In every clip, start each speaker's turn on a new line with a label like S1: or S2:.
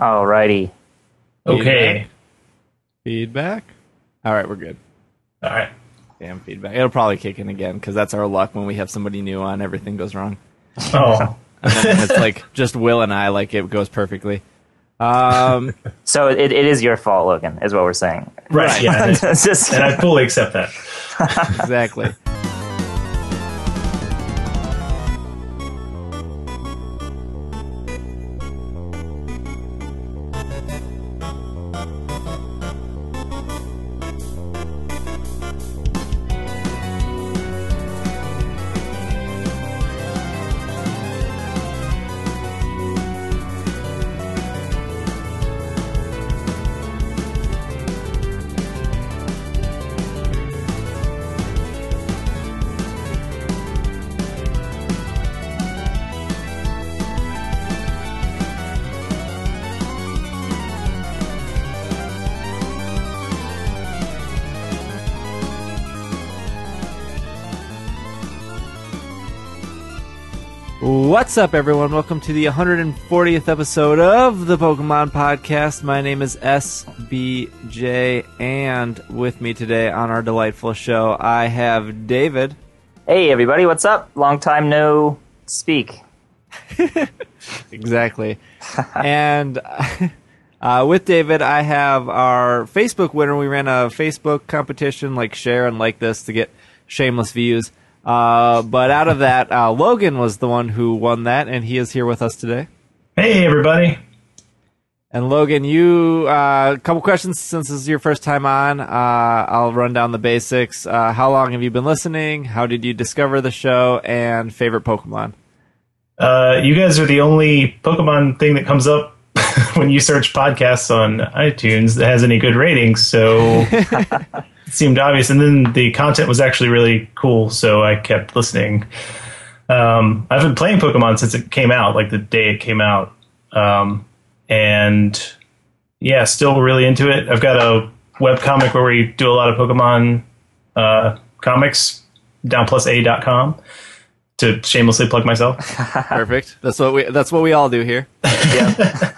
S1: Alrighty.
S2: Okay.
S3: Feedback? All right, we're good.
S2: All right.
S3: Damn feedback. It'll probably kick in again because that's our luck when we have somebody new on. Everything goes wrong.
S2: Oh,
S3: And then it's like just Will and I, like it goes perfectly. Um,
S1: So it, it is your fault, Logan, is what we're saying.
S2: right. Yeah.
S1: Just-
S2: and I fully accept that.
S3: exactly. What's up, everyone? Welcome to the 140th episode of the Pokemon Podcast. My name is SBJ, and with me today on our delightful show, I have David.
S1: hey, everybody, what's up? Long time no speak.
S3: Exactly. and uh, with David, I have our Facebook winner. We ran a Facebook competition, like share and like this, to get shameless views. Uh, but out of that, uh, Logan was the one who won that, and he is here with us today.
S2: Hey, everybody.
S3: And Logan, you uh, a couple questions since this is your first time on. Uh, I'll run down the basics. Uh, how long have you been listening? How did you discover the show? And favorite Pokemon?
S2: Uh, you guys are the only Pokemon thing that comes up when you search podcasts on iTunes that has any good ratings. So it seemed obvious. And then the content was actually really cool. So I kept listening. Um, I've been playing Pokemon since it came out, like the day it came out. Um, and yeah, still really into it. I've got a webcomic where we do a lot of Pokemon uh, comics, downplusa.com, to shamelessly plug myself.
S3: Perfect. That's what we. That's what we all do here.
S1: Yeah.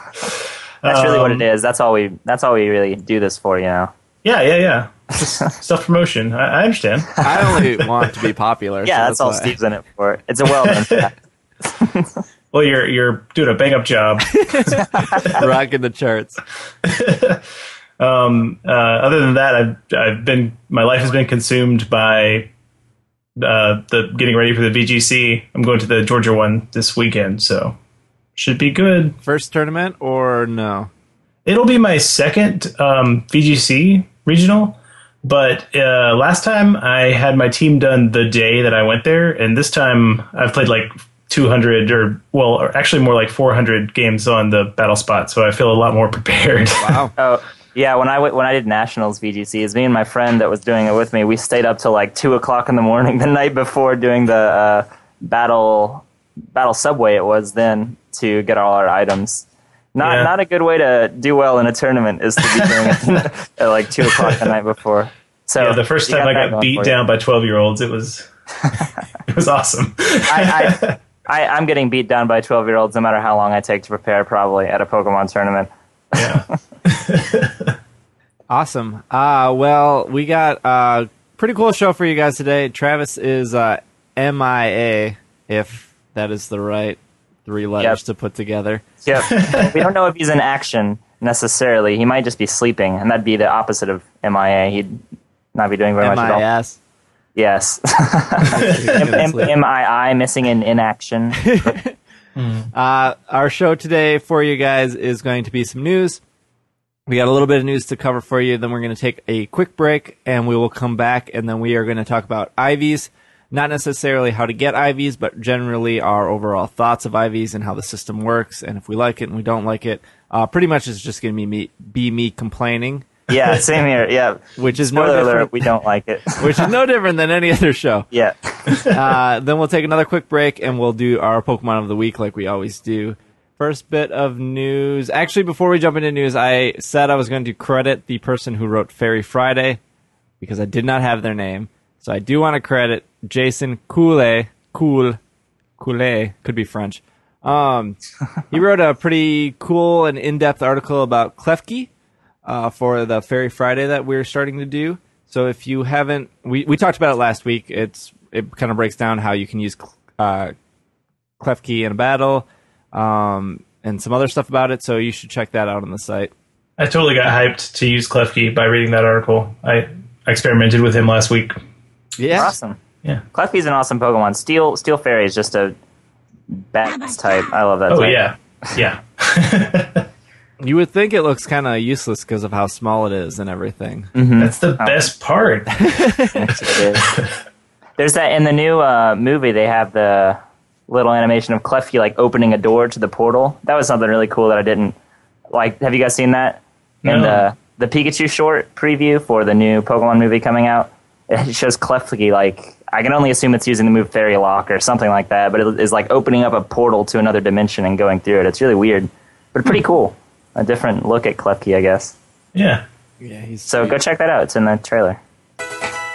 S1: That's really what it is. That's all we. That's all we really do this for, you know.
S2: Yeah, yeah, yeah. Self promotion. I, I understand.
S3: I only want to be popular.
S1: Yeah,
S3: so
S1: that's, all
S3: why.
S1: Steve's in it for. It's a well done. fact.
S2: Well, you're you're doing a bang up job.
S3: rocking the charts.
S2: Um, uh, other than that, I've I've been my life has been consumed by uh, the getting ready for the VGC. I'm going to the Georgia one this weekend, so should be good.
S3: First tournament or no?
S2: It'll be my second um, VGC regional, but uh, last time I had my team done the day that I went there, and this time I've played like 200 or well, or actually more like 400 games on the battle spot, so I feel a lot more prepared.
S3: Wow.
S1: Oh, yeah. When I when I did nationals VGC, it's me and my friend that was doing it with me. We stayed up till like two o'clock in the morning the night before doing the uh, battle battle subway. It was then to get all our items. Not
S2: Yeah.
S1: not a good way to do well in a tournament is to be doing it at like two o'clock the night before. So
S2: yeah, the first
S1: you
S2: time I got beat
S1: for you.
S2: down by 12 year olds, it was it was awesome.
S1: I, I, I, I'm getting beat down by 12 year olds no matter how long I take to prepare, probably at a Pokemon tournament.
S2: yeah.
S3: Awesome. Uh, well, we got a pretty cool show for you guys today. Travis is uh, MIA, if that is the right three letters
S1: Yep.
S3: to put together.
S1: Yep. we don't know if he's in action necessarily. He might just be sleeping, and that'd be the opposite of MIA. He'd not be doing very much at all.
S3: MIS.
S1: Yes. M- M- MII, missing in inaction.
S3: Uh, our show today for you guys is going to be some news. We got a little bit of news to cover for you. Then we're going to take a quick break and we will come back and then we are going to talk about IVs. Not necessarily how to get IVs, but generally our overall thoughts of IVs and how the system works and if we like it and we don't like it. Uh, pretty much it's just going to be me, be me complaining,
S1: Yeah, same here. Yeah.
S3: which is no
S1: Spoiler alert,
S3: different,
S1: we don't like it.
S3: which is no different than any other show.
S1: yeah.
S3: Uh, then we'll take another quick break and we'll do our Pokemon of the week like we always do. First bit of news. Actually, before we jump into news, I said I was going to credit the person who wrote Fairy Friday because I did not have their name. So I do want to credit Jason Coule, Cool, Coule, could be French, Um, he wrote a pretty cool and in-depth article about Klefki uh, for the Fairy Friday that we're starting to do. So if you haven't, we, we talked about it last week. It's it kind of breaks down how you can use uh, Klefki in a battle, um, and some other stuff about it. So you should check that out on the site.
S2: I totally got hyped to use Klefki by reading that article. I experimented with him last week.
S3: Yeah,
S1: Awesome.
S2: Yeah.
S1: is an awesome Pokemon. Steel Steel Fairy is just a badass type. I love that
S2: Oh
S1: type.
S2: yeah, yeah.
S3: you would think it looks kind of useless because of how small it is and everything.
S2: That's the best part.
S1: It is. There's that in the new uh, movie. They have the little animation of Klefki like opening a door to the portal. That was something really cool that I didn't like. Have you guys seen that? In the the Pikachu short preview for the new Pokemon movie coming out, it shows Klefki like I can only assume it's using the move Fairy Lock or something like that, but it is like opening up a portal to another dimension and going through it. It's really weird, but pretty cool. A different look at Klefki, I guess.
S2: Yeah.
S3: Yeah, he's
S1: So go check that out. It's in the trailer.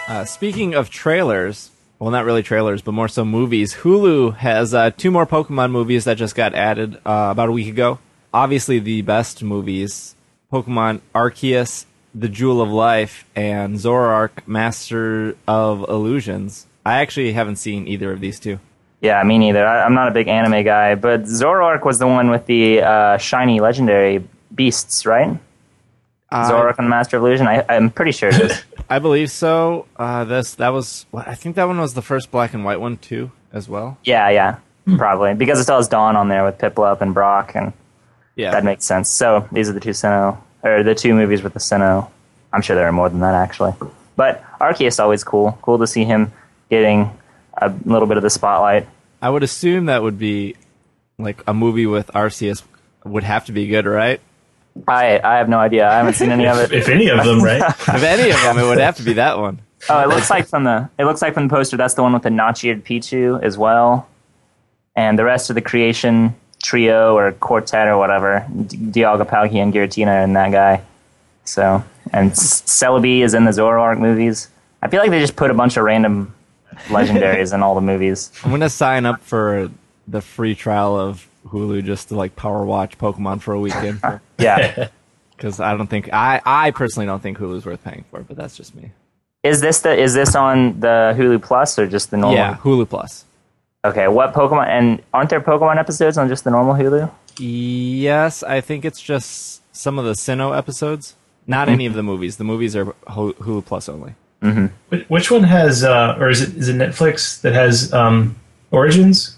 S3: Uh, speaking of trailers, well, not really trailers, but more so movies. Hulu has uh, two more Pokemon movies that just got added uh, about a week ago. Obviously, the best movies: Pokemon Arceus, The Jewel of Life, and Zoroark, Master of Illusions. I actually haven't seen either of these two.
S1: Yeah, me neither. I, I'm not a big anime guy, but Zoroark was the one with the uh, shiny legendary beasts, right? Zoroark and the Master of Illusion. I, I'm pretty sure it is.
S3: I believe so. Uh, this that was. I think that one was the first black and white one too, as well.
S1: yeah, yeah, probably because it still has Dawn on there with Piplup and Brock, and
S3: Yeah,
S1: that makes sense. So these are the two Sinnoh, or the two movies with the Sinnoh. I'm sure there are more than that actually, but Arceus always cool. Cool to see him getting a little bit of the spotlight.
S3: I would assume that would be like a movie with Arceus would have to be good, right?
S1: I I have no idea. I haven't seen any of it.
S2: If any of them, right?
S3: If any of them, it would have to be that one.
S1: Oh, it looks like from the it looks like from the poster that's the one with the notch-eared Pichu as well, and the rest of the creation trio or quartet or whatever, D- Dialga, Palkia, and Giratina, and that guy. So, and Celebi is in the Zoroark movies. I feel like they just put a bunch of random legendaries in all the movies.
S3: I'm gonna sign up for the free trial of Hulu just to like power watch Pokemon for a weekend
S1: Yeah,
S3: because I don't think I I personally don't think Hulu's worth paying for, but that's just me.
S1: is this the is this on the Hulu Plus or just the normal?
S3: Yeah, Hulu Plus.
S1: Okay, what Pokemon and aren't there Pokemon episodes on just the normal Hulu?
S3: Yes, I think it's just some of the Sinnoh episodes. Not any of the movies. The movies are Hulu Plus only.
S2: Wh- Which one has, uh, or is it is it Netflix that has um, Origins?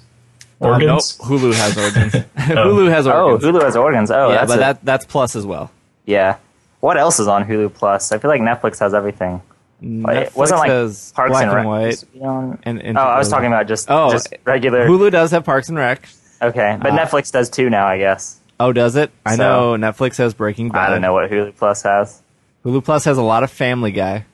S3: Uh, nope, Hulu has Origins. Hulu has
S1: Oh, Hulu has organs. Oh,
S3: yeah,
S1: that's
S3: but
S1: a-
S3: that that's Plus as well.
S1: Yeah. What else is on Hulu Plus? I feel like Netflix has everything. Like,
S3: Netflix
S1: it wasn't like
S3: has
S1: Parks
S3: Black
S1: and
S3: and
S1: Rec
S3: White.
S1: used on-
S3: And, and
S1: oh, I was talking about just
S3: Oh,
S1: just regular.
S3: Hulu does have Parks and Rec.
S1: Okay, but
S3: Uh,
S1: Netflix does too now, I guess.
S3: Oh, does it? I
S1: So-
S3: know Netflix has Breaking Bad.
S1: I don't know what Hulu Plus has.
S3: Hulu Plus has a lot of Family Guy.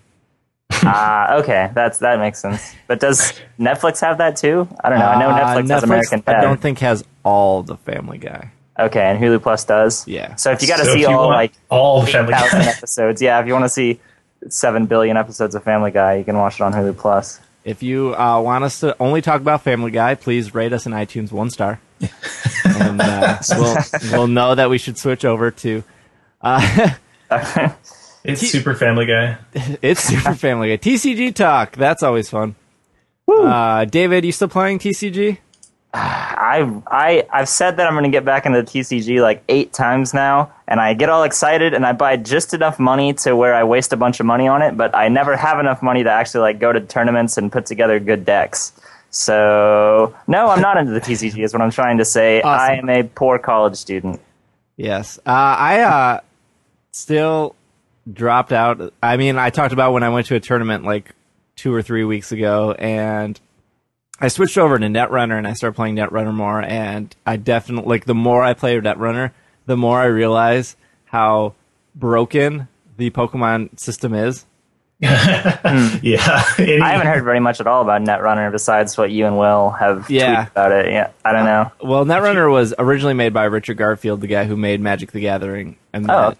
S1: Ah, okay, that's that makes sense. But does Netflix have that too? I don't know. I know
S3: Uh,
S1: Netflix, has American
S3: I don't think has all the Family Guy.
S1: okay, and Hulu Plus does.
S3: Yeah.
S1: So if you got to
S2: So
S1: see all like
S2: all the Family Guy.
S1: episodes, yeah, if you want to see seven billion episodes of Family Guy, you can watch it on Hulu Plus.
S3: If you uh, want us to only talk about Family Guy, please rate us in iTunes one star, and uh, we'll we'll know that we should switch over to.
S2: It's Super Family Guy.
S3: it's Super Family Guy TCG talk. That's always fun. Uh, David, you still playing TCG?
S1: I I I've said that I'm going to get back into TCG like eight times now, and I get all excited and I buy just enough money to where I waste a bunch of money on it, but I never have enough money to actually like go to tournaments and put together good decks. So no, I'm not into the TCG. Is what I'm trying to say. I am a poor college student.
S3: Yes. Uh, I uh, still dropped out. I mean, I talked about when I went to a tournament like two or three weeks ago, and I switched over to Netrunner and I started playing Netrunner more. And I definitely like the more I play Netrunner, the more I realize how broken the Pokemon system is.
S2: Yeah.
S1: I haven't heard very much at all about Netrunner besides what you and Will have
S3: Yeah.
S1: tweeted about it. Yeah, I don't uh, know.
S3: Well, Netrunner was originally made by Richard Garfield, the guy who made Magic the Gathering, and then
S1: Oh.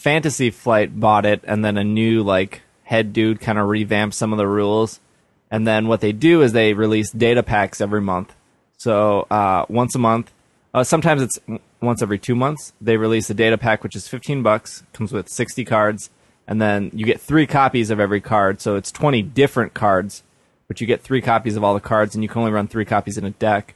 S3: Fantasy Flight bought it, and then a new like head dude kind of revamped some of the rules. And then what they do is they release data packs every month. So uh, once a month, Uh, sometimes it's once every two months. They release a data pack, which is 15 bucks, comes with 60 cards, and then you get three copies of every card. So it's 20 different cards, but you get three copies of all the cards, and you can only run three copies in a deck.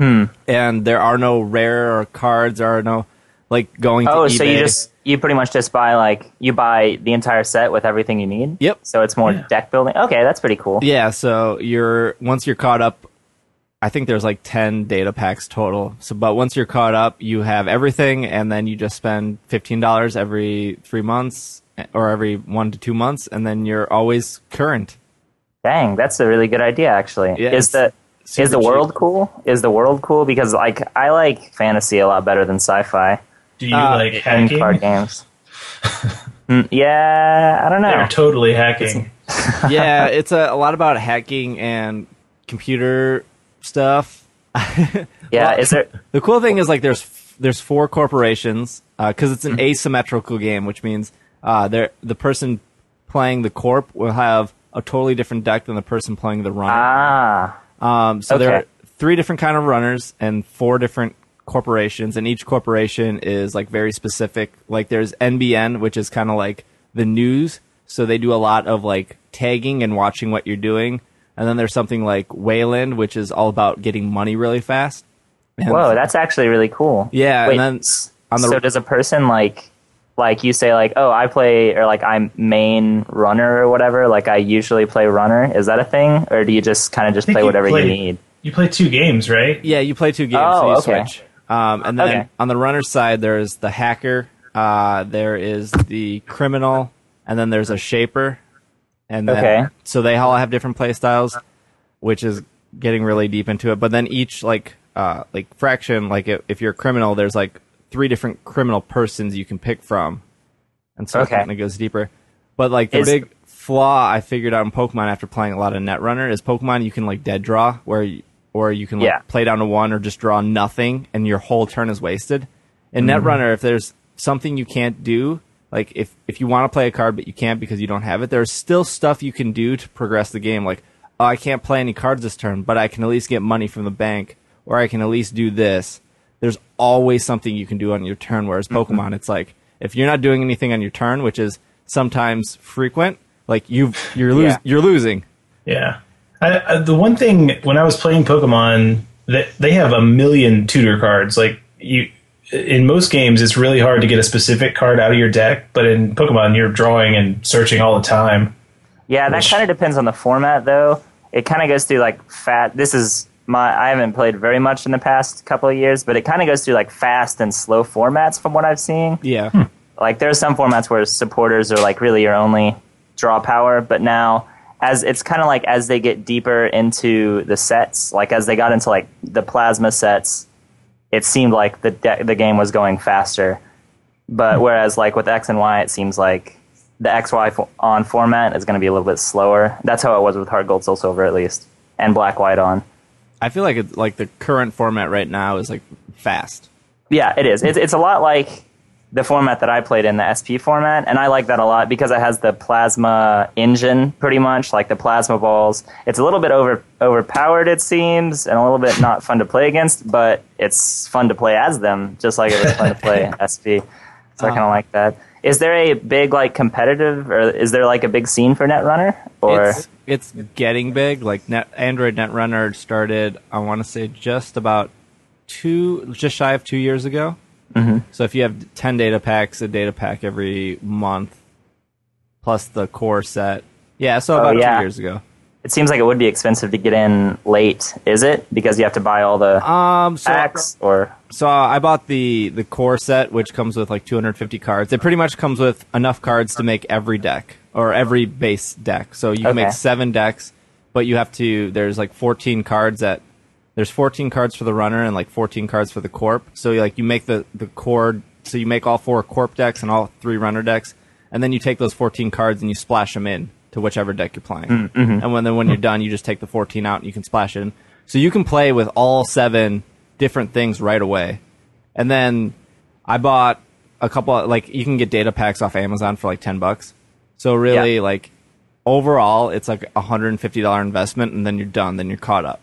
S1: Hmm.
S3: And there are no rare cards. There are no like going.
S1: Oh,
S3: to
S1: so
S3: eBay.
S1: you just you pretty much just buy like you buy the entire set with everything you need.
S3: Yep.
S1: So it's more deck building. Okay, that's pretty cool.
S3: Yeah, so you're once you're caught up, I think there's like ten data packs total. So, but once you're caught up, you have everything, and then you just spend fifteen dollars every three months eh, or every one to two months, and then you're always current.
S1: Dang, that's a really good idea. Actually,
S3: Yeah,
S1: is the is the
S3: cheap.
S1: world cool? Is the world cool? Because like I like fantasy a lot better than sci-fi
S2: Do you
S3: Uh,
S2: like hacking?
S1: card games. Mm, yeah, I don't know.
S2: They're totally hacking.
S3: yeah, it's a, a lot about hacking and computer stuff.
S1: yeah, is there?
S3: The cool thing is like there's there's four corporations because it's an
S1: Mm-hmm.
S3: asymmetrical game, which means uh, there the person playing the corp will have a totally different deck than the person playing the runner.
S1: Ah,
S3: Um, so there are three different kind of runners and four different corporations, and each corporation is like very specific. Like there's NBN, which is kind of like the news, so they do a lot of like tagging and watching what you're doing. And then there's something like Weyland, which is all about getting money really fast. And
S1: whoa, that's actually really cool.
S3: Yeah,
S1: Wait,
S3: and then on the-
S1: so does a person like like you say like oh I play or like I'm main runner or whatever like I usually play runner is that a thing or do you just kind of just play
S2: you
S1: whatever
S2: play-
S1: you need?
S2: You play two games, right?
S3: Yeah, you play two games,
S1: Oh,
S3: so you
S1: okay.
S3: switch. Um, and then
S1: Okay.
S3: on the runner side, there's the hacker, uh, there is the criminal, and then there's a shaper. And then,
S1: Okay.
S3: so they all have different play styles, which is getting really deep into it. But then each like uh, like fraction, like if, if you're a criminal, there's like three different criminal persons you can pick from, and so
S1: Okay.
S3: it kind of goes deeper. But like the
S1: Is-
S3: big flaw I figured out in Pokemon after playing a lot of Netrunner is Pokemon you can like dead draw where or you can like
S1: Yeah.
S3: play down to one or just draw nothing and your whole turn is wasted. In
S1: Mm-hmm.
S3: Netrunner, if there's something you can't do, like if if you want to play a card but you can't because you don't have it, there's still stuff you can do to progress the game. Like, oh, I can't play any cards this turn, but I can at least get money from the bank, or I can at least do this. There's always something you can do on your turn. Whereas
S1: Mm-hmm.
S3: Pokemon, it's like if you're not doing anything on your turn, which is sometimes frequent, like you you're losing
S1: Yeah.
S3: you're losing.
S2: Yeah. I, I, the one thing when I was playing Pokemon, that they have a million tutor cards. Like you, in most games, it's really hard to get a specific card out of your deck. But in Pokemon, you're drawing and searching all the time.
S1: Yeah, that
S2: Which-
S1: kind of depends on the format, though. It kind of goes through like fat. This is my. I haven't played very much in the past couple of years, but it kind of goes through like fast and slow formats from what I've seen.
S3: Yeah. Hmm.
S1: Like there are some formats where supporters are like really your only draw power, but now as it's kind of like as they get deeper into the sets, like as they got into like the plasma sets, it seemed like the de- the game was going faster. But hmm. whereas like with X and Y, it seems like the X Y fo- on format is going to be a little bit slower. That's how it was with HeartGold, Soul Silver at least, and Black White on.
S3: I feel like it's like the current format right now is like fast.
S1: Yeah, it is. It's, it's a lot like the format that I played in, the SP format, and I like that a lot because it has the plasma engine, pretty much like the plasma balls. It's a little bit over overpowered, it seems, and a little bit not fun to play against, but it's fun to play as them, just like it was fun to play SP. So I uh-huh. kind of like that. Is there a big like competitive, or is there like a big scene for Netrunner? Or
S3: it's it's getting big. Like Net Android Netrunner started, I want to say, just about two, just shy of two years ago. Mm-hmm. So if you have ten data packs, a data pack every month, plus the core set, yeah. So
S1: Oh,
S3: about
S1: yeah.
S3: two years ago.
S1: it seems like it would be expensive to get in late. Is it because you have to buy all the
S3: Um, so
S1: packs? Or
S3: So I bought the the core set, which comes with like 250 cards. It pretty much comes with enough cards to make every deck or every base deck. So you can
S1: Okay.
S3: make seven decks, but you have to. There's like 14 cards that there's 14 cards for the runner and like 14 cards for the corp. So like you make the the core. So you make all four corp decks and all three runner decks, and then you take those 14 cards and you splash them in to whichever deck you're playing. Mm, mm-hmm. And when then when you're done, you just take the 14 out and you can splash it in. So you can play with all seven different things right away. And then I bought a couple of, like you can get data packs off Amazon for like 10 bucks. So really
S1: Yeah.
S3: like overall it's like a $150 investment and then you're done, then you're caught up.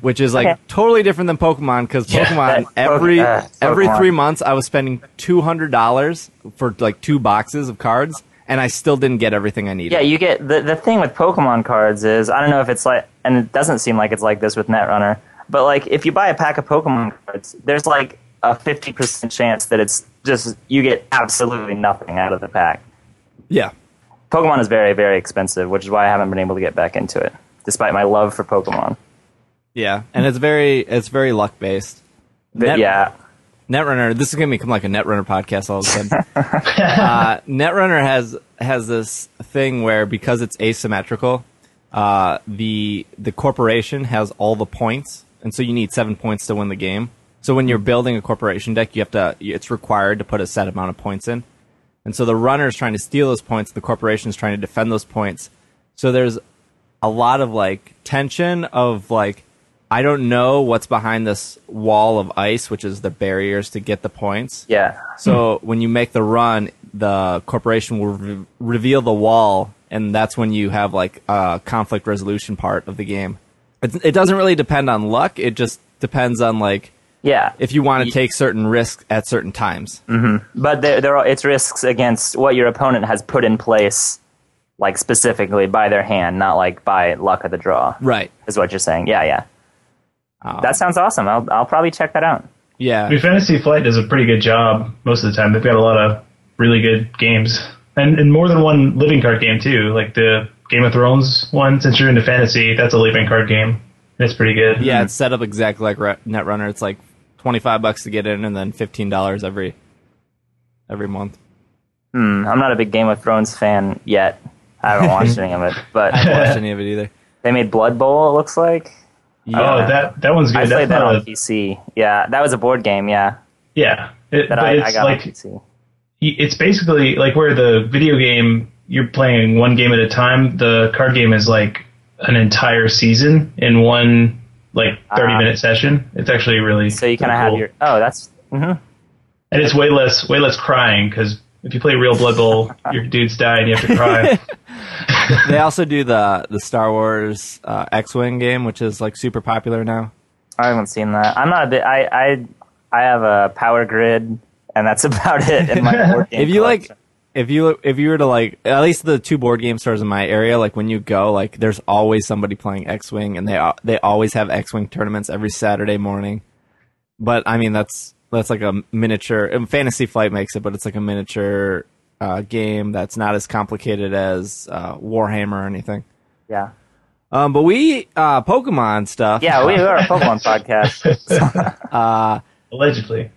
S3: Which is like
S1: Okay.
S3: totally different than Pokemon because Pokemon
S1: that-
S3: every
S1: uh,
S3: every
S1: Pokemon.
S3: three months I was spending two hundred dollars for like two boxes of cards, and I still didn't get everything I needed.
S1: Yeah, you get the the thing with Pokemon cards is I don't know if it's like, and it doesn't seem like it's like this with Netrunner, but like if you buy a pack of Pokemon cards, there's like a fifty percent chance that it's just you get absolutely nothing out of the pack.
S3: yeah.
S1: Pokemon is very very expensive, which is why I haven't been able to get back into it, despite my love for Pokemon.
S3: Yeah, and it's very it's very luck based. Net-
S1: yeah,
S3: Netrunner, this is gonna become like a Netrunner podcast all of a sudden. uh, Netrunner has has this thing where because it's asymmetrical, uh, the the corporation has all the points, and so you need seven points to win the game. So when you're building a corporation deck, you have to it's required to put a set amount of points in, and so the runner is trying to steal those points, the corporation is trying to defend those points. So there's a lot of like tension of like I don't know what's behind this wall of ice, which is the barriers to get the points.
S1: yeah,
S3: So when you make the run, the corporation will re- reveal the wall, and that's when you have like a conflict resolution part of the game. It, it doesn't really depend on luck. It just depends on like
S1: yeah.
S3: if you want to take certain risks at certain times. Mm-hmm.
S1: But there, there are it's risks against what your opponent has put in place, like specifically by their hand, not like by luck of the draw.
S3: Right.
S1: Is what you're saying? Yeah, yeah.
S3: Um,
S1: That sounds awesome. I'll I'll probably check that out.
S3: Yeah.
S2: I mean, Fantasy Flight does a pretty good job most of the time. They've got a lot of really good games, and, and more than one living card game too. Like the Game of Thrones one. Since you're into fantasy, that's a living card game. and It's pretty good.
S3: Yeah, it's set up exactly like Netrunner. It's like twenty five bucks to get in, and then fifteen dollars every every month.
S1: Hmm, I'm not a big Game of Thrones fan yet. I haven't watched any of it, but
S3: I haven't watched any of it either.
S1: they made Blood Bowl. It looks like.
S2: Oh, that that one's good.
S1: I played
S2: That's
S1: that on
S2: a,
S1: PC. Yeah, that was a board game. Yeah,
S2: yeah. It,
S1: that I,
S2: it's
S1: I got
S2: like
S1: on PC.
S2: it's basically like where the video game you're playing one game at a time. The card game is like an entire season in one like 30
S1: Ah.
S2: minute session. It's actually really
S1: So you kind of
S2: really
S1: have your. Oh, that's. mm-hmm.
S2: and it's way less way less crying because if you play real Blood Bowl, your dudes die and you have to cry.
S3: they also do the the Star Wars uh, X Wing game, which is like super popular now.
S1: I haven't seen that. I'm not a bit. I I I have a Power Grid, and that's about it in my board game.
S3: if you like, if you if you were to like, at least the two board game stores in my area, like when you go, like there's always somebody playing X Wing, and they they always have X Wing tournaments every Saturday morning. But I mean, that's that's like a miniature. and Fantasy Flight makes it, but it's like a miniature uh, game that's not as complicated as uh, Warhammer or anything.
S1: yeah,
S3: Um, but we uh, Pokemon stuff.
S1: yeah, we are a Pokemon podcast.
S2: Allegedly.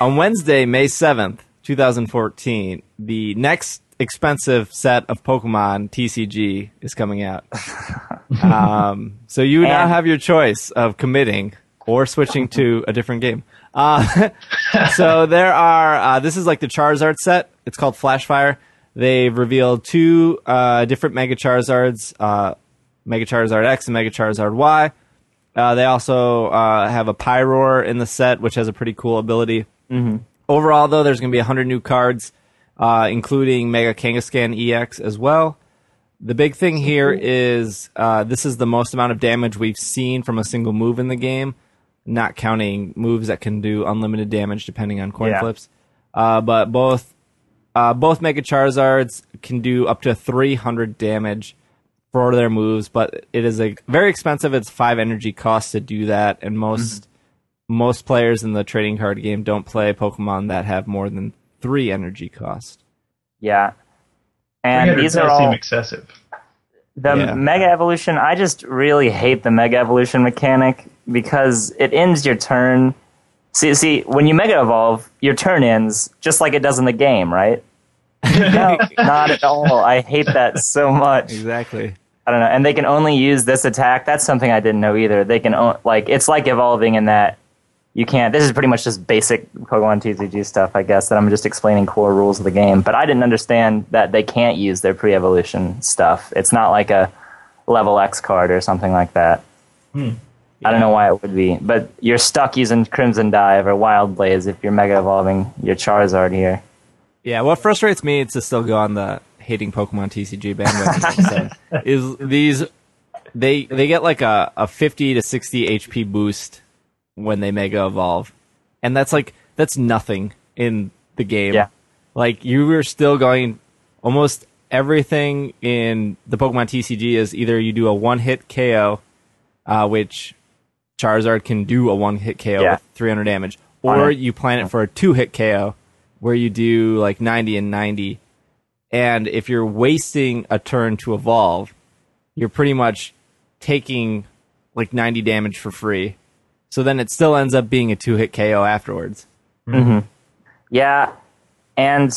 S3: on Wednesday, May 7th, 2014, the next expensive set of Pokemon TCG is coming out. um, so you now have your choice of committing or switching to a different game. Uh, so there are, uh, this is like the Charizard set. It's called Flashfire. They've revealed two uh, different Mega Charizards, uh, Mega Charizard X and Mega Charizard Y. Uh, they also uh, have a Pyroar in the set, which has a pretty cool ability. Overall, though, there's going to be 100 new cards, uh, including Mega Kangaskhan EX as well. The big thing here is uh, this is the most amount of damage we've seen from a single move in the game, not counting moves that can do unlimited damage depending on coin
S1: Yeah.
S3: flips. Uh, but both uh, both Mega Charizards can do up to 300 damage for their moves, but it is a very expensive. It's five energy cost to do that, and most most players in the trading card game don't play Pokemon that have more than three energy cost.
S1: yeah, and these
S2: does
S1: are
S2: seem
S1: all
S2: excessive.
S1: the
S3: Yeah.
S1: Mega Evolution. I just really hate the Mega Evolution mechanic because it ends your turn. See, see, when you Mega Evolve, your turn ends just like it does in the game, right? No, not at all. I hate that so much.
S3: Exactly.
S1: I don't know. And they can only use this attack. That's something I didn't know either. They can o- like it's like evolving in that you can't. This is pretty much just basic Pokemon TCG stuff, I guess. That I'm just explaining core rules of the game. But I didn't understand that they can't use their pre-evolution stuff. It's not like a level X card or something like that. Hmm. I don't know why it would be, but you're stuck using Crimson Dive or Wild Blaze if you're Mega Evolving your Charizard here.
S3: Yeah, what frustrates me is to still go on the hating Pokemon TCG bandwagon so, is these they they get like a, a 50 to 60 HP boost when they mega evolve. And that's like that's nothing in the game.
S1: Yeah.
S3: Like you were still going almost everything in the Pokemon TCG is either you do a one hit KO, uh, which Charizard can do a one hit KO
S1: Yeah.
S3: with 300 damage, or you plan it for a two hit KO where you do like 90 and 90. And if you're wasting a turn to evolve, you're pretty much taking like 90 damage for free. So then it still ends up being a two hit KO afterwards.
S1: Yeah, and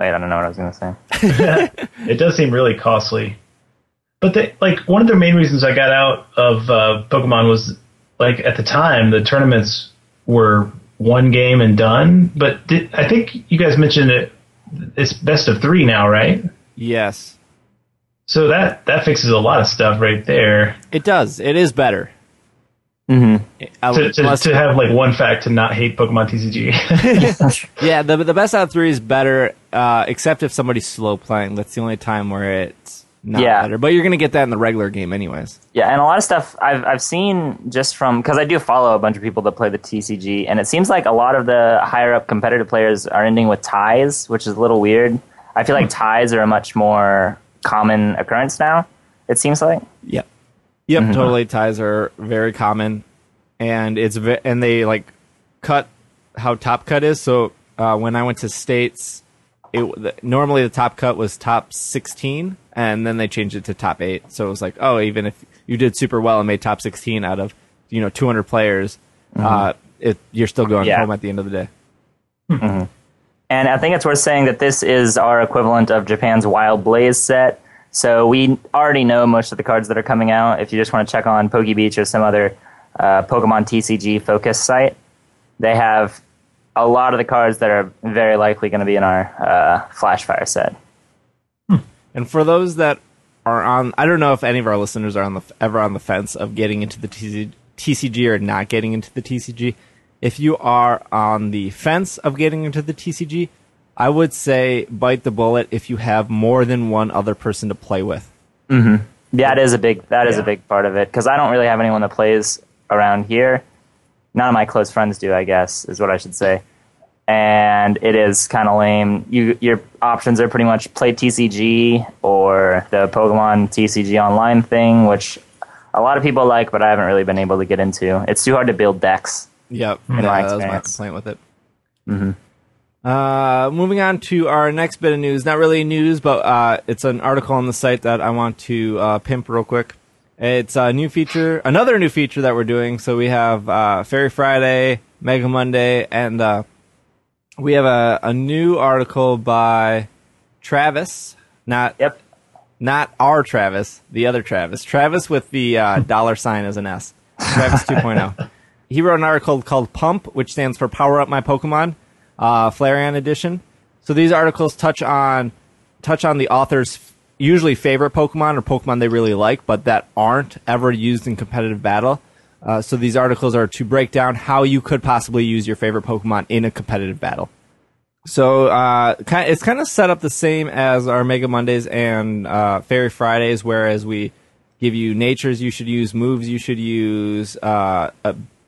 S1: wait, I don't know what I was gonna say.
S2: It does seem really costly. But they, like one of the main reasons I got out of uh, Pokemon was like at the time the tournaments were one game and done. But did, I think you guys mentioned it. It's best of three now, right?
S3: Yes.
S2: So that that fixes a lot of stuff right there.
S3: It does. It is better.
S1: Mm-hmm.
S2: To, to, to have like one fact to not hate Pokemon TCG.
S3: yeah, the the best out of three is better, uh, except if somebody's slow playing. That's the only time where it's not
S1: Yeah.
S3: better. But you're gonna get that in the regular game, anyways.
S1: Yeah, and a lot of stuff I've I've seen just from because I do follow a bunch of people that play the TCG, and it seems like a lot of the higher up competitive players are ending with ties, which is a little weird. I feel like ties are a much more common occurrence now. It seems like.
S3: Yep. Yep. Totally. Ties are very common, and it's ve- and they like cut how top cut is. So uh, when I went to states, it normally the top cut was top sixteen, and then they changed it to top eight. So it was like, oh, even if you did super well and made top sixteen out of you know 200 players, uh, it you're still going
S1: Yeah.
S3: home at the end of the day.
S1: And I think it's worth saying that this is our equivalent of Japan's Wild Blaze set. So we already know most of the cards that are coming out. If you just want to check on PokeBeach or some other uh, Pokemon TCG focus site, they have a lot of the cards that are very likely going to be in our uh, Flash Fire set.
S3: And for those that are on, I don't know if any of our listeners are on the ever on the fence of getting into the TC, TCG or not getting into the TCG. If you are on the fence of getting into the TCG, I would say bite the bullet if you have more than one other person to play with. Mm-hmm.
S1: Yeah, that is a big that is
S2: Yeah.
S1: a big part of it because I don't really have anyone that plays around here. None of my close friends do, I guess, is what I should say. And it is kind of lame. You your options are pretty much play TCG or the Pokemon TCG online thing, which a lot of people like, but I haven't really been able to get into. It's too hard to build decks.
S3: Yep,
S1: my
S3: yeah, that was my complaint with it. Mm-hmm. Uh, moving on to our next bit of news. Not really news, but uh, it's an article on the site that I want to uh, pimp real quick. It's a new feature, another new feature that we're doing. So we have uh, Fairy Friday, Mega Monday, and uh, we have a, a new article by Travis. Not
S1: Yep.
S3: not our Travis, the other Travis. Travis with the uh, dollar sign as an S. Travis 2.0. He wrote an article called Pump, which stands for Power Up My Pokemon, uh, Flareon edition. So these articles touch on touch on the author's usually favorite Pokemon or Pokemon they really like, but that aren't ever used in competitive battle. Uh, so these articles are to break down how you could possibly use your favorite Pokemon in a competitive battle. So uh, it's kind of set up the same as our Mega Mondays and uh, Fairy Fridays, whereas we give you natures you should use, moves you should use, uh,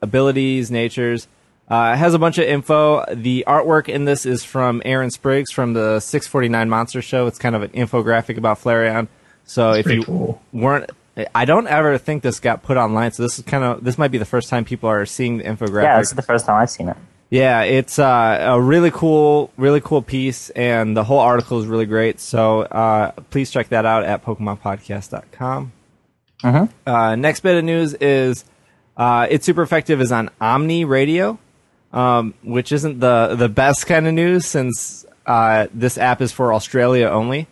S3: abilities, natures. Uh, it has a bunch of info. The artwork in this is from Aaron Spriggs from the 649 Monster Show. It's kind of an infographic about Flareon. So if you
S2: cool.
S3: weren't, I don't ever think this got put online. So this is kind of this might be the first time people are seeing the infographic.
S1: Yeah, this is the first time I've seen it.
S3: Yeah, it's uh, a really cool, really cool piece, and the whole article is really great. So uh, please check that out at PokemonPodcast.com. Uh, next bit of news is uh, It's Super Effective is on Omni Radio, um, which isn't the, the best kind of news since uh, this app is for Australia only.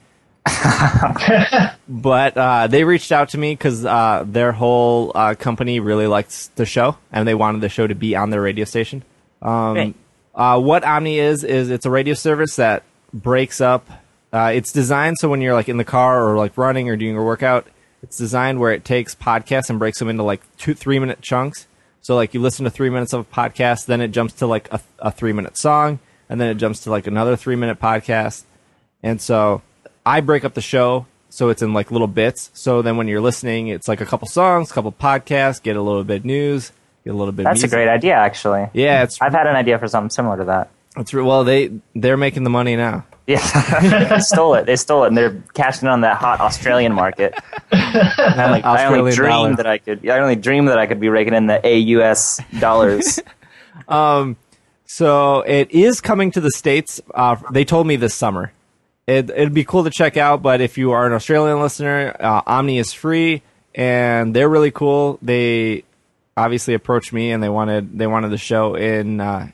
S3: but uh, they reached out to me because uh, their whole uh, company really likes the show and they wanted the show to be on their radio station. Um, uh, what Omni is is it's a radio service that breaks up. Uh, it's designed so when you're like in the car or like running or doing a workout, it's designed where it takes podcasts and breaks them into like two three minute chunks. So like you listen to three minutes of a podcast, then it jumps to like a, a three minute song, and then it jumps to like another three minute podcast. And so I break up the show so it's in like little bits. So then when you're listening, it's like a couple songs, a couple podcasts, get a little bit of news, get a little bit. of
S1: That's a great idea, actually.
S3: Yeah, it's
S1: I've had an idea for something similar to that.
S3: it's well they they're making the money now.
S1: Yeah, they stole it. They stole it, and they're cashing on that hot Australian market. I, like, I only dreamed
S3: dollar.
S1: that I could. I only dreamed that I could be raking in the AUS dollars.
S3: So it is coming to the states. Uh, they told me this summer. It, it'd be cool to check out, but if you are an Australian listener, uh, Omni is free, and they're really cool. They obviously approached me, and they wanted they wanted the show in uh,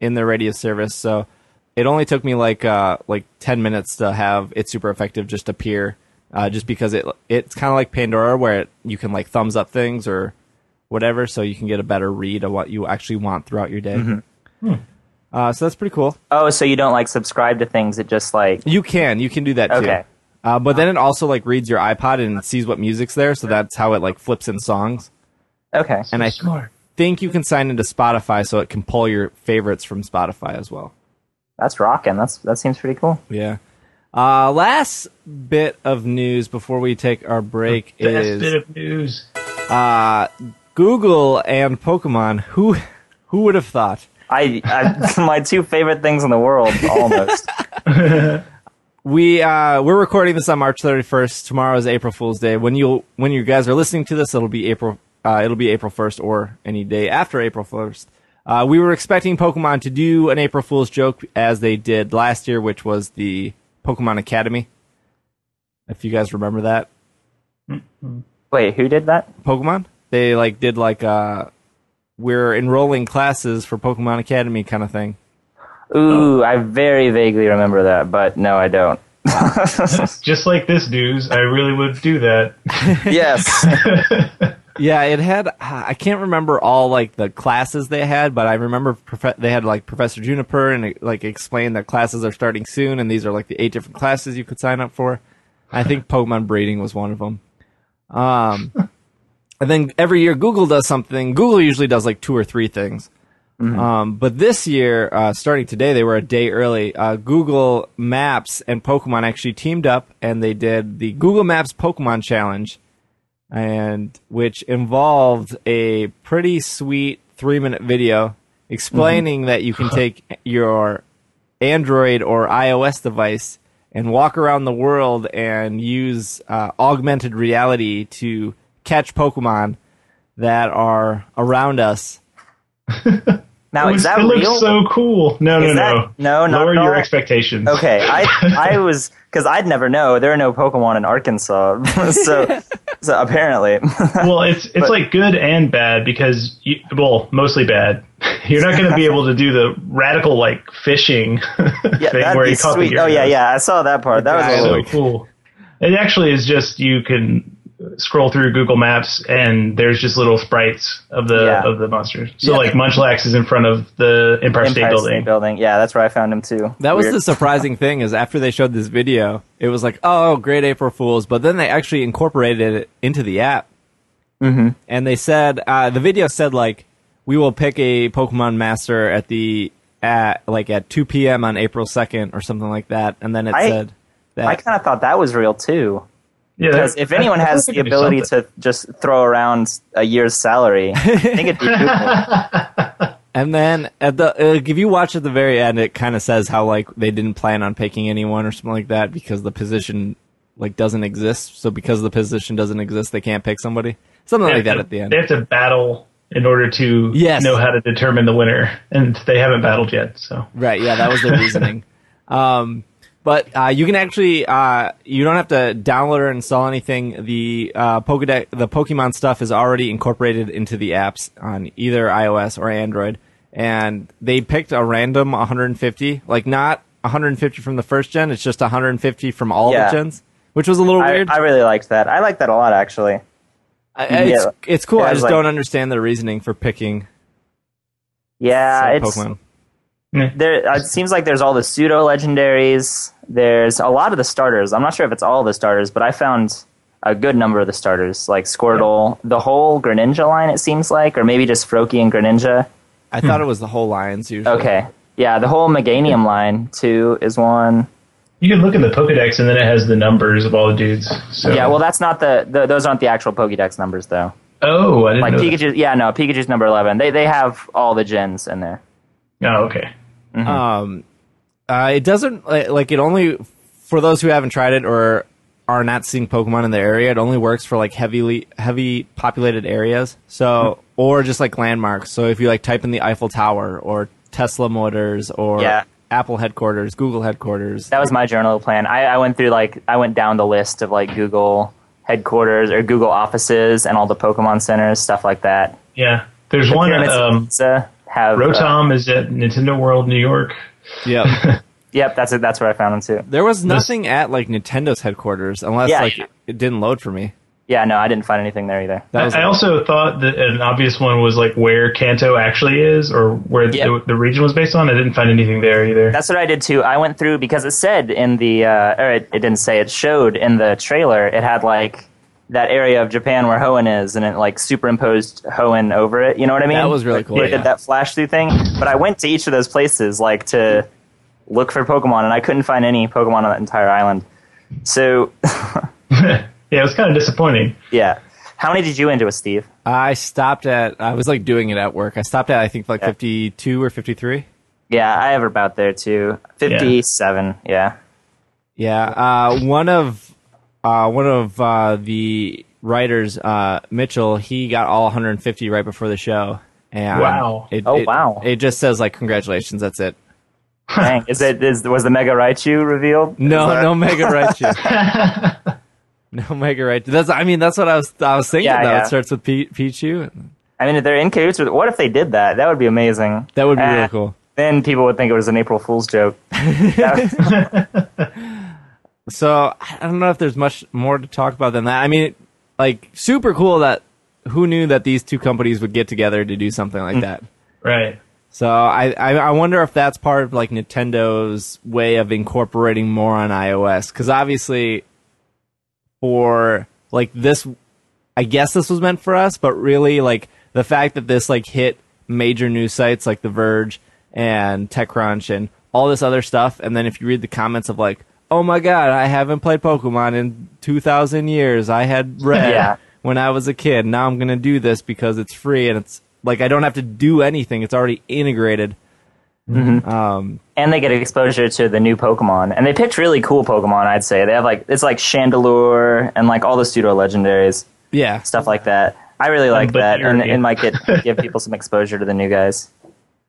S3: in their radio service. So it only took me like uh, like ten minutes to have it super effective just appear, uh, just because it it's kind of like Pandora, where it, you can like thumbs up things or whatever, so you can get a better read of what you actually want throughout your day. Uh, so that's pretty cool.
S1: oh, so you don't like subscribe to things? It just like
S3: You can, you can do that too.
S1: Okay.
S3: Uh, but then it also like reads your iPod and sees what music's there, so that's how it like flips in songs.
S1: okay.
S3: And I
S2: Smart.
S3: think you can sign into Spotify, so it can pull your favorites from Spotify as well.
S1: That's rocking. That's that seems pretty cool.
S3: Yeah. Uh, last bit of news before we take our break
S2: Best
S3: is
S2: bit of news.
S3: uh, Google and Pokemon. Who who would have thought?
S1: I, I my two favorite things in the world, almost.
S3: We uh, we're recording this on March 31st. Tomorrow is April Fool's Day. When you when you guys are listening to this, it'll be April uh, it'll be April 1st or any day after April 1st. Uh, we were expecting Pokemon to do an April Fool's joke as they did last year, which was the Pokemon Academy. If you guys remember that
S1: Wait, who did that?
S3: Pokemon, they like did like uh, we're enrolling classes for Pokemon Academy kind of thing.
S1: Ooh, I very vaguely remember that, but no, I don't.
S2: Just like this news, I really would do that.
S1: yes.
S3: Yeah, it had. I can't remember all like the classes they had, but I remember prof- they had like Professor Juniper and it, like explained that classes are starting soon, and these are like the eight different classes you could sign up for. I think Pokemon breeding was one of them. Um, and then every year Google does something. Google usually does like two or three things. Um, but this year, uh, starting today, they were a day early. Uh, Google Maps and Pokemon actually teamed up, and they did the Google Maps Pokemon Challenge and which involved a pretty sweet three minute video explaining that you can take your Android or iOS device and walk around the world and use uh, augmented reality to catch Pokemon that are around us.
S1: Now,
S2: it
S1: is that
S2: it looks so cool. No, no,
S1: that-
S2: no.
S1: no, not
S2: Lower
S1: at
S2: your
S1: all?
S2: expectations.
S1: Okay, I I was because I'd never know there are no Pokemon in Arkansas, so so apparently,
S2: well, it's it's
S1: But-
S2: like good and bad because you, well, mostly bad. You're not going to be able to do the radical like fishing
S1: yeah,
S2: thing
S1: that'd
S2: where
S1: be
S2: you caught the
S1: sweet. Oh yeah, yeah, I saw that part. That was a
S3: guy-
S1: little
S2: so cool. It actually is just you can scroll through Google Maps and there's just little sprites of the
S1: Yeah.
S2: of the monsters. So
S3: Yeah.
S2: like Munchlax is in front of the Empire, State
S1: Empire
S2: Building.
S1: State Building. Yeah, that's where I found him too.
S3: That was
S1: Weird.
S3: the surprising thing is after they showed this video, it was like, oh, great April Fools, but then they actually incorporated it into the app. Mm-hmm. And they said, uh, the video said like, we will pick a Pokemon Master at the at like at 2 p.m. on April 2nd or something like that. And then it
S1: I-
S3: said that
S1: I kind of thought that was real too.
S2: Yeah,
S1: Because
S2: that-
S1: if anyone
S2: I- I
S1: has
S2: think
S1: the
S2: it could do
S1: ability to just throw around a year's salary, I think it'd be Google.
S3: And then at the uh, if you watch at the very end, it kind of says how like they didn't plan on picking anyone or something like that because the position like doesn't exist. So because the position doesn't exist, they can't pick somebody. Something like that
S2: have
S3: at the end.
S2: They have to battle in order to
S3: Yes.
S2: know how to determine the winner, and they haven't battled yet. So
S3: Right. Yeah, that was the reasoning. Um, but uh, you can actually uh, you don't have to download or install anything. The uh, Pokedex, the Pokemon stuff is already incorporated into the apps on either iOS or Android, and they picked a random 150, like not 150 from the first gen. It's just 150 from all
S1: Yeah.
S3: the gens, which was a little
S1: I,
S3: weird.
S1: I really liked that. I like that a lot, actually.
S3: I- it's,
S1: yeah.
S3: it's cool.
S1: Yeah,
S3: I just
S1: like-
S3: don't understand the reasoning for picking
S1: Yeah, it's
S3: Pokemon.
S1: There. It seems like there's all the pseudo legendaries. There's a lot of the starters. I'm not sure if it's all the starters, but I found a good number of the starters, like Squirtle, the whole Greninja line. It seems like, or maybe just Froakie and Greninja.
S3: I thought hmm. it was the whole Lions usually.
S1: Okay, yeah, the whole Meganium line too is one.
S2: you you can look in the Pokedex and then it has the numbers of all the dudes. So.
S1: Yeah, well, that's not the, the those aren't the actual Pokédex numbers though.
S2: oh, I didn't
S1: Like
S2: know. that.
S1: Yeah, no, Pikachu's number eleven. They they have all the gens in there.
S2: Oh, okay.
S3: Um, uh, it doesn't like like, it only for those who haven't tried it or are not seeing Pokemon in the area. It only works for like heavily heavy populated areas. So or just like landmarks. So if you like type in the Eiffel Tower or Tesla Motors or
S1: Yeah.
S3: Apple headquarters, Google headquarters.
S1: That was my journal plan. I, I went through like I went down the list of like Google headquarters or Google offices and all the Pokemon centers, stuff like that.
S2: Yeah. There's one. Um,
S1: Giza have uh,
S2: Rotom is at Nintendo World, New York.
S3: Yep.
S1: yep, that's it. That's where I found them too.
S3: there was nothing at like Nintendo's headquarters unless
S1: Yeah.
S3: like it didn't load for me.
S1: Yeah, no, I didn't find anything there either.
S3: That was
S2: I also thought that an obvious one was like where Kanto actually is, or where
S1: Yeah.
S2: the, the region was based on. I didn't find anything there either.
S1: That's what I did too. I went through because it said in the, uh, or it, it didn't say, it showed in the trailer, it had like that area of Japan where Hoenn is, and it like superimposed Hoenn over it. You know what I mean?
S3: That was really cool,
S1: It
S3: yeah.
S1: did that flash through thing. But I went to each of those places like to look for Pokemon, and I couldn't find any Pokemon on that entire island. So,
S2: yeah, it was kind of disappointing.
S1: yeah. How many did you into it, Steve?
S3: I stopped at I was like doing it at work. I stopped at I think like
S1: Yeah.
S3: 52 or 53.
S1: Yeah, I have about there too. 57, yeah.
S3: Yeah, uh, one of uh, one of uh, the writers, uh, Mitchell, he got all 150 right before the show. And
S2: Wow.
S3: It,
S1: Oh,
S3: it-
S1: wow.
S3: It just says like congratulations. That's it.
S1: Dang. Is it, is, was the Mega Raichu revealed?
S3: No,
S1: that-
S3: no Mega Raichu. no Mega Raichu. That's I mean that's what I was I was thinking.
S1: Yeah,
S3: though.
S1: yeah.
S3: It starts with P- Pichu.
S1: I mean, if they're in cahoots with, what if they did that? That would be amazing.
S3: That would be
S1: Eh,
S3: really cool.
S1: Then people would think it was an April Fool's joke.
S3: So I don't know if there's much more to talk about than that. I mean, like super cool that who knew that these two companies would get together to do something like mm. that.
S2: Right.
S3: So I, I I wonder if that's part of like Nintendo's way of incorporating more on iOS because obviously for like this I guess this was meant for us, but really like the fact that this like hit major news sites like The Verge and TechCrunch and all this other stuff, and then if you read the comments of like, oh my god, I haven't played Pokemon in two thousand years. I had red
S1: Yeah.
S3: when I was a kid. Now I'm gonna do this because it's free and it's like I don't have to do anything. It's already integrated. Um,
S1: and they get exposure to the new Pokemon. And they picked really cool Pokemon, I'd say. They have like, it's like Chandelure and like all the pseudo legendaries,
S3: yeah,
S1: stuff like that. I really like
S2: but
S1: that. And it might get, give people some exposure to the new guys.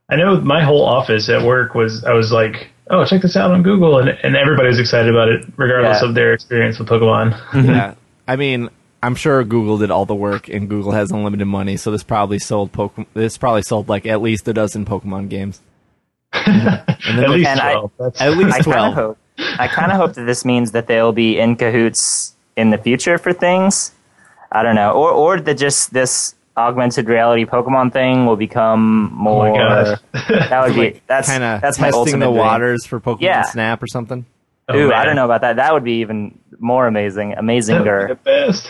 S2: I know my whole office at work was. I was like, "Oh, check this out on Google," and and everybody was excited about it, regardless
S1: Yeah.
S2: of their experience with Pokemon.
S3: yeah. I mean, I'm sure Google did all the work, and Google has unlimited money, so this probably sold Pokemon. This probably sold like at least a dozen Pokemon games.
S2: at least
S1: and I-
S2: twelve.
S3: At least
S1: I kind
S3: twelve.
S1: of hope, I kind of hope that this means that they'll be in cahoots in the future for things. I don't know. Or, or that just this augmented reality Pokemon thing will become
S2: oh
S1: more.
S2: my gosh.
S1: that would be, that's,
S3: kind of
S1: that's my
S3: testing
S1: ultimate
S3: the
S1: dream.
S3: waters for Pokemon
S1: Yeah.
S3: Snap or something.
S2: Oh,
S1: Ooh, I don't know about that. That would be even more amazing.
S2: That would be the
S1: Amazinger.
S2: best.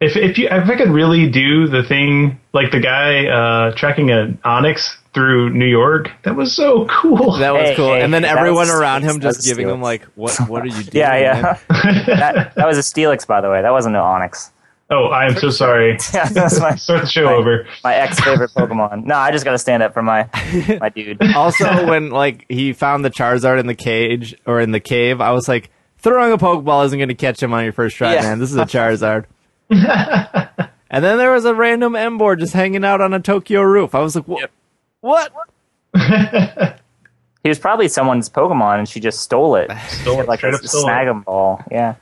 S2: If if you if I could really do the thing like the guy uh, tracking an Onix through New York, that was so cool.
S3: That was
S1: Hey,
S3: cool.
S1: hey,
S3: and then everyone
S1: was-
S3: around him just giving him like, "What? What are you doing?"
S1: Yeah, yeah. that, that was a Steelix, by the way. That wasn't an Onix.
S2: Oh, I am so sorry.
S1: Yeah, that's my,
S2: Start the show
S1: my,
S2: over.
S1: my ex favorite Pokemon. No, I just got to stand up for my my dude.
S3: also, when like he found the Charizard in the cage or in the cave, I was like, throwing a Pokeball isn't going to catch him on your first try,
S1: Yeah.
S3: man. This is a Charizard. and then there was a random Emboar just hanging out on a Tokyo roof. I was like, what? What?
S1: He was probably someone's Pokemon, and she just stole it.
S2: Stole it,
S1: like
S2: straight
S1: a,
S2: up stole it.
S1: ball. Yeah.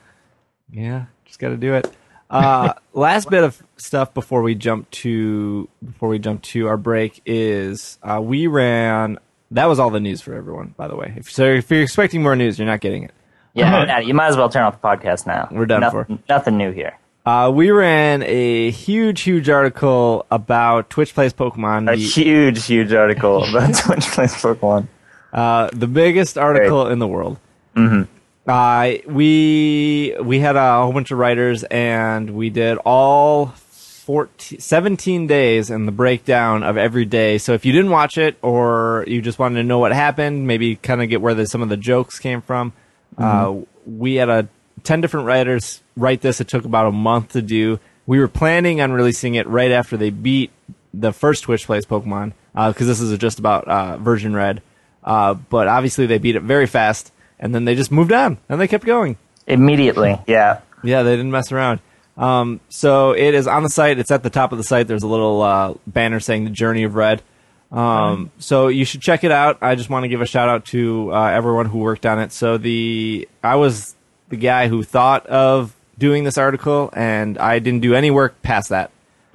S3: Yeah, just got to do it. Uh, last bit of stuff before we jump to before we jump to our break is uh, we ran. That was all the news for everyone, by the way. If, so if you're expecting more news, you're not getting it.
S1: Yeah, yeah, you might as well turn off the podcast now.
S3: We're done
S1: nothing, Nothing new here.
S3: Uh, we ran a huge, huge article about Twitch plays Pokemon,
S1: A
S3: the,
S1: huge, huge article about Twitch plays Pokemon.
S3: uh, the biggest article in the world. Mm-hmm. Uh, we we had a whole bunch of writers, and we did all 14, 17 days and the breakdown of every day. So if you didn't watch it, or you just wanted to know what happened, maybe kind of get where the, some of the jokes came from, Uh, we had a ten different writers write this. It took about a month to do. We were planning on releasing it right after they beat the first Twitch Plays Pokemon because this is just about uh, version red. Uh, but obviously they beat it very fast, and then they just moved on and they kept going.
S1: Immediately, yeah.
S3: Yeah, they didn't mess around. Um, so it is on the site. It's at the top of the site. There's a little uh, banner saying the Journey of Red. Um, so you should check it out. I just want to give a shout out to uh, everyone who worked on it. So the I was the guy who thought of doing this article, and I didn't do any work past that.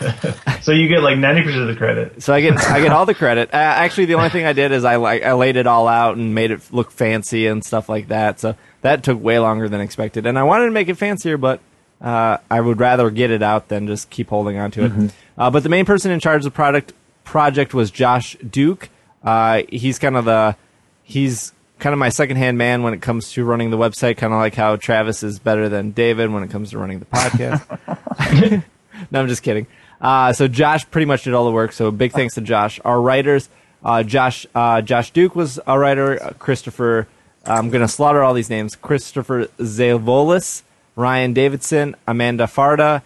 S2: So you get like ninety percent of the credit.
S3: So I get I get all the credit. Uh, actually, the only thing I did is I like I laid it all out and made it look fancy and stuff like that. So that took way longer than expected, and I wanted to make it fancier, but uh, I would rather get it out than just keep holding on to it. Uh, but the main person in charge of the product project was Josh Duke. Uh, he's kind of the he's kind of my second hand man when it comes to running the website. Kind of like how Travis is better than David when it comes to running the podcast. no, I'm just kidding. Uh, so Josh pretty much did all the work. So big thanks to Josh. Our writers, uh, Josh, uh, Josh Duke was a writer. Uh, Christopher, I'm gonna slaughter all these names. Christopher Zavolis, Ryan Davidson, Amanda Farda,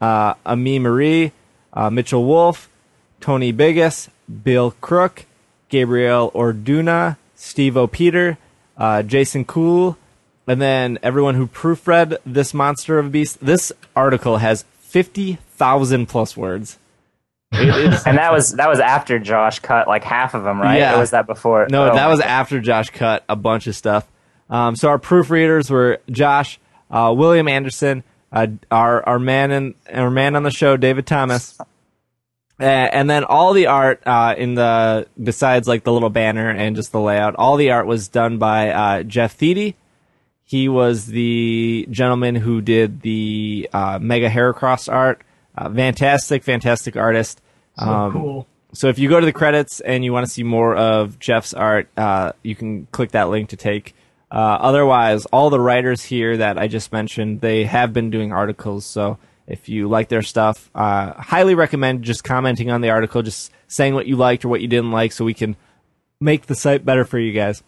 S3: uh, Ami Marie, uh, Mitchell Wolf, Tony Biggis, Bill Crook, Gabriel Orduna, Steve O'Peter, uh, Jason Cool, and then everyone who proofread this monster of a beast. This article has fifty thousand plus words.
S1: And that was that was after Josh cut like half of them, right?
S3: Yeah.
S1: Or was that before?
S3: No,
S1: Oh,
S3: that was
S1: my-
S3: after Josh cut a bunch of stuff. Um, so our proofreaders were Josh, uh, William Anderson, uh, our our man in, our man on the show, David Thomas, uh, and then all the art uh, in the besides like the little banner and just the layout, all the art was done by uh, Jeff Theedy. He was the gentleman who did the uh, Mega Heracross art. Uh, fantastic, fantastic artist.
S2: So
S3: Um,
S2: cool.
S3: so if you go to the credits and you want to see more of Jeff's art, uh, you can click that link to take. Uh, otherwise, all the writers here that I just mentioned, they have been doing articles. So if you like their stuff, uh, highly recommend just commenting on the article, just saying what you liked or what you didn't like, so we can make the site better for you guys.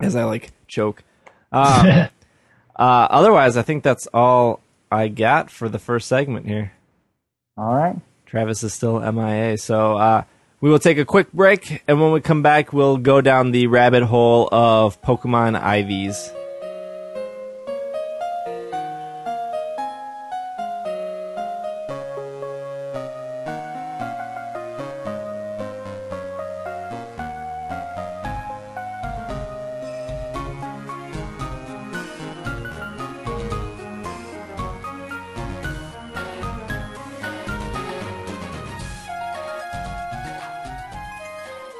S3: As I like choke. Um, uh, otherwise, I think that's all I got for the first segment here.
S1: All right.
S3: Travis is still MIA. So uh, we will take a quick break, and when we come back, we'll go down the rabbit hole of Pokemon IVs.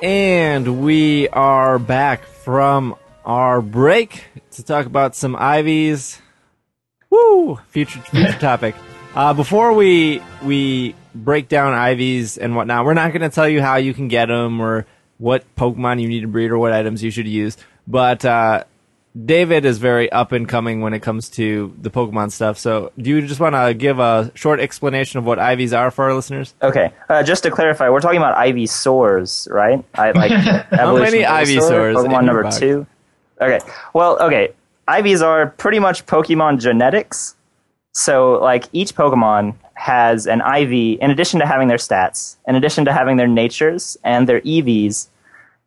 S3: And we are back from our break to talk about some IVs. Woo! Future future topic. Uh, before we we break down IVs and whatnot, we're not going to tell you how you can get them or what Pokemon you need to breed or what items you should use. But uh, David is very up and coming when it comes to the Pokemon stuff. So, do you just want to give a short explanation of what IVs are for our listeners?
S1: Okay. Uh, just to clarify, we're talking about Ivysaurs, right? I like
S3: How many
S1: evolution of
S3: Ivysaurs
S1: Pokemon number
S3: box?
S1: two. Okay. Well, okay. IVs are pretty much Pokemon genetics. So, like, each Pokemon has an IV, in addition to having their stats, in addition to having their natures and their EVs,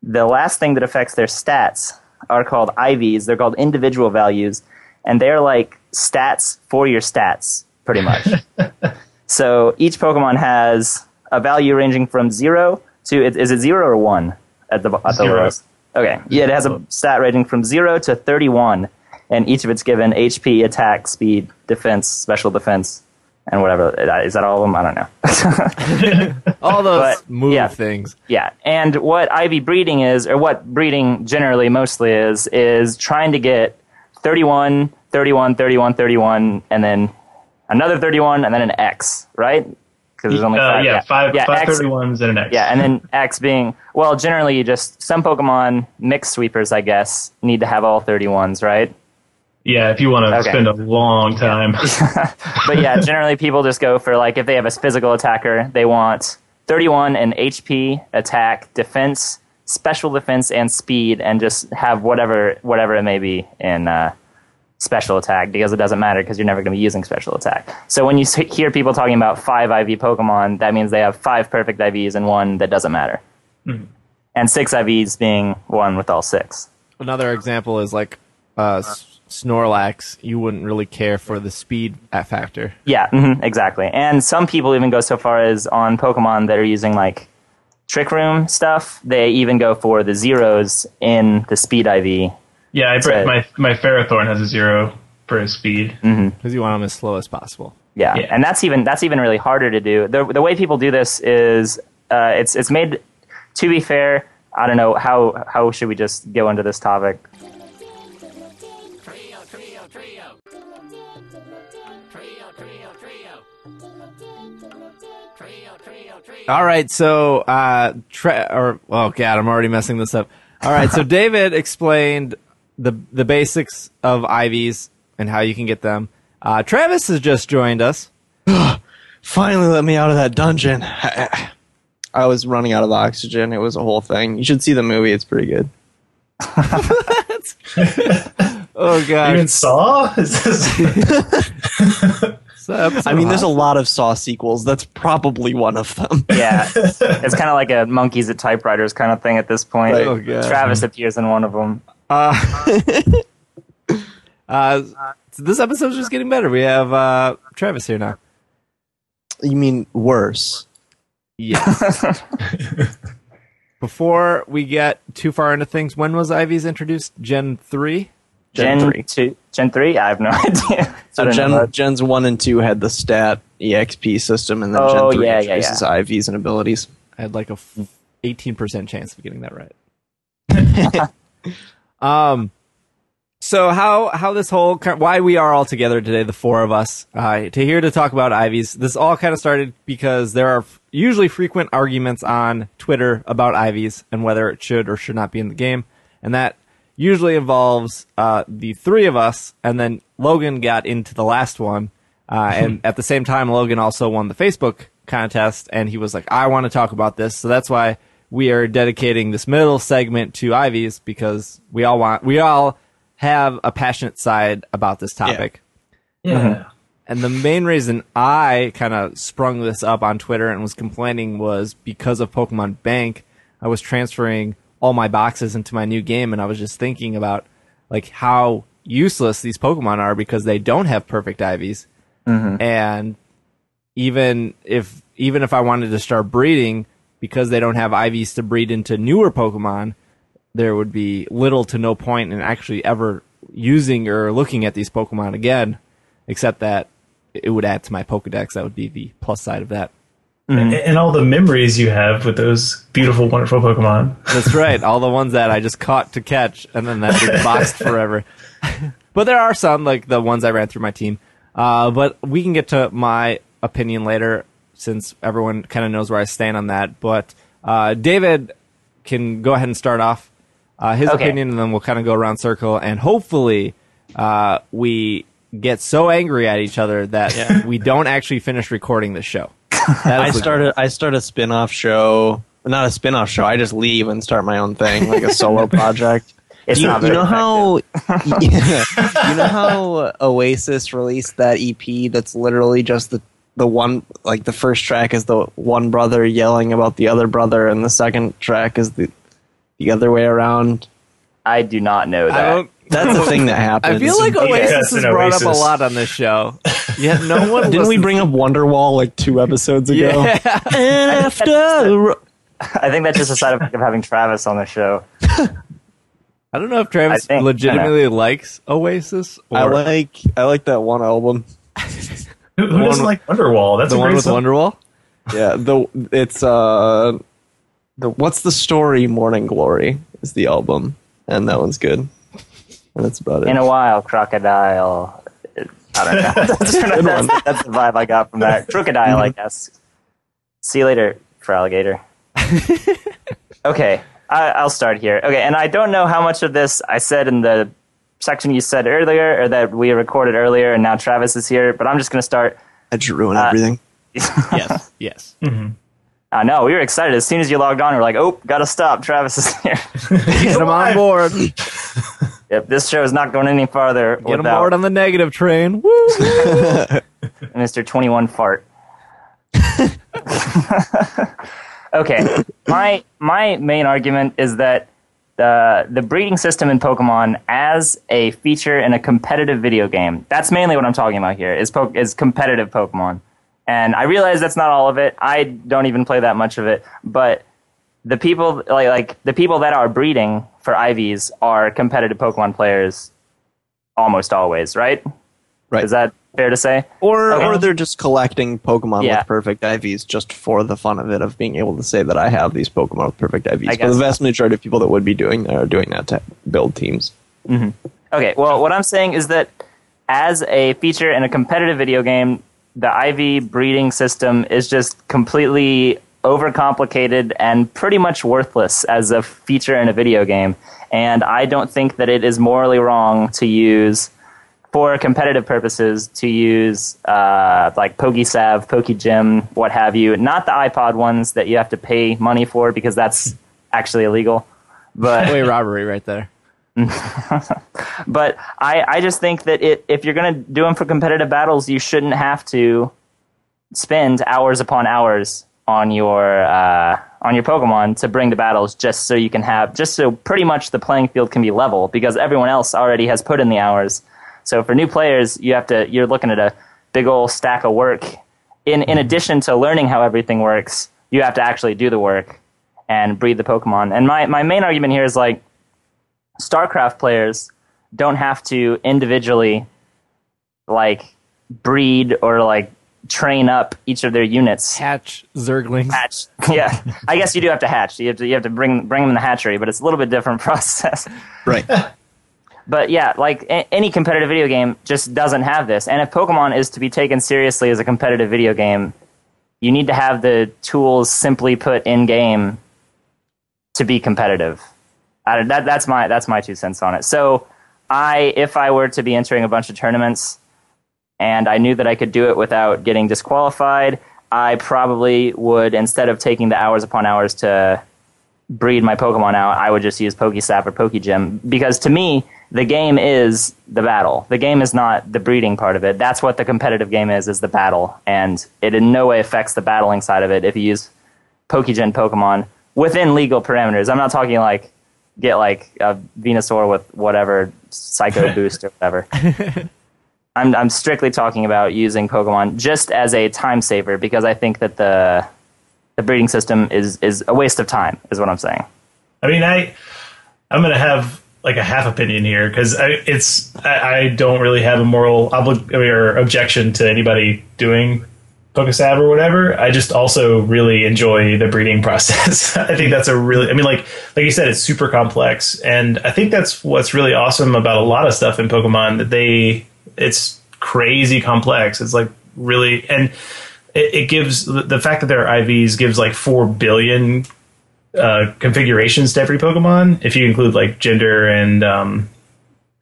S1: the last thing that affects their stats are called IVs. They're called individual values, and they're like stats for your stats, pretty much. so each Pokemon has a value ranging from zero to is is it zero or one at the at the
S2: Zero.
S1: lowest? Okay, yeah, it has a stat ranging from zero to thirty-one, and each of it's given HP, attack, speed, defense, special defense, and whatever. Is that all of them? I don't know.
S3: All those
S1: But,
S3: move
S1: yeah.
S3: things.
S1: Yeah, and what IV breeding is, or what breeding generally mostly is, is trying to get 31, 31, 31, 31, and then another 31, and then an X, right? Because there's only
S2: Uh,
S1: five.
S2: yeah, five
S1: yeah,
S2: five
S1: X,
S2: thirty ones and an X.
S1: yeah, and then X being, well, generally you just, some Pokemon mixed sweepers, I guess, need to have all 31s, right?
S2: Yeah. If you want to
S1: Okay.
S2: spend a long time,
S1: but yeah, generally people just go for like if they have a physical attacker, they want 31 and HP, attack, defense, special defense and speed, and just have whatever whatever it may be in uh, special attack because it doesn't matter because you're never going to be using special attack. So when you hear people talking about five IV Pokemon, that means they have five perfect IVs and one that doesn't matter, and six IVs being one with all six.
S3: Another example is like uh, S- Snorlax. You wouldn't really care for the speed factor.
S1: Yeah, mhm, exactly. And some people even go so far as on Pokemon that are using like Trick Room stuff, they even go for the zeros in the speed IV.
S2: Yeah, I
S1: it.
S2: my my Ferrothorn has a zero for his speed.
S3: because you want them as slow as possible.
S1: Yeah.
S2: Yeah.
S1: and that's even that's even really harder to do. The the way people do this is uh, it's it's made. To be fair, I don't know how how should we just go into this topic.
S3: All right, so uh, tra- or oh god, I'm already messing this up. All right, so David explained the the basics of IVs and how you can get them. Uh, Travis has just joined us.
S4: Finally, let me out of that dungeon. I, I was running out of oxygen. It was a whole thing. You should see the movie. It's pretty good.
S3: Oh god,
S2: Even Saw? Is this-
S4: I mean, there's a lot of Saw sequels. That's probably one of them.
S1: Yeah, it's kind of like a monkeys at typewriters kind of thing at this point.
S4: Right.
S3: Oh, God.
S1: Travis appears in one of them.
S3: uh, so this episode's just getting better. We have uh, Travis here now.
S4: You mean worse?
S3: Yes. Before we get too far into things, when was IVs introduced? Gen three.
S4: Gen
S1: Gen,
S4: three.
S1: two, Gen three. I have no idea.
S4: So
S1: don't know
S4: Gen,
S1: about-
S4: Gens 1 and 2 had the stat EXP system, and then
S1: Oh,
S4: Gen 3
S1: yeah, yeah,
S4: introduces IVs and abilities.
S3: I had like a eighteen percent chance of getting that right. um, so how how this whole why we are all together today, the four of us, uh, to here to talk about IVs. This all kind of started because there are usually frequent arguments on Twitter about IVs and whether it should or should not be in the game, and that usually involves uh, the three of us, and then Logan got into the last one, uh, and at the same time, Logan also won the Facebook contest, and he was like, "I want to talk about this," so that's why we are dedicating this middle segment to IVs because we all want, we all have a passionate side about this topic.
S2: yeah.
S3: And the main reason I kind of sprung this up on Twitter and was complaining was because of Pokemon Bank. I was transferring all my boxes into my new game, and I was just thinking about like how useless these Pokemon are because they don't have perfect IVs. Mm-hmm. And even if even if I wanted to start breeding, because they don't have IVs to breed into newer Pokemon, there would be little to no point in actually ever using or looking at these Pokemon again, except that it would add to my Pokedex. That would be the plus side of that.
S2: And, and all the memories you have with those beautiful, wonderful Pokemon.
S3: That's right. All the ones that I just caught to catch and then that been boxed forever. but there are some, like the ones I ran through my team. Uh, but we can get to my opinion later since everyone kind of knows where I stand on that. But uh, David can go ahead and start off uh, his
S1: Okay.
S3: opinion and then we'll kind of go around circle and hopefully uh, we get so angry at each other that we don't actually finish recording this show. That
S4: I
S3: is the-
S4: started. I start a spin-off show. Not a spin-off show. I just leave and start my own thing, like a solo project.
S1: It's
S4: you,
S1: not
S4: you
S1: very
S4: know how you know how Oasis released that EP that's literally just the the one like the first track is the one brother yelling about the other brother and the second track is the the other way around.
S1: I do not know that.
S3: I don't.
S4: That's the thing that happens.
S3: I feel like
S2: Yeah,
S3: Oasis
S2: it's
S3: is
S2: an
S3: brought up a lot on this show. Yeah, no one
S4: Didn't we bring up Wonderwall like two episodes ago?
S3: Yeah.
S4: After
S1: I think that's just a side effect of having Travis on the show.
S3: I don't know if Travis
S1: think-
S3: legitimately likes Oasis or
S4: I like I like that one album.
S2: Who, who doesn't like Wonderwall? That's
S3: the
S2: a
S3: one
S2: great
S3: with
S2: song.
S3: Wonderwall.
S4: Yeah, the it's uh the what's the story? Morning Glory is the album, and that one's good. And that's about it.
S1: In a while, crocodile. I don't know. that's, that's, that's the vibe I got from that. Crocodile, I guess. See you later, for alligator. okay, I, I'll start here. Okay, and I don't know how much of this I said in the section you said earlier, or that we recorded earlier, and now Travis is here. But I'm just going to start.
S4: I just ruin
S1: Uh,
S4: everything.
S3: Yes. Yes.
S1: Uh, I know we were excited as soon as you logged on. We are like, "Oh, gotta stop! Travis is here."
S3: Get him on board.
S1: Yep, this show is not going any farther
S3: Get
S1: without
S3: board on the negative train. Woo!
S1: Mr. Twenty One Fart. okay, my my main argument is that the the breeding system in Pokemon as a feature in a competitive video game. That's mainly what I'm talking about here. Is po- is competitive Pokemon, and I realize that's not all of it. I don't even play that much of it, but the people like like the people that are breeding for IVs are competitive Pokemon players, almost always, right?
S4: Right.
S1: Is that fair to say?
S4: Or
S1: Okay.
S4: or they're just collecting Pokemon
S1: Yeah.
S4: with perfect IVs just for the fun of it of being able to say that I have these Pokemon with perfect IVs.
S1: I
S4: But
S1: guess.
S4: the vast majority of people that would be doing that are doing that to build teams. Mm-hmm.
S1: Okay, well, what I'm saying is that as a feature in a competitive video game, the IV breeding system is just completely overcomplicated and pretty much worthless as a feature in a video game. And I don't think that it is morally wrong to use, for competitive purposes, to use uh, like PokeSav, PokeGen, what have you. Not the iPod ones that you have to pay money for because that's actually illegal. But
S3: Way robbery right there.
S1: but I, I just think that it, if you're going to do them for competitive battles, you shouldn't have to spend hours upon hours on your uh, on your Pokemon to bring to battles just so you can have just so pretty much the playing field can be level because everyone else already has put in the hours. So for new players, you have to you're looking at a big old stack of work. In in addition to learning how everything works, you have to actually do the work and breed the Pokemon. And my, my main argument here is like StarCraft players don't have to individually like breed or like train up each of their units.
S3: Hatch Zerglings.
S1: Hatch. Yeah, I guess you do have to hatch. You have to you have to bring bring them in the hatchery, but it's a little bit different process.
S4: Right.
S1: But yeah, like a- any competitive video game just doesn't have this. And if Pokemon is to be taken seriously as a competitive video game, you need to have the tools simply put in game to be competitive. I, that, that's my that's my two cents on it. So I, if I were to be entering a bunch of tournaments, and I knew that I could do it without getting disqualified, I probably would instead of taking the hours upon hours to breed my Pokemon out, I would just use PokeSav or PokeGen because to me, the game is the battle. The game is not the breeding part of it. That's what the competitive game is, is the battle. And it in no way affects the battling side of it if you use Pokegen Pokemon within legal parameters. I'm not talking like get like a Venusaur with whatever Psycho Boost or whatever. I'm, I'm strictly talking about using Pokemon just as a time saver because I think that the the breeding system is is a waste of time. Is what I'm saying.
S2: I mean, I I'm gonna have like a half opinion here because it's I, I don't really have a moral obli- or objection to anybody doing PokeSav or whatever. I just also really enjoy the breeding process. I think that's a really I mean like like you said, it's super complex, and I think that's what's really awesome about a lot of stuff in Pokemon that they it's crazy complex. It's like really and it, it gives the fact that there are IVs gives like four billion uh, configurations to every Pokemon, if you include like gender and um,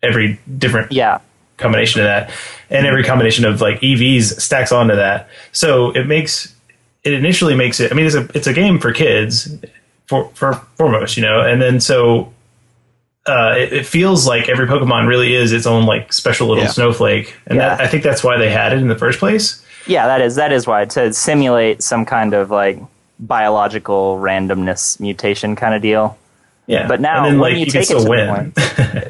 S2: every different
S1: Yeah,
S2: combination of that, and every combination of like EVs stacks onto that. So it makes it initially makes it. I mean, it's a it's a game for kids for for foremost, you know, and then so. Uh, it, it feels like every Pokemon really is its own like special little
S4: Yeah.
S2: snowflake, and that, I think that's why they had it in the first place.
S1: yeah, that is that is why to simulate some kind of like biological randomness mutation kind of deal.
S2: Yeah,
S1: But now,
S2: then,
S1: when
S2: like,
S1: you
S2: you
S1: take it to the
S2: win.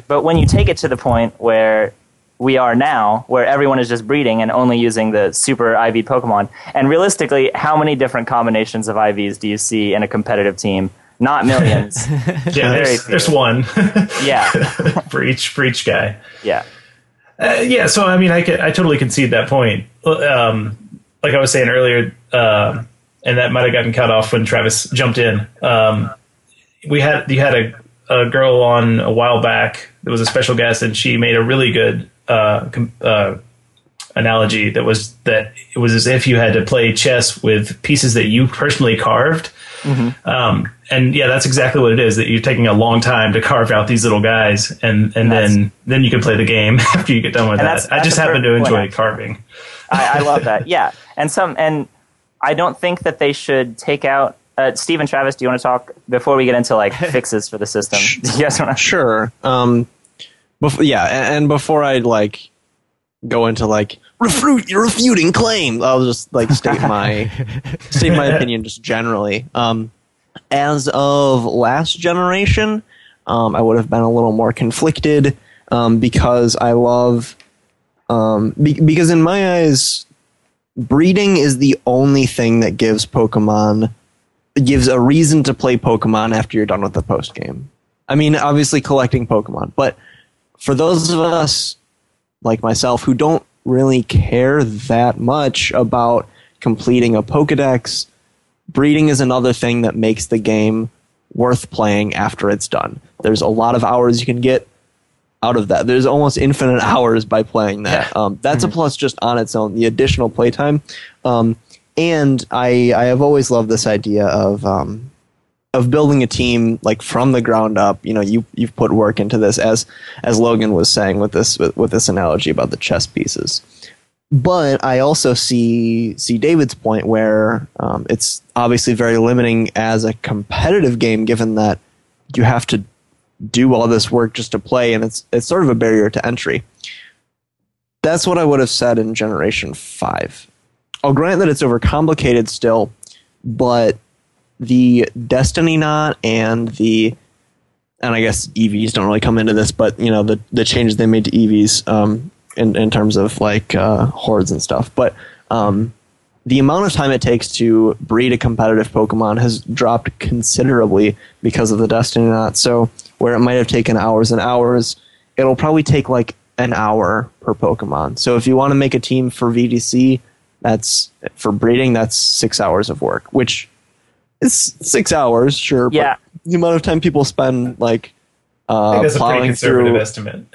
S1: But when you take it to the point where we are now, where everyone is just breeding and only using the super IV Pokemon, and realistically, how many different combinations of IVs do you see in a competitive team? Not millions.
S2: yeah, there's, there's one
S1: yeah,
S2: for each for each guy.
S1: yeah,
S2: Uh, yeah, so I mean, I could, I totally concede that point. Um, like I was saying earlier, uh, and that might have gotten cut off when Travis jumped in. Um, we had you had a, a girl on a while back that was a special guest, and she made a really good uh, com- uh, analogy that was that it was as if you had to play chess with pieces that you personally carved. Um, and yeah, that's exactly what it is. That you're taking a long time to carve out these little guys, and and
S1: That's-
S2: then then you can play the game after you get done with that.
S1: that's-
S2: I just happen to
S1: perfect point,
S2: enjoy carving.
S1: I, I love that. Yeah, and some and I don't think that they should take out. Uh, Steve and Travis, do you want to talk before we get into like fixes for the system? Do you guys want to?
S4: Sure. Um, bef- yeah, and, and before I like go into like refute refuting claim, I'll just like state my state my opinion just generally. Um, as of last generation, um, I would have been a little more conflicted um, because I love um, be- because in my eyes, breeding is the only thing that gives Pokemon gives a reason to play Pokemon after you're done with the post game. I mean, obviously collecting Pokemon, but for those of us like myself who don't really care that much about completing a Pokedex, breeding is another thing that makes the game worth playing after it's done. There's a lot of hours you can get out of that. There's almost infinite hours by playing that. Um, that's a plus just on its own. The additional playtime, um, and I I have always loved this idea of um, of building a team like from the ground up. You know, you you've put work into this as as Logan was saying with this with, with this analogy about the chess pieces. But I also see see David's point where um, it's obviously very limiting as a competitive game, given that you have to do all this work just to play, and it's it's sort of a barrier to entry. That's what I would have said in Generation Five. I'll grant that it's overcomplicated still, but the Destiny knot and the and I guess EVs don't really come into this, but you know the the changes they made to EVs um, in in terms of like uh, hordes and stuff. But um, the amount of time it takes to breed a competitive Pokemon has dropped considerably because of the Destiny knot. So where it might have taken hours and hours, it'll probably take like an hour per Pokemon. So if you want to make a team for VGC, that's for breeding, that's six hours of work, which is six hours, sure.
S1: Yeah.
S4: But the amount of time people spend like
S2: I
S4: uh,
S2: think that's a pretty
S4: plowing
S2: conservative
S4: through.
S2: estimate.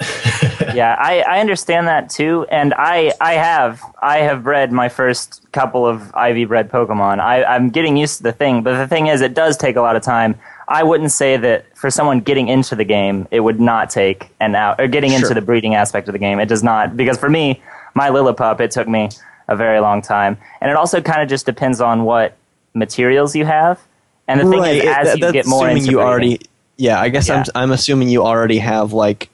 S1: yeah, I, I understand that too, and I I have I have bred my first couple of IV bred Pokemon. I, I'm getting used to the thing, but the thing is, it does take a lot of time. I wouldn't say that for someone getting into the game, it would not take an hour, or getting into the breeding aspect of the game. It does not, because for me, my Lillipup, it took me a very long time, and it also kind of just depends on what materials you have. And the thing
S4: right,
S1: is,
S4: it-
S1: as
S4: that-
S1: you get more
S4: assuming you already. Yeah, I guess I'm I'm assuming you already have like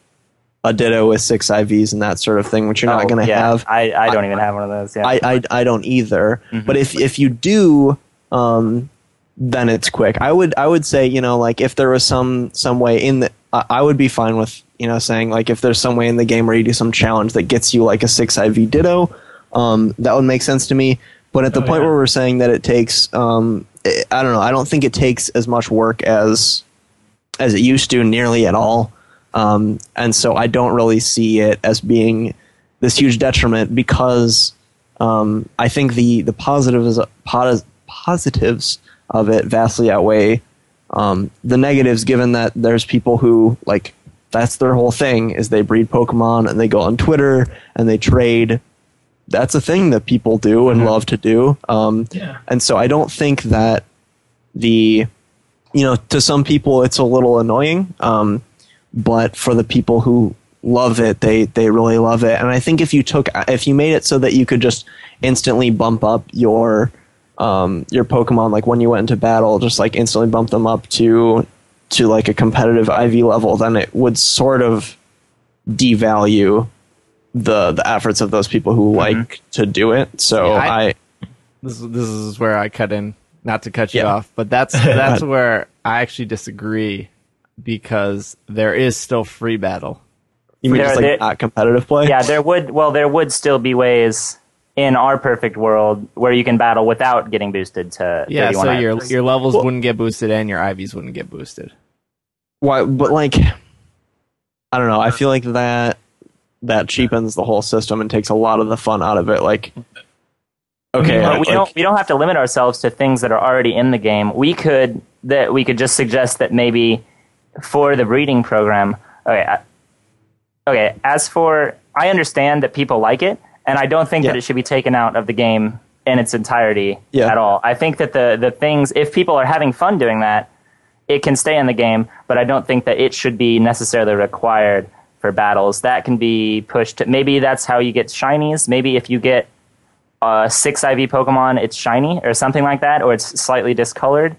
S4: a Ditto with six IVs and that sort of thing, which you're
S1: Oh,
S4: not going to
S1: yeah,
S4: have.
S1: I, I don't even have one of those. Yeah.
S4: I, I, I don't either.
S1: Mm-hmm.
S4: But if if you do, um, then it's quick. I would I would say you know like if there was some some way in the I I would be fine with you know saying like if there's some way in the game where you do some challenge that gets you like a six IV Ditto, um, that would make sense to me. But at the
S2: Oh,
S4: point
S2: yeah.
S4: where we're saying that it takes, um, I I don't know. I don't think it takes as much work as as it used to nearly at all. Um, and so I don't really see it as being this huge detriment because um, I think the the positives pos- positives of it vastly outweigh um, the negatives. Given that there's people who like that's their whole thing is they breed Pokemon and they go on Twitter and they trade. That's a thing that people do and love to do. Um,
S2: Yeah.
S4: And so I don't think that the you know to some people it's a little annoying um, but for the people who love it they they really love it. And i think if you took if you made it so that you could just instantly bump up your um, your pokemon like when you went into battle just like instantly bump them up to to like a competitive iv level then it would sort of devalue the the efforts of those people who like to do it. So
S3: Yeah, I-
S4: I
S3: This is this is where I cut in, not to cut you
S4: Yeah.
S3: off, but that's that's where I actually disagree because there is still free battle.
S4: you mean
S1: There-
S4: just like
S1: there-
S4: not competitive play
S1: yeah, there would well, there would still be ways in our perfect world where you can battle without getting boosted to
S3: Yeah, so your
S1: items.
S3: your levels
S4: Well-
S3: wouldn't get boosted and your IVs wouldn't get boosted.
S4: Why? But like, I don't know. I feel like that that cheapens the whole system and takes a lot of the fun out of it. Like, okay,
S1: But we
S4: like-
S1: don't we don't have to limit ourselves to things that are already in the game. We could that we could just suggest that maybe for the breeding program. Okay, okay. As for I understand that people like it, and I don't think that it should be taken out of the game in its entirety
S4: Yeah.
S1: at all. I think that the the things if people are having fun doing that, it can stay in the game. But I don't think that it should be necessarily required for battles. That can be pushed. To, maybe that's how you get shinies. Maybe if you get uh, six IV Pokemon, it's shiny or something like that, or it's slightly discolored.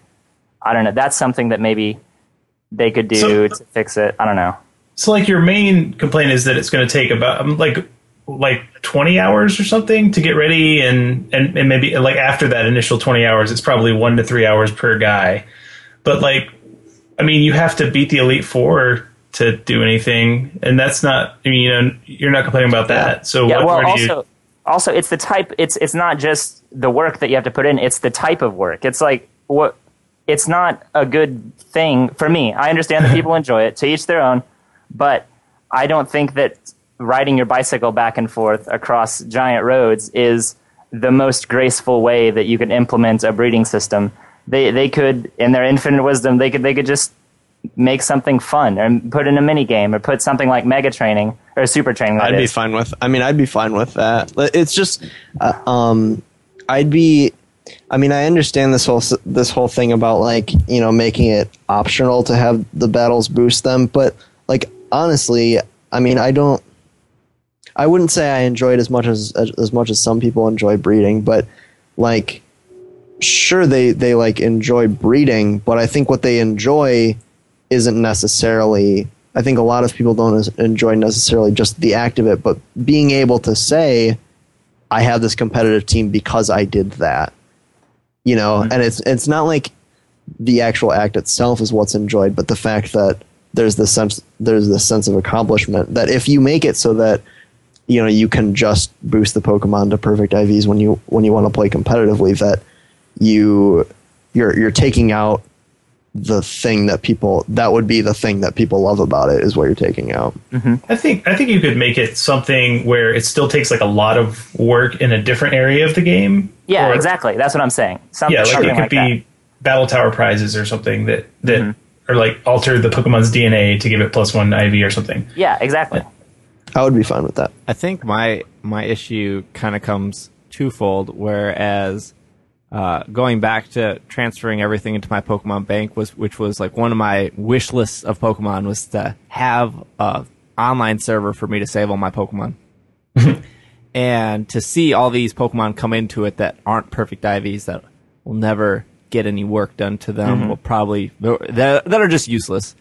S1: I don't know. That's something that maybe they could do
S2: So-
S1: to fix it. I don't know.
S2: So like your main complaint is that it's going to take about um, like like 20 hours or something to get ready and, and and maybe like after that initial 20 hours it's probably 1 to 3 hours per guy. But like I mean you have to beat the elite 4 to do anything and that's not I mean you know you're not complaining about that. So
S1: Yeah.
S2: what
S1: Well,
S2: do you
S1: also, also, it's the type. It's it's not just the work that you have to put in. It's the type of work. It's like what. It's not a good thing for me. I understand that people enjoy it. To each their own. But I don't think that riding your bicycle back and forth across giant roads is the most graceful way that you can implement a breeding system. They they could, in their infinite wisdom, they could they could just make something fun and put in a mini game or put something like mega training or super training.
S4: I'd be fine with. I mean, I'd be fine with that. It's just, uh, um, I'd be. I mean, I understand this whole this whole thing about like you know making it optional to have the battles boost them, but like honestly, I mean, I don't. I wouldn't say I enjoy it as much as as, as much as some people enjoy breeding, but like, sure they they like enjoy breeding, but I think what they enjoy isn't necessarily I think a lot of people don't enjoy necessarily just the act of it, but being able to say I have this competitive team because I did that. You know, mm-hmm. and it's it's not like the actual act itself is what's enjoyed, but the fact that there's this sense there's this sense of accomplishment that if you make it so that you know you can just boost the Pokemon to perfect IVs when you when you want to play competitively that you you're you're taking out the thing that people that would be the thing that people love about it is what you're taking out.
S2: I think I think you could make it something where it still takes like a lot of work in a different area of the game.
S1: Yeah,
S2: Or-
S1: exactly. That's what I'm saying. Some,
S2: Yeah, like
S1: something
S2: it could
S1: like
S2: be
S1: that.
S2: battle tower prizes or something that that
S1: Mm-hmm.
S2: or like alter the Pokemon's DNA to give it plus one IV or something.
S1: Yeah, exactly.
S4: I would be fine with that.
S3: I think my my issue kind of comes twofold. Whereas uh, going back to transferring everything into my Pokemon bank was, which was like one of my wish lists of Pokemon, was to have a online server for me to save all my Pokemon, and to see all these Pokemon come into it that aren't perfect IVs that will never get any work done to them. Will probably that that are just useless.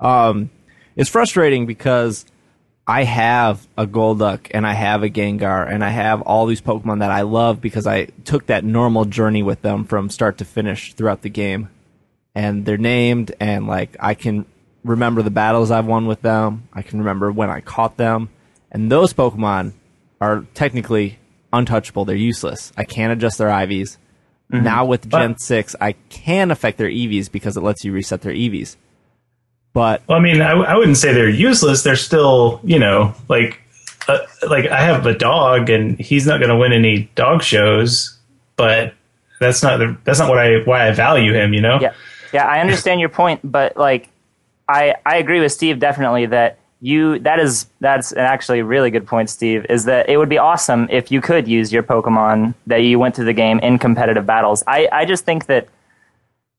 S3: Um, it's frustrating because I have a Golduck and I have a Gengar and I have all these Pokemon that I love because I took that normal journey with them from start to finish throughout the game. And they're named and like I can remember the battles I've won with them. I can remember when I caught them. And those Pokemon are technically untouchable. They're useless. I can't adjust their IVs. Mm-hmm. Now with Gen 6, I can affect their EVs because it lets you reset their EVs. But
S2: Well, I mean, I, I wouldn't say they're useless. They're still, you know, like uh, like I have a dog and he's not going to win any dog shows, but that's not the that's not what I why I value him. You know.
S1: Yeah, yeah, I understand your point, but like, I I agree with Steve definitely that you that is that's an actually really good point, Steve. Is that it would be awesome if you could use your Pokemon that you went through the game in competitive battles. I I just think that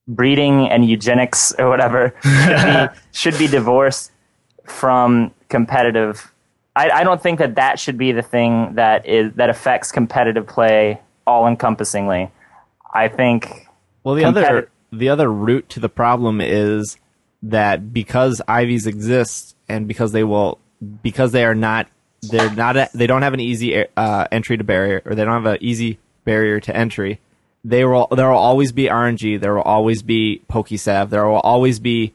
S1: breeding and eugenics or whatever should be, should be divorced from competitive. I, I don't think that that should be the thing that is that affects competitive play all encompassingly. I think
S3: Well, the
S1: competi-
S3: other the other root to the problem is that because IVs exist and because they will because they are not they're not a, they don't have an easy uh, entry to barrier or they don't have an easy barrier to entry. They will there will always be RNG. There will always be Pokesav. There will always be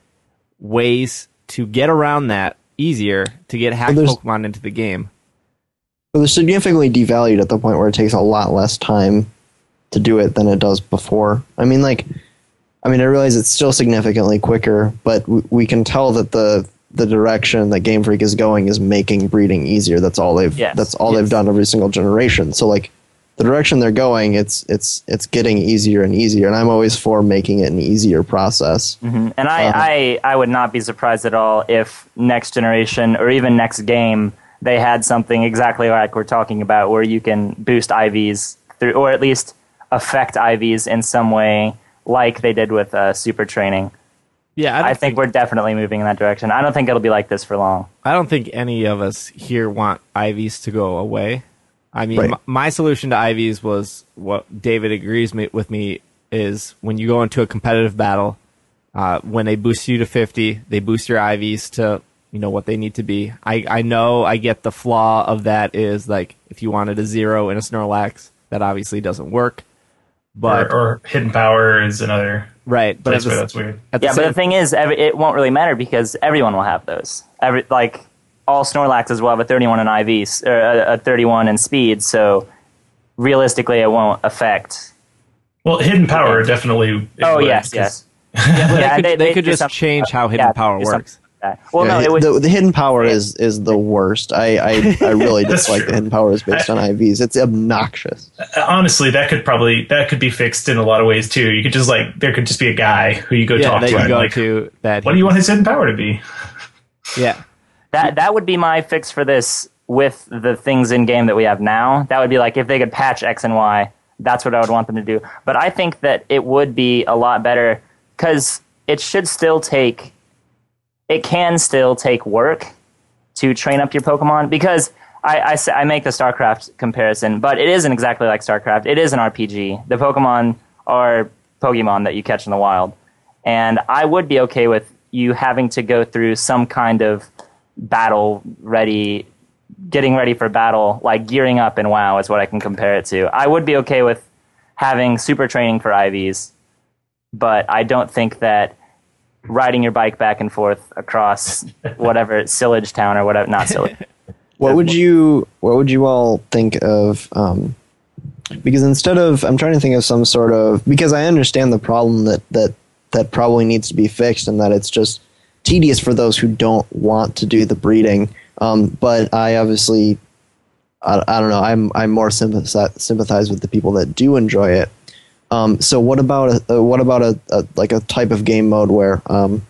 S3: ways to get around that easier to get hacked
S4: there's-
S3: Pokemon into the game.
S4: But they're significantly devalued at the point where it takes a lot less time to do it than it does before. I mean, like, I mean, I realize it's still significantly quicker, but w- we can tell that the the direction that Game Freak is going is making breeding easier. That's all they've
S1: Yes,
S4: that's all
S1: yes.
S4: they've done every single generation. So like the direction they're going, it's it's it's getting easier and easier, and I'm always for making it an easier process.
S1: And I,
S4: Uh-huh.
S1: I, I would not be surprised at all if next generation or even next game they had something exactly like we're talking about where you can boost IVs through, or at least affect IVs in some way, like they did with uh, super training.
S3: Yeah,
S1: I think we're definitely moving in that direction. I don't think it'll be like this for long.
S3: I don't think any of us here want IVs to go away. I mean,
S4: Right.
S3: m- my solution to IVs was what David agrees me, with me is when you go into a competitive battle, uh, when they boost you to 50, they boost your IVs to you know what they need to be. I, I know I get the flaw of that is like if you wanted a zero in a Snorlax, that obviously doesn't work. But
S2: or, or hidden power is another
S3: right, but at
S2: place
S3: the,
S2: where that's weird.
S3: at the
S1: Yeah, but the thing is, every, it won't really matter because everyone will have those. Every like all Snorlaxes will have a 31 in IVs or a, a 31 in speed. So realistically, it won't affect.
S2: Well, hidden power definitely.
S1: Oh
S2: would,
S1: yes,
S2: 'cause-
S1: yes.
S3: they
S1: Yeah,
S3: could,
S1: they-
S3: they
S1: they
S3: could just change how hidden
S1: Yeah,
S3: power works.
S1: like. Well,
S4: Yeah,
S1: no, it would.
S4: the, the hidden power
S1: Yeah.
S4: is is the worst. I I, I really dislike
S2: true.
S4: the hidden powers based on IVs. It's obnoxious.
S2: Uh, honestly, that could probably that could be fixed in a lot of ways too. You could just like there could just be a guy who you go
S3: Yeah,
S2: talk
S3: that
S2: to.
S3: you go
S2: like,
S3: to that.
S2: What do you want his hidden power to be?
S3: Yeah,
S1: That that would be my fix for this with the things in game that we have now. That would be like if they could patch X and Y, that's what I would want them to do. But I think that it would be a lot better because it should still take it can still take work to train up your Pokemon because I, I, I make the StarCraft comparison, but it isn't exactly like StarCraft. It is an RPG. The Pokemon are Pokemon that you catch in the wild. And I would be okay with you having to go through some kind of battle ready, getting ready for battle, like gearing up in WoW is what I can compare it to. I would be okay with having super training for IVs, but I don't think that riding your bike back and forth across whatever Cyllage Town or whatever, not Cyllage.
S4: What would you What would you all think of? Um, because instead of, I'm trying to think of some sort of because I understand the problem that that that probably needs to be fixed and that it's just tedious for those who don't want to do the breeding. Um, but I obviously, I, I don't know. I'm I'm more sympathize sympathize with the people that do enjoy it. Um, so what about a, uh, what about a, a like a type of game mode where um,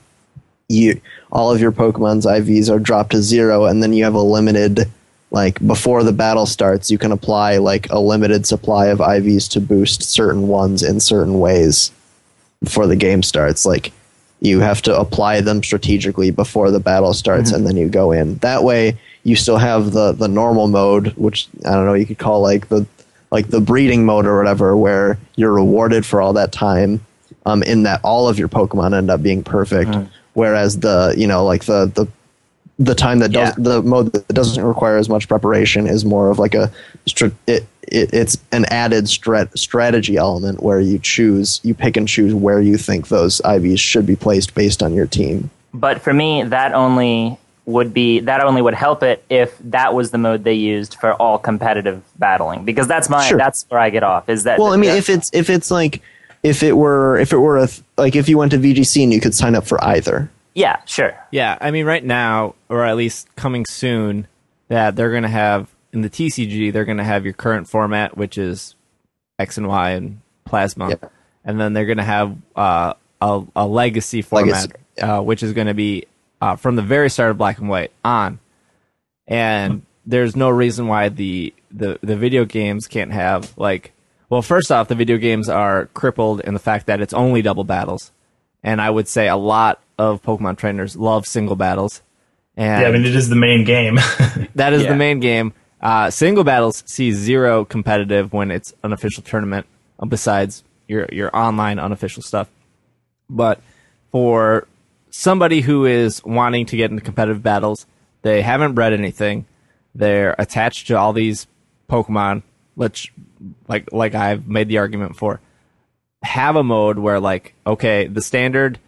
S4: you all of your Pokemon's IVs are dropped to zero, and then you have a limited like before the battle starts, you can apply like a limited supply of IVs to boost certain ones in certain ways before the game starts. Like you have to apply them strategically before the battle starts, and then you go in. That way, you still have the the normal mode, which I don't know, you could call like the like the breeding mode or whatever, where you're rewarded for all that time. Um, in that all of your Pokemon end up being perfect, whereas the you know like the the the time that does
S1: Yeah.
S4: the mode that doesn't require as much preparation is more of like a it, it it's an added strat- strategy element where you choose you pick and choose where you think those IVs should be placed based on your team.
S1: But for me, that only would be that only would help it if that was the mode they used for all competitive battling because that's my
S4: Sure.
S1: that's where I get off is that
S4: Well, I mean, if it's if it's like if it were if it were a th- like if you went to VGC and you could sign up for either.
S1: Yeah sure
S3: Yeah, I mean, right now, or at least coming soon, that they're going to have in the TCG, they're going to have your current format, which is X and Y and Plasma,
S4: Yeah.
S3: and then they're going to have uh, a, a legacy format,
S4: Legacy,
S3: uh, which is going to be uh, from the very start of Black and White on. And there's no reason why the, the the video games can't have like. Well, first off, the video games are crippled in the fact that it's only double battles and I would say a lot of Pokemon trainers love single battles. And
S2: Yeah, I mean it is the main game.
S3: that is
S1: Yeah.
S3: the main game. Uh, single battles see zero competitive when it's an official tournament, uh, besides your your online unofficial stuff. But for somebody who is wanting to get into competitive battles, they haven't bred anything. They're attached to all these Pokemon. Let's like like I've made the argument for. Have a mode where like okay, the standard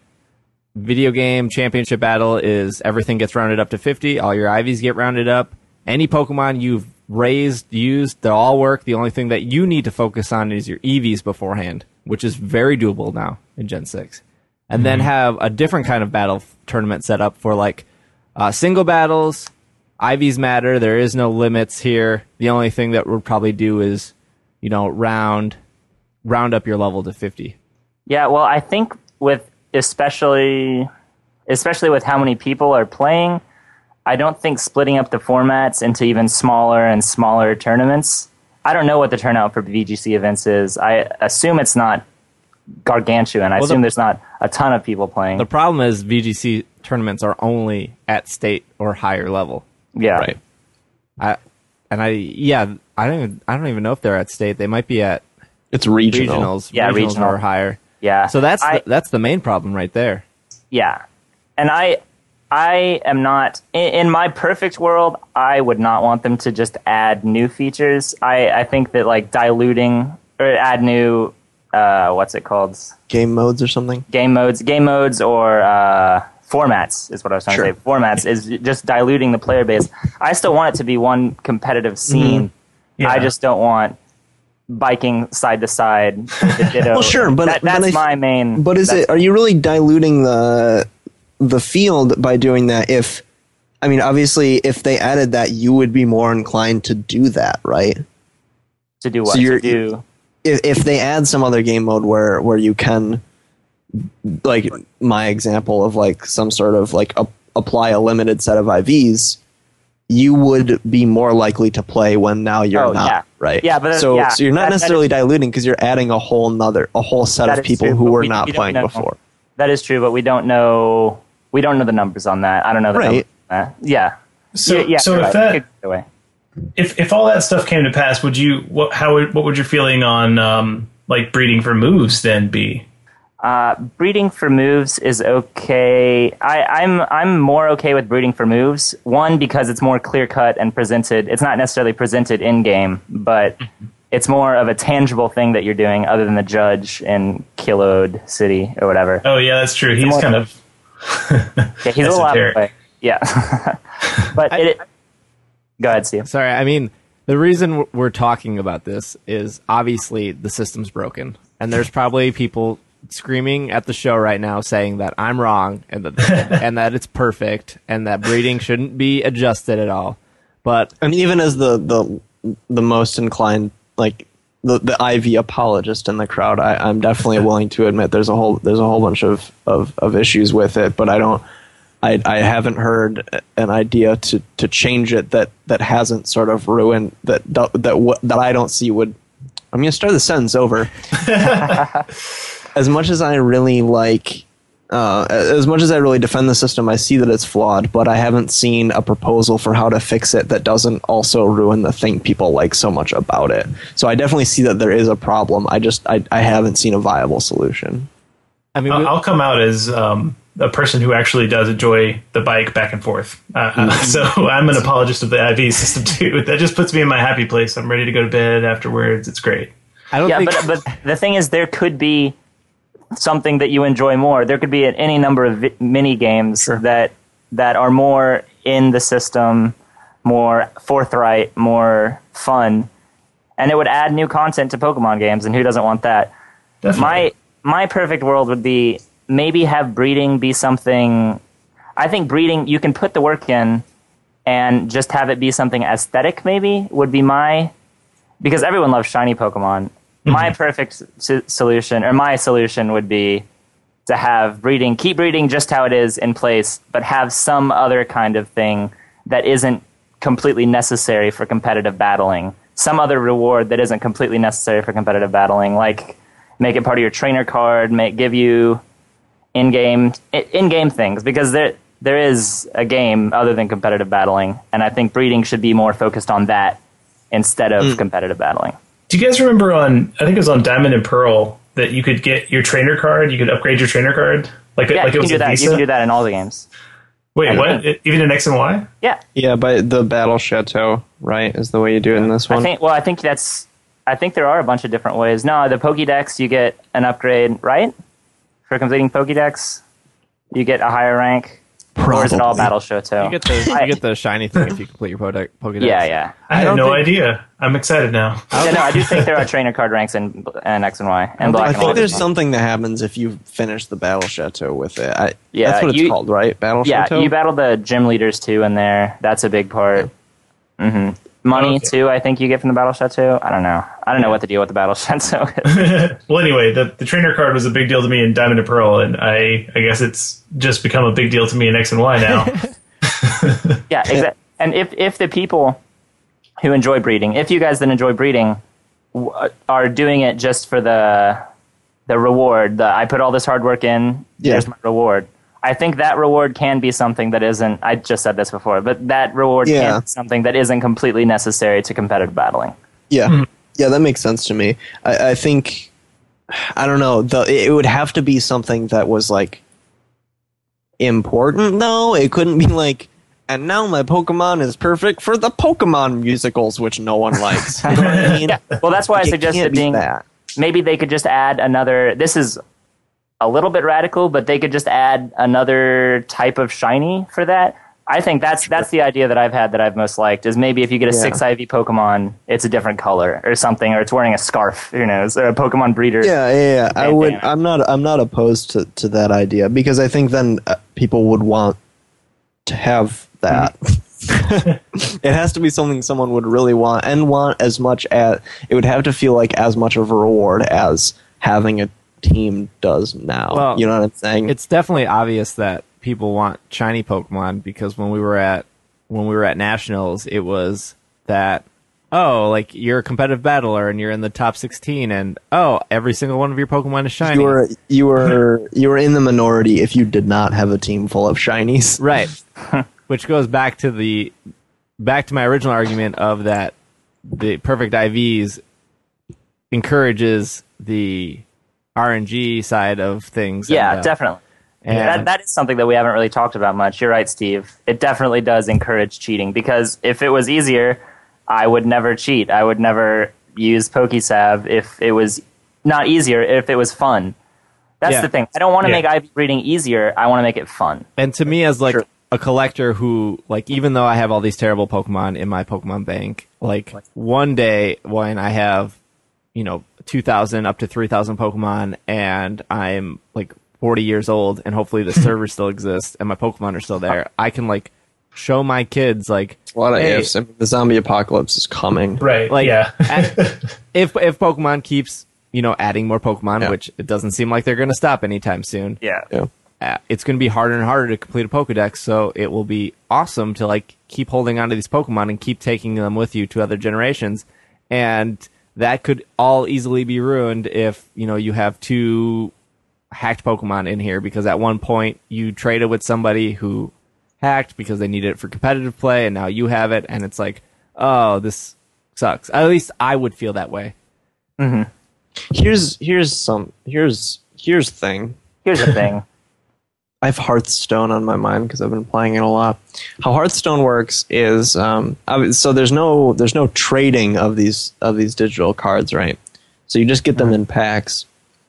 S3: video game championship battle is everything gets rounded up to 50 all your IVs get rounded up. Any pokemon you've raised used they all work. The only thing that you need to focus on is your evs beforehand which is very doable now in gen 6 and then have a different kind of battle f- tournament set up for like uh, single battles. IVs matter. There is no limits here. The only thing that we'll probably do is you know round round up your level to 50
S1: Yeah, well, I think with especially especially with how many people are playing, I don't think splitting up the formats into even smaller and smaller tournaments. I don't know what the turnout for VGC events is. I assume it's not gargantuan. I
S3: Well, the-
S1: assume there's not a ton of people playing.
S3: The problem is VGC tournaments are only at state or higher level.
S1: yeah. Right.
S3: I and I yeah, I don't even I don't even know if they're at state. They might be at
S4: It's regional.
S3: regionals.
S1: Yeah,
S3: regionals
S1: regional.
S3: or higher.
S1: Yeah.
S3: So that's
S1: I,
S3: the, that's the main problem right there.
S1: yeah, and I I am not in, in my perfect world. I would not want them to just add new features. I I think that like diluting or add new uh what's it called
S4: Game modes or something.
S1: game modes game modes or uh formats is what I was trying
S4: Sure.
S1: to say. Formats is just diluting the player base. I still want it to be one competitive scene.
S2: Yeah.
S1: I just don't want biking side to side. with the ditto.
S4: Well, sure, but-
S1: that,
S4: but
S1: that's
S4: I-
S1: my main.
S4: But is it? Are you really diluting the the field by doing that? If I mean, obviously, if they added that, you would be more inclined to do that, right?
S1: to do what?
S4: so you're-
S1: do
S4: If if they add some other game mode where where you can, like my example of like some sort of like a, apply a limited set of IVs, you would be more likely to play when now you're
S1: Oh,
S4: not,
S1: yeah.
S4: right?
S1: Yeah, but, uh,
S4: so
S1: yeah,
S4: so you're not
S1: that- that
S4: necessarily
S1: is-
S4: diluting because you're adding a whole nother a whole set of people
S1: true,
S4: who
S1: but
S4: were
S1: we-
S4: not
S1: we
S4: playing
S1: know.
S4: before.
S1: that is true, but we don't know. We don't know the numbers on that. I don't know the
S4: Right.
S1: numbers on that. Yeah.
S2: So,
S1: yeah, yeah,
S2: so
S1: you're
S2: if
S1: right.
S2: that
S1: Good way.
S2: if if all that stuff came to pass, would you what how would, what would your feeling on um like breeding for moves then be?
S1: Uh, breeding for moves is okay. I, I'm I'm more okay with breeding for moves. One because it's more clear cut and presented. It's not necessarily presented in game, but it's more of a tangible thing that you're doing, other than the judge in Kiloude City or whatever.
S2: Oh yeah, that's true. He's kind of
S1: Yeah, he's a little out of
S2: esoteric.
S1: Yeah, but it. Go ahead, Steve.
S3: Sorry, I mean the reason we're talking about this is obviously the system's broken, and there's probably people screaming at the show right now saying that I'm wrong and that and that it's perfect and that breeding shouldn't be adjusted at all. But
S4: and even as the the the most inclined like the the IV apologist in the crowd, I, I'm definitely willing to admit there's a whole there's a whole bunch of, of, of issues with it, but I don't I I haven't heard an idea to, to change it that, that hasn't sort of ruined that that that, what, that I don't see would I'm gonna start the sentence over. as much as I really like uh, as much as I really defend the system, I see that it's flawed, but I haven't seen a proposal for how to fix it that doesn't also ruin the thing people like so much about it. So I definitely see that there is a problem. I just I, I haven't seen a viable solution.
S3: I mean,
S2: I'll, come out as um, a person who actually does enjoy the bike back and forth. Uh, uh, so I'm an apologist of the IV system too. That just puts me in my happy place. I'm ready to go to bed afterwards. It's great.
S3: I don't
S1: Yeah,
S3: think
S1: but but the thing is, there could be something that you enjoy more. There could be any number of vi- mini games that that are more in the system, more forthright, more fun, and it would add new content to Pokemon games. And who doesn't want that?
S2: Definitely.
S1: My my perfect world would be maybe have breeding be something. I think breeding you can put the work in, and just have it be something aesthetic. Maybe would be my because everyone loves shiny Pokemon. My mhm. perfect s- solution, or my solution, would be to have breeding, keep breeding just how it is in place, but have some other kind of thing that isn't completely necessary for competitive battling. Some other reward that isn't completely necessary for competitive battling, like make it part of your trainer card, make give you in-game in-game things because there there is a game other than competitive battling, and I think breeding should be more focused on that instead of mm. competitive battling.
S2: Do you guys remember on I think it was on Diamond and Pearl that you could get your trainer card? You could upgrade your trainer card like
S1: Yeah,
S2: like
S1: you
S2: it
S1: can
S2: was
S1: do
S2: a
S1: that.
S2: Visa.
S1: You can do that in all the games.
S2: Wait, what?
S1: think-
S2: Even in X and Y?
S1: Yeah,
S4: Yeah, by the Battle Chateau, right, is the way you do it in this one.
S1: I think. Well, I think that's. I think there are a bunch of different ways. No, the Pokédex, you get an upgrade, right? For completing Pokédex, you get a higher rank. Or is it all
S4: Probably.
S1: Battle Chateau?
S3: you get the you get the shiny thing if you complete your Poke- Pokedex.
S1: yeah, yeah.
S2: I, had no
S3: think-
S2: idea. I'm excited now.
S1: yeah. No, I do think there are trainer card ranks in, in X and Y and Black
S4: I think
S1: White.
S4: there's something that happens if you finish the Battle Chateau with it. I,
S1: Yeah,
S4: that's what it's
S1: you-
S4: called, right? Battle
S1: Yeah,
S4: Chateau.
S1: you battle the gym leaders too in there. That's a big part. hmm Money
S2: Okay.
S1: too. I think you get from the Battle Chateau. I don't know. I don't know what the deal with the Battle Chateau is.
S2: Well, anyway, the, the trainer card was a big deal to me in Diamond and Pearl, and I I guess it's just become a big deal to me in X and Y now.
S1: Yeah, exactly. And if if the people who enjoy breeding, if you guys that enjoy breeding w- uh, are doing it just for the the reward, the I put all this hard work in,
S4: Yeah.
S1: here's my reward. I think that reward can be something that isn't. I just said this before, but that reward
S4: Yeah.
S1: can be something that isn't completely necessary to competitive battling.
S4: Yeah, hmm. yeah, that makes sense to me. I, I think I don't know. The it would have to be something that was like important. though. it couldn't be like. And now my Pokemon is perfect for the Pokemon musicals, which no one likes. You know what I mean?
S1: Yeah. Well, that's why I
S4: It
S1: suggested being
S4: that.
S1: maybe they could just add another. This is a little bit radical, but they could just add another type of shiny for that. I think that's that's the idea that I've had that I've most liked is maybe if you get a
S4: Yeah.
S1: six IV Pokemon, it's a different color or something, or it's wearing a scarf. You know, so a Pokemon breeder.
S4: Yeah, yeah, yeah. I would. I'm not. I'm not opposed to, to that idea because I think then uh, people would want to have that. it has to be something someone would really want and want as much as it would have to feel like as much of a reward as having a team does now.
S3: Well,
S4: you know what I'm saying?
S3: It's definitely obvious that people want shiny Pokemon because when we were at when we were at nationals, it was that oh, like you're a competitive battler and you're in the top 16, and oh, every single one of your Pokemon is shiny.
S4: you were you were you were in the minority if you did not have a team full of shinies.
S3: right, which goes back to the back to my original argument of that the perfect IVs encourages the RNG side of things.
S1: Yeah,
S3: and, uh,
S1: definitely.
S3: and-
S1: that, that is something that we haven't really talked about much. You're right, Steve. It definitely does encourage cheating because if it was easier, I would never cheat. I would never use PokeSav if it was not easier, if it was fun. That's
S3: Yeah.
S1: the thing. I don't want to
S2: Yeah.
S1: make IV reading easier. I want to make it fun.
S3: And to me, as like
S4: Sure.
S3: a collector who, like, even though I have all these terrible Pokemon in my Pokemon bank, like, one day when I have, you know, 2,000 up to 3,000 Pokemon and I'm like 40 years old and hopefully the server still exists and my Pokemon are still there, I can like show my kids, like,
S4: A lot of
S3: Hey.
S4: ifs. I mean, the zombie apocalypse is coming.
S2: Right.
S3: like,
S2: yeah.
S3: if, if Pokemon keeps, you know, adding more Pokemon,
S4: Yeah.
S3: which it doesn't seem like they're going to stop anytime soon
S1: Yeah.
S4: Yeah.
S3: uh, it's going to be harder and harder to complete a Pokedex. So it will be awesome to like keep holding on to these Pokemon and keep taking them with you to other generations. And that could all easily be ruined if you know you have two hacked Pokemon in here because at one point you traded with somebody who hacked because they needed it for competitive play, and now you have it, and it's like, oh, this sucks. At least I would feel that way. Mm-hmm.
S4: Here's here's some here's here's the thing.
S1: Here's the thing.
S4: I have Hearthstone on my mind because I've been playing it a lot. How Hearthstone works is um, I- so there's no there's no trading of these of these digital cards, right? So you just get them in packs.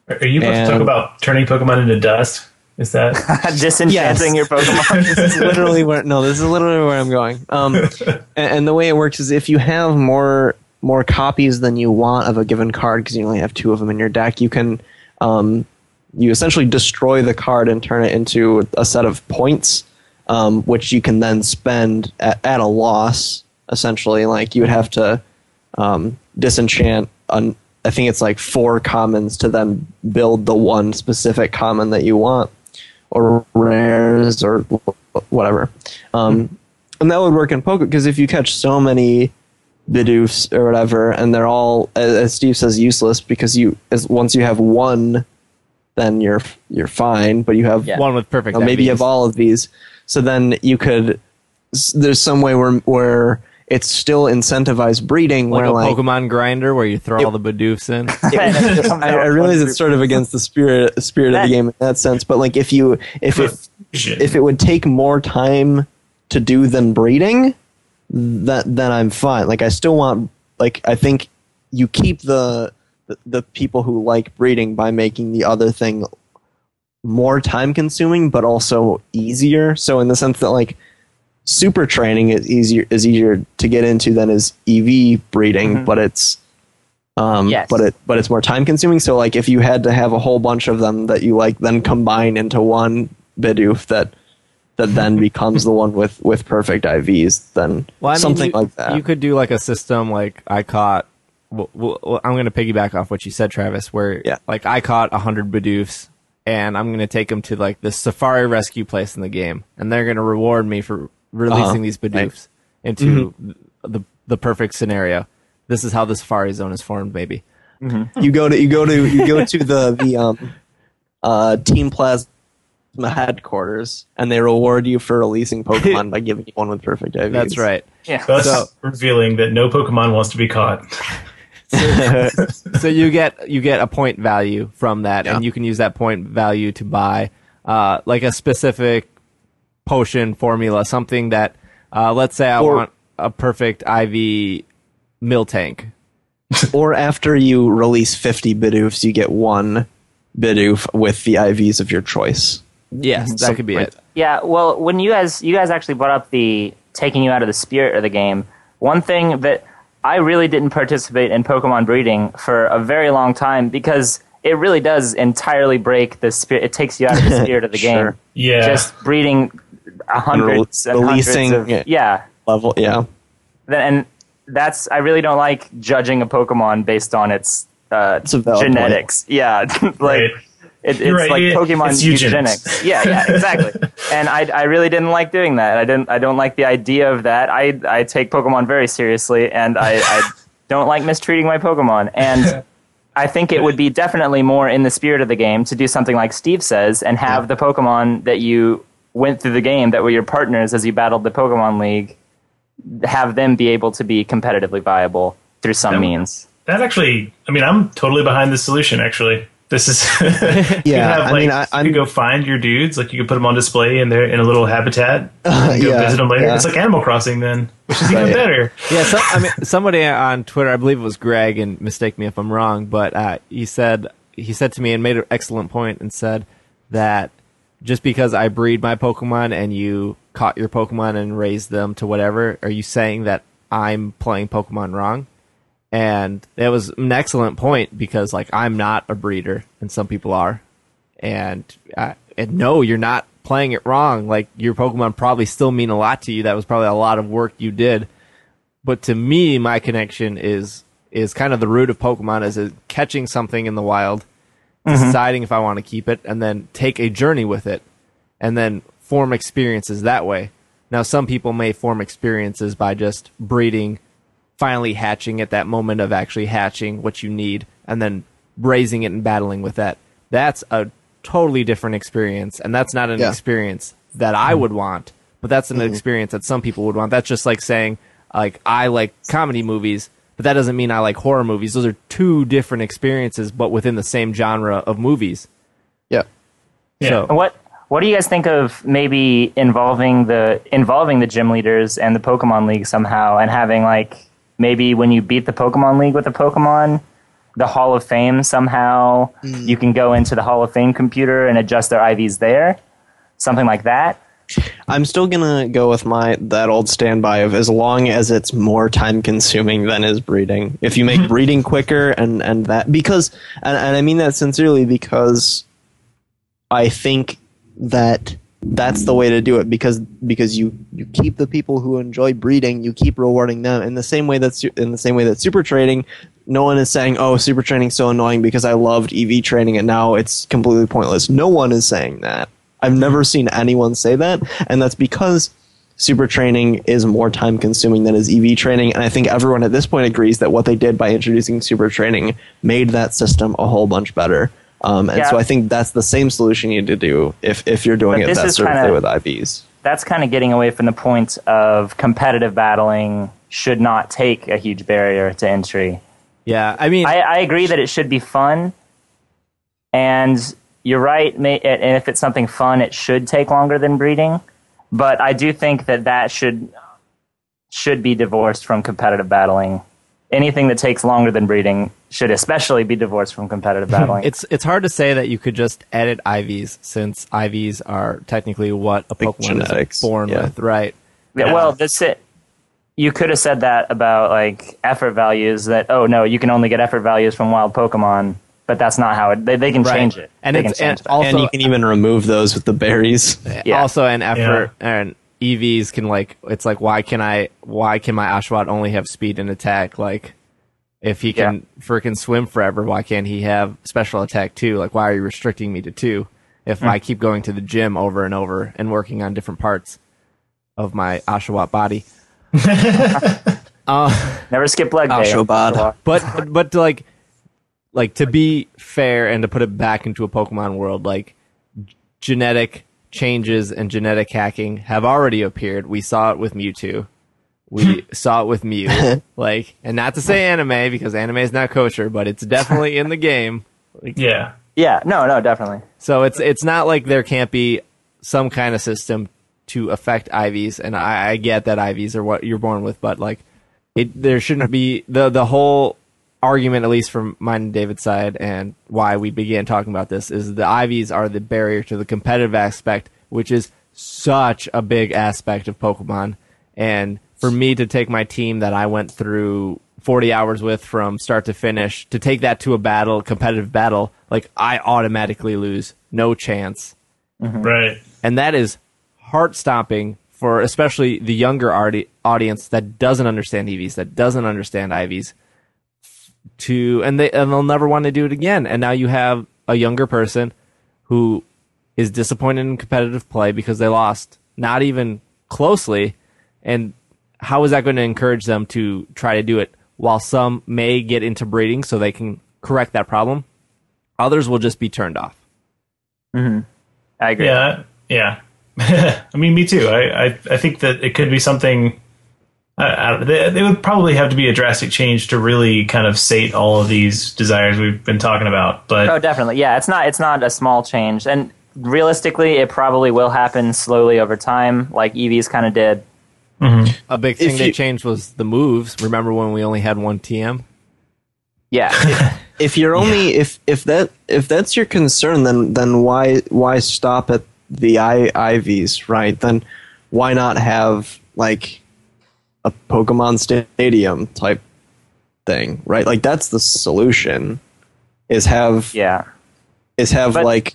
S2: Are you about to talk about turning Pokemon into dust? Is that
S1: Disenchanting
S4: Yes.
S1: your Pokemon.
S4: this is literally where no, this is literally where I'm going. Um, and, and the way it works is if you have more more copies than you want of a given card because you only have two of them in your deck, you can um, you essentially destroy the card and turn it into a set of points, um, which you can then spend at, at a loss. Essentially, like you would have to um, disenchant. An, I think it's like four commons to then build the one specific common that you want or rares or whatever. Um, and that would work in poker because if you catch so many Bidoofs or whatever, and they're all, as as Steve says, useless because you as once you have one, then you're you're fine. But you have
S1: Yeah.
S3: One with perfect.
S4: or maybe you have all of these. So then you could. There's some way where where it's still incentivized breeding,
S3: like
S4: where
S3: a
S4: like
S3: Pokemon grinder where you throw all the Bidoofs in.
S4: I, I realize it's sort of against the spirit spirit of the game in that sense, but like if you if it if it would take more time to do than breeding, that then I'm fine. Like I still want like I think you keep the the, the people who like breeding by making the other thing more time consuming but also easier. So in the sense that like super training is easier is easier to get into than is EV breeding, but it's um
S1: Yes.
S4: but it but it's more time consuming. So like if you had to have a whole bunch of them that you like then combine into one Bidoof that that then becomes the one with with perfect IVs, then
S3: Well, I mean,
S4: something
S3: you,
S4: like that.
S3: You could do like a system like I caught. Well, well, well, I'm going to piggyback off what you said, Travis. Where
S4: Yeah.
S3: like I caught hundred Bidoofs, and I'm going to take them to like the safari rescue place in the game, and they're going to reward me for releasing
S4: Uh-huh.
S3: these Bidoofs into the the perfect scenario. This is how the safari zone is formed, baby.
S4: you go to you go to you go to the the um uh team plasma the headquarters, and they reward you for releasing Pokemon by giving you one with perfect IVs.
S3: That's right.
S1: Yeah.
S2: Thus
S3: So-
S2: revealing that no Pokemon wants to be caught.
S3: so you get you get a point value from that, and you can use that point value to buy uh, like a specific potion formula, something that uh, let's say I
S4: Or-
S3: want a perfect IV Miltank.
S4: or after you release 50 Bidoofs, you get one Bidoof with the IVs of your choice.
S3: Yes, that could be
S4: Something
S3: it.
S1: Yeah, well, when you guys you guys actually brought up the taking you out of the spirit of the game, one thing that I really didn't participate in Pokemon breeding for a very long time because it really does entirely break the spirit. It takes you out of the spirit of the game.
S4: Sure.
S2: Yeah.
S1: Just breeding hundreds and
S4: releasing
S1: hundreds of yeah.
S4: Level, yeah.
S1: Then- And that's I really don't like judging a Pokemon based on its uh,
S4: It's a valid
S1: genetics. Yeah, like
S2: Right.
S1: It, it's
S2: right,
S1: like Pokemon
S2: it's eugenics.
S1: eugenics. Yeah, yeah, exactly. and I, I really didn't like doing that. I didn't. I don't like the idea of that. I, I take Pokemon very seriously, and I, I don't like mistreating my Pokemon. And I think it would be definitely more in the spirit of the game to do something like Steve says, and have the Pokemon that you went through the game that were your partners as you battled the Pokemon League, have them be able to be competitively viable through some
S2: Yeah.
S1: means.
S2: That actually, I mean, I'm totally behind this solution. Actually, this is you
S4: Yeah,
S2: Have,
S4: I
S2: like,
S4: mean, I-
S2: you
S4: I'm-
S2: go find your dudes. Like you can put them on display in their in a little habitat. and go
S4: yeah,
S2: visit them later.
S4: yeah.
S2: It's like Animal Crossing then, which is even
S4: Right.
S2: better.
S3: Yeah, so, I mean, somebody on Twitter, I believe it was Greg, and mistake me if I'm wrong, but uh, he said he said to me and made an excellent point and said that just because I breed my Pokemon and you caught your Pokemon and raised them to whatever, are you saying that I'm playing Pokemon wrong? And it was an excellent point because like I'm not a breeder and some people are, and uh, and no, you're not playing it wrong. Like your Pokemon probably still mean a lot to you. That was probably a lot of work you did but to me my connection is is kind of the root of pokemon is catching something in the wild deciding if i want to keep it and then take a journey with it and then form experiences that way now some people may form experiences by just breeding finally hatching at that moment of actually hatching what you need and then raising it and battling with that that's a totally different experience and that's not an
S4: Yeah.
S3: experience that i would want but that's an mm-hmm. experience that some people would want that's just like saying like i like comedy movies but that doesn't mean i like horror movies those are two different experiences but within the same genre of movies
S4: Yeah.
S2: Yeah.
S3: so
S1: And what what do you guys think of maybe involving the involving the gym leaders and the Pokemon League somehow and having like maybe when you beat the Pokemon League with a Pokemon, the Hall of Fame somehow mm. you can go into the Hall of Fame computer and adjust their IVs there, something like that.
S4: I'm still gonna go with my that old standby of as long as it's more time consuming than is breeding. If you make breeding quicker and and that because and, and I mean that sincerely because I think that that's the way to do it because because you you keep the people who enjoy breeding you keep rewarding them. In the same way that's in the same way that super training no one is saying oh super training's so annoying because i loved ev training and now it's completely pointless. No one is saying that. I've never seen anyone say that and that's because super training is more time consuming than is ev training and i think everyone at this point agrees that what they did by introducing super training made that system a whole bunch better um, and
S1: Yeah.
S4: so I think that's the same solution you need to do if, if you're doing
S1: But
S4: it
S1: this
S4: that
S1: is
S4: sort of
S1: kinda-
S4: way with IVs.
S1: That's kind of getting away from the point of competitive battling should not take a huge barrier to entry.
S3: yeah i mean
S1: I, I agree that it should be fun, and you're right. may- And if it's something fun, it should take longer than breeding. But I do think that that should should be divorced from competitive battling. Anything that takes longer than breeding should especially be divorced from competitive battling.
S3: it's it's hard to say that you could just edit IVs since IVs are technically what a Pokemon
S4: genetics,
S3: is born
S4: yeah.
S3: with, right?
S1: Yeah, well, that's it. You could have said that about like effort values. That oh no, you can only get effort values from wild Pokemon, but that's not how it. They, they can
S3: Right.
S1: change it.
S3: And
S1: they
S3: it's-
S1: can change
S3: and also-
S4: and you can even remove those with the berries.
S1: Yeah.
S3: Also, an effort and EVs can like it's like why can I why can my Oshawott only have speed and attack? Like if he can freaking swim forever, why can't he have special attack too? Like why are you restricting me to two? If hmm. I keep going to the gym over and over and working on different parts of my Oshawott body.
S1: Uh, Never skip leg day.
S4: Oshawott.
S3: but but to like like to be fair and to put it back into a Pokemon world, like genetic changes and genetic hacking have already appeared. We saw it with Mewtwo. We saw it with Mew. like, and not to say anime because anime is not kosher, but it's definitely in the game.
S2: Yeah.
S1: Yeah, no, no, definitely.
S3: So it's it's not like there can't be some kind of system to affect IVs, and I, I get that IVs are what you're born with, but like it, there shouldn't be the the whole argument, at least from mine and David's side, and why we began talking about this is the IVs are the barrier to the competitive aspect, which is such a big aspect of Pokemon, and for me to take my team that I went through 40 hours with from start to finish to take that to a battle, competitive battle, like I automatically lose, no chance mm-hmm.
S2: Right.
S3: and that is heart stopping for especially the younger audi- audience that doesn't understand EVs, that doesn't understand IVs. To and they and they'll never want to do it again. And now you have a younger person who is disappointed in competitive play because they lost, not even closely. And how is that going to encourage them to try to do it? While some may get into breeding so they can correct that problem, others will just be turned off. Mm-hmm.
S1: I agree.
S2: Yeah. Yeah. I mean, me too. I, I, I think that it could be something. I, I, they, they would probably have to be a drastic change to really kind of sate all of these desires we've been talking about. But
S1: Oh, definitely. Yeah, it's not it's not a small change, and realistically, it probably will happen slowly over time, like EVs kind of did. Mm-hmm.
S3: A big thing
S4: If
S3: they
S4: you-
S3: changed was the moves. Remember when we only had one TM?
S1: Yeah,
S4: if you're only if if that if that's your concern then then why why stop at the I, IVs right then why not have like a Pokemon Stadium type thing right like that's the solution is have
S1: yeah.
S4: is have
S1: But-
S4: like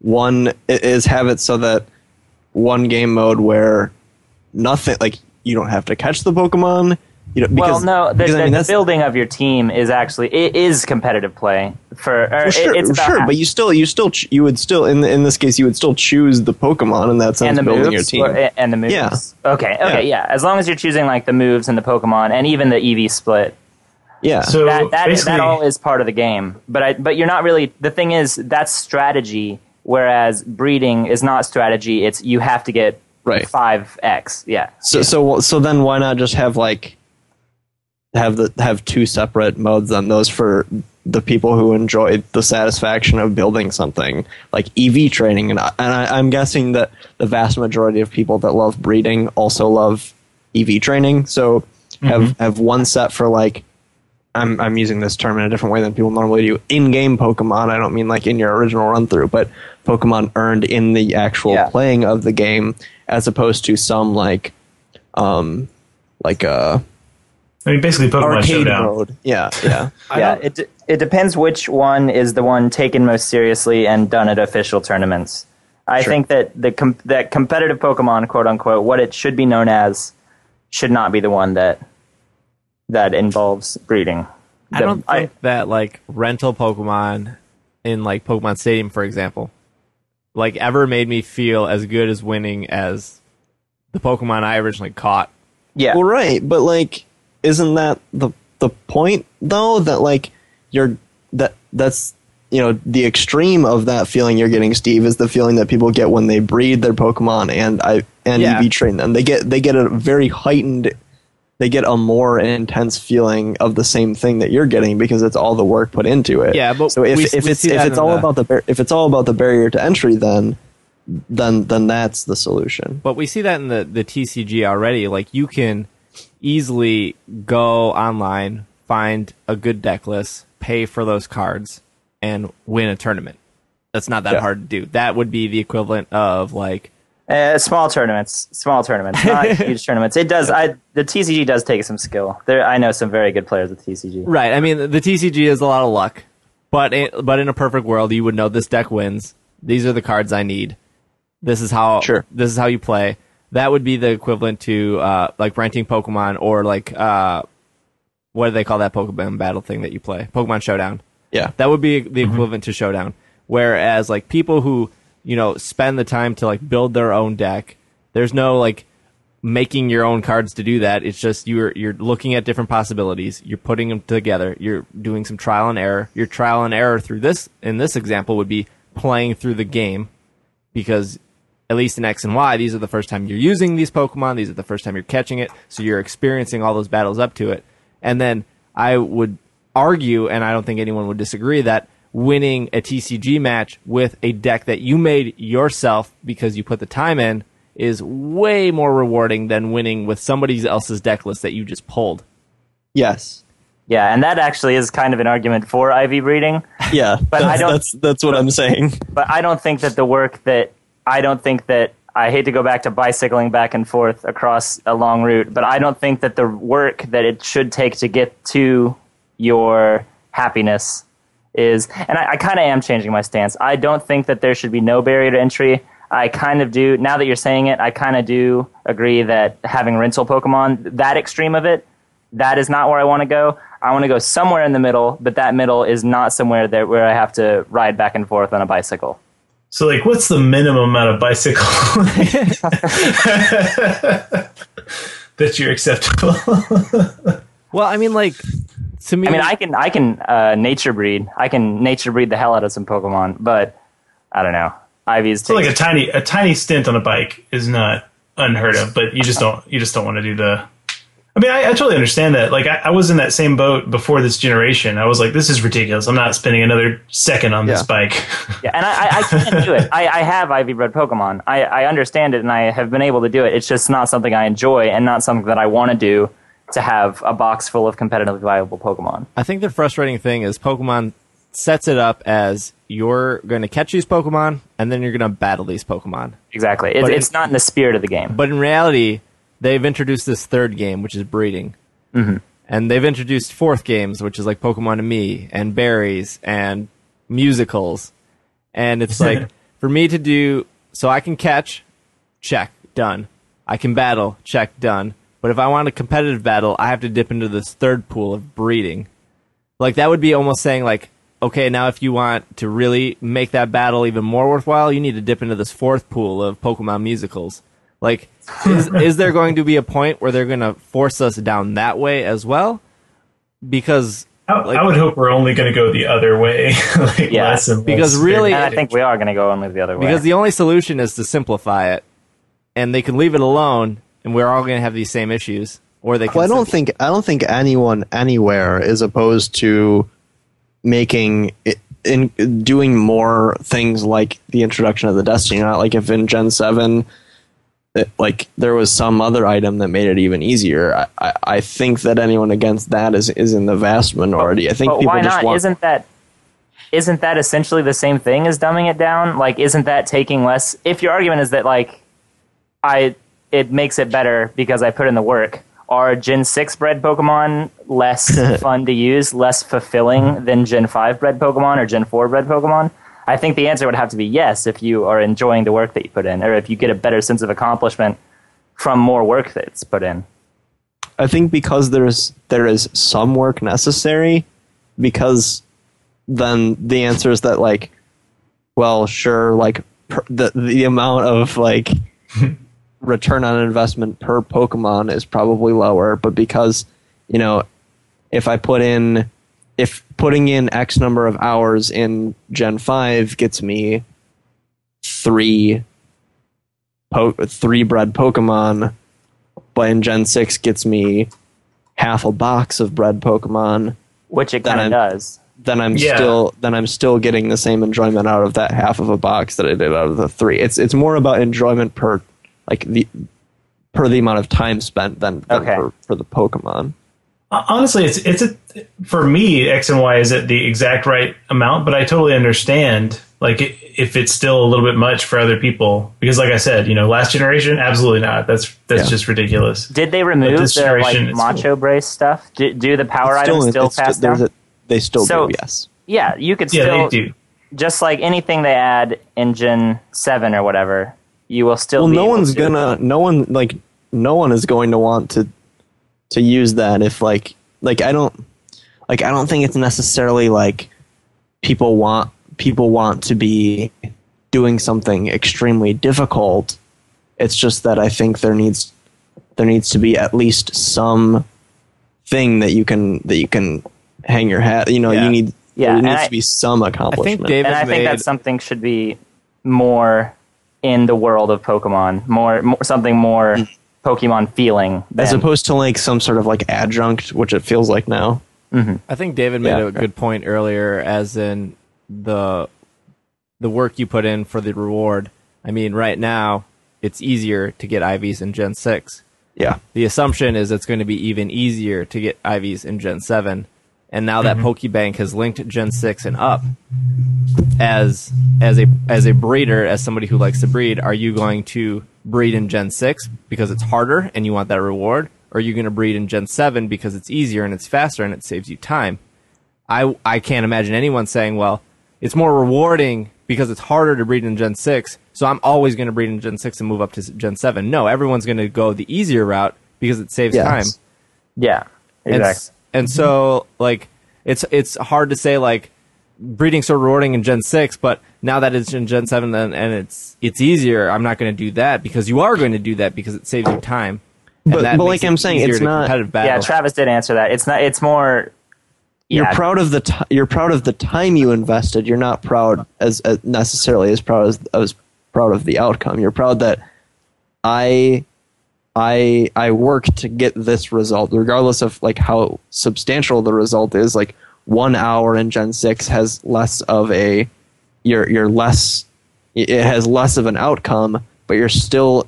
S4: one is have it so that one game mode where nothing like you don't have to catch the Pokemon you know
S1: Well, no, the,
S4: because, I mean,
S1: the building of your team is actually it is competitive play for. Or
S4: Well,
S1: it-
S4: sure,
S1: it's about
S4: sure,
S1: half-
S4: but you still, you still, ch- you would still, in in this case, you would still choose the Pokemon in that sense,
S1: and the
S4: building
S1: moves
S4: your team.
S1: or- and the moves.
S4: Yeah.
S1: Okay. Okay.
S4: Yeah.
S1: Yeah. As long as you're choosing like the moves and the Pokemon and even the EV split,
S4: yeah,
S2: so
S1: that that,
S2: basically,
S1: that all is part of the game. But I but you're not really. The thing is, that's strategy. Whereas breeding is not strategy. It's you have to get
S4: Right.
S1: five x. Yeah.
S4: so, so, so then why not just have like have the have two separate modes on those for the people who enjoy the satisfaction of building something like EV training, and, I, and I, I'm guessing that the vast majority of people that love breeding also love EV training. So have have one set for like I'm I'm using this term in a different way than people normally do. In-game Pokemon. I don't mean like in your original run through, but Pokemon earned in the actual
S1: Yeah.
S4: playing of the game, as opposed to some like, um, like a
S2: I mean, basically, Pokemon
S4: arcade
S2: Showdown.
S4: mode. Yeah, yeah.
S1: yeah. It d- it depends which one is the one taken most seriously and done at official tournaments. I think that the com- that competitive Pokemon, quote unquote, what it should be known as, should not be the one that that involves breeding.
S3: I
S1: The-
S3: don't think that like rental Pokemon in like Pokemon Stadium, for example, like ever made me feel as good as winning as the Pokemon I originally caught.
S1: yeah.
S4: Well, right, but like, isn't that the the point though? That like you're that that's you know the extreme of that feeling you're getting, Steve, is the feeling that people get when they breed their Pokemon and I and
S3: Yeah.
S4: EV train them. They get they get a very heightened. They get a more intense feeling of the same thing that you're getting because it's all the work put into it.
S3: Yeah, but
S4: so if,
S3: we-
S4: if
S3: we
S4: it's if it's all
S3: the-
S4: about the bar- if it's all about the barrier to entry, then then then that's the solution.
S3: But we see that in the, the TCG already. Like you can easily go online, find a good deck list, pay for those cards, and win a tournament. That's not that
S4: Yeah.
S3: hard to do. That would be the equivalent of like
S1: Uh, small tournaments, small tournaments, not huge tournaments. It does. I the TCG does take some skill. There, I know some very good players with TCG.
S3: Right. I mean, the TCG is a lot of luck, but in, but in a perfect world, you would know this deck wins. These are the cards I need. This is how.
S4: Sure.
S3: This is how you play. That would be the equivalent to uh, like renting Pokemon or like uh, what do they call that Pokemon battle thing that you play? Pokemon Showdown.
S4: Yeah.
S3: That would be the equivalent to Showdown. Whereas like people who you know spend the time to like build their own deck, there's no like making your own cards to do that. It's just you're you're looking at different possibilities. You're putting them together. You're doing some trial and error. Your trial and error through this in this example would be playing through the game because at least in X and Y, these are the first time you're using these Pokemon. These are the first time you're catching it. So you're experiencing all those battles up to it. And then I would argue, and I don't think anyone would disagree, that winning a TCG match with a deck that you made yourself because you put the time in is way more rewarding than winning with somebody else's deck list that you just pulled.
S4: Yes.
S1: Yeah, and that actually is kind of an argument for IV breeding.
S4: Yeah.
S1: But I don't-
S4: that's that's what I'm saying.
S1: but I don't think that the work that I don't think that I hate to go back to bicycling back and forth across a long route, but I don't think that the work that it should take to get to your happiness is, and I, I kind of am changing my stance. I don't think that there should be no barrier to entry. I kind of do. Now that you're saying it, I kind of do agree that having rental Pokemon, that extreme of it, that is not where I want to go. I want to go somewhere in the middle, but that middle is not somewhere that where I have to ride back and forth on a bicycle.
S2: So, like, what's the minimum amount of bicycle that you're acceptable?
S3: Well, I mean, like, to me,
S1: I mean, I can I can uh, nature breed. I can nature breed the hell out of some Pokemon, but I don't know. IVs
S2: so, like a tiny a tiny stint on a bike is not unheard of, but you just don't you just don't want to do the. I mean, I, I totally understand that. Like, I, I was in that same boat before this generation. I was like, this is ridiculous. I'm not spending another second on this bike.
S1: yeah, and I, I, I can do it. I, I have IV bred Pokemon. I, I understand it, and I have been able to do it. It's just not something I enjoy, and not something that I want to do to have a box full of competitively viable Pokemon.
S3: I think the frustrating thing is Pokemon sets it up as you're going to catch these Pokemon and then you're going to battle these Pokemon.
S1: Exactly.
S3: It-
S1: it's not in the spirit of the game.
S3: But in reality, they've introduced this third game, which is breeding. Mm-hmm. And they've introduced fourth games, which is like Pokemon-Amie and berries and musicals. And it's like, for me to do, so I can catch, check, done. I can battle, check, done. But if I want a competitive battle, I have to dip into this third pool of breeding. Like that would be almost saying like, okay, now if you want to really make that battle even more worthwhile, you need to dip into this fourth pool of Pokemon musicals. Like, is, is there going to be a point where they're going to force us down that way as well? Because
S2: I,
S3: Like-
S2: I would hope we're only going to go the other way, like
S1: Yeah,
S2: less and less
S3: because really-
S1: I think we are going to go only the other way.
S3: because the only solution is to simplify it, and they can leave it alone, and we're all going to have these same issues. Or they can.
S4: Well, I don't think I don't think anyone anywhere is opposed to making it, in doing more things like the introduction of the Destiny. Knot like if in Gen Seven, it, like there was some other item that made it even easier. I, I, I think that anyone against that is is in the vast minority. I think
S1: but
S4: people
S1: why
S4: just
S1: not?
S4: want.
S1: Isn't that isn't that essentially the same thing as dumbing it down? Like, isn't that taking less? If your argument is that like I it makes it better because I put in the work, are Gen six bred Pokemon less fun to use, less fulfilling than Gen five bred Pokemon or Gen four bred Pokemon? I think the answer would have to be yes if you are enjoying the work that you put in, or if you get a better sense of accomplishment from more work that's put in.
S4: I think because there's there is some work necessary, because then the answer is that like, well, sure, like per, the the amount of like return on investment per Pokemon is probably lower, but because you know, if I put in if putting in X number of hours in Gen five gets me three po- three bred Pokemon but in Gen 6 gets me half a box of bred Pokemon,
S1: Which it kind of does.
S4: then I'm
S2: Yeah.
S4: still then I'm still getting the same enjoyment out of that half of a box that I did out of the three. It's it's more about enjoyment per like the per the amount of time spent than, than
S1: Okay.
S4: for, for the Pokemon.
S2: Honestly it's it's a for me x and y is at the exact right amount but i totally understand like i- if it's still a little bit much for other people because like i said you know last generation absolutely not that's that's
S4: Yeah.
S2: just ridiculous
S1: Did they remove
S2: this
S1: the like
S2: generation, it's
S1: macho brace stuff? Do, do the power
S4: It's
S1: items still
S4: it's
S1: pass
S4: there's
S1: down?
S4: a- they still
S1: So-
S4: do, yes.
S1: yeah, you could still.
S2: yeah
S1: still
S2: they do
S1: just like anything they add in Gen Seven or whatever. You will still.
S4: Well,
S1: be
S4: no
S1: able
S4: one's
S1: to-
S4: gonna no one like no one is going to want to to use that if like like I don't like I don't think it's necessarily like people want people want to be doing something extremely difficult. It's just that I think there needs there needs to be at least some thing that you can that you can hang your hat. You know,
S3: Yeah.
S4: you need
S1: Yeah,
S4: there
S1: and
S4: needs
S1: I-
S4: to be some accomplishment.
S3: I
S4: accomplishment.
S3: think David
S1: and I think that something should be more in the world of Pokemon, more, more something more mm. Pokemon feeling. Than,
S4: as opposed to like some sort of like adjunct, which it feels like now. Mm-hmm.
S3: I think David made
S4: Yeah.
S3: a good point earlier, as in the the work you put in for the reward. I mean, right now it's easier to get IVs in Gen six.
S4: Yeah,
S3: The assumption is it's going to be even easier to get IVs in Gen seven, and now that mm-hmm. Pokebank has linked Gen six and up, as as a as a breeder, as somebody who likes to breed, are you going to breed in Gen six because it's harder and you want that reward, or are you going to breed in Gen seven because it's easier and it's faster and it saves you time? I I can't imagine anyone saying, well, it's more rewarding because it's harder to breed in Gen six, so I'm always going to breed in Gen six and move up to Gen seven. No, everyone's going to go the easier route because it saves
S4: Yes.
S3: time.
S1: yeah,
S3: And,
S1: exactly.
S3: s- and so like it's it's hard to say like breeding's so rewarding in Gen six, but now that it's in Gen seven and, and it's it's easier, I'm not going to do that because you are going to do that because it saves you time.
S4: But- but like I'm saying,
S3: easier
S4: it's not-
S1: yeah. Travis did answer that. It's not. It's more.
S4: you're proud of the t- you're proud of the time you invested. You're not proud as, as necessarily as proud as as proud of the outcome. You're proud that I I I worked to get this result, regardless of like how substantial the result is. Like one hour in Gen six has less of a you're you're less it has less of an outcome, but you're still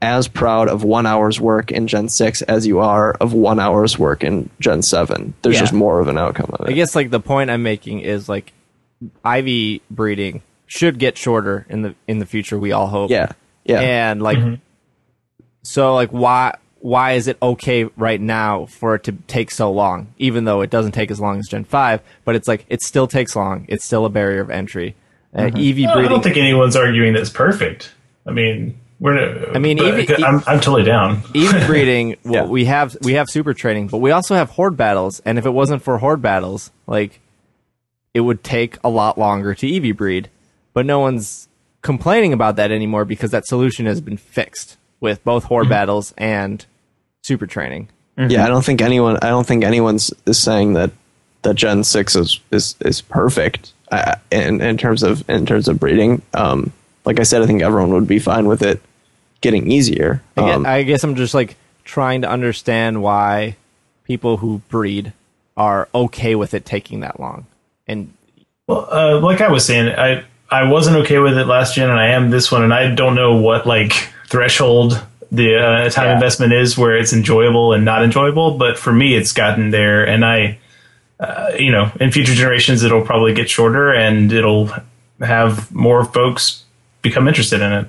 S4: as proud of one hour's work in Gen six as you are of one hour's work in Gen seven. There's
S3: Yeah.
S4: just more of an outcome of it.
S3: I guess like the point I'm making is like IV breeding should get shorter in the in the future. We all hope.
S4: Yeah, yeah.
S3: And like, mm-hmm. so like why why is it okay right now for it to take so long? Even though it doesn't take as long as Gen five, but it's like it still takes long. It's still a barrier of entry. Uh, mm-hmm. EV
S2: Well, I don't think anyone's arguing that it's perfect. I mean, we're.
S3: I mean,
S2: but
S3: even-
S2: I'm, I'm totally down.
S3: EV breeding, well,
S4: Yeah.
S3: we have we have super training, but we also have horde battles. And if it wasn't for horde battles, like it would take a lot longer to EV breed. But no one's complaining about that anymore because that solution has been fixed with both horde mm-hmm. battles and super training. Mm-hmm.
S4: Yeah, I don't think anyone. I don't think anyone's is saying that that Gen six is is is perfect uh, in in terms of in terms of breeding. Um, like I said, I think everyone would be fine with it getting easier.
S3: I guess,
S4: Um,
S3: I guess I'm just like trying to understand why people who breed are okay with it taking that long. And
S2: Well, uh, like I was saying, I I wasn't okay with it last gen, and I am this one, and I don't know what like threshold the uh, time
S1: Yeah.
S2: investment is where it's enjoyable and not enjoyable. But for me, it's gotten there, and I, uh, you know, in future generations, it'll probably get shorter, and it'll have more folks become interested in it.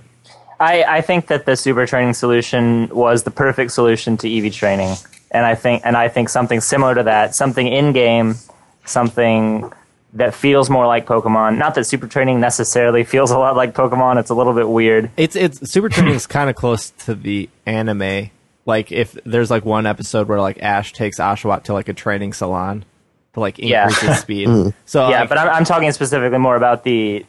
S1: I, I think that the super training solution was the perfect solution to EV training, and I think and I think something similar to that, something in game, something that feels more like Pokemon. Not that super training necessarily feels a lot like Pokemon. It's a little bit weird.
S3: It's it's super training is kind of close to the anime. Like if there's like one episode where like Ash takes Oshawott to like a training salon to like
S1: Yeah.
S3: increase his speed. Mm. So
S1: yeah,
S3: like,
S1: but I'm, I'm talking specifically more about the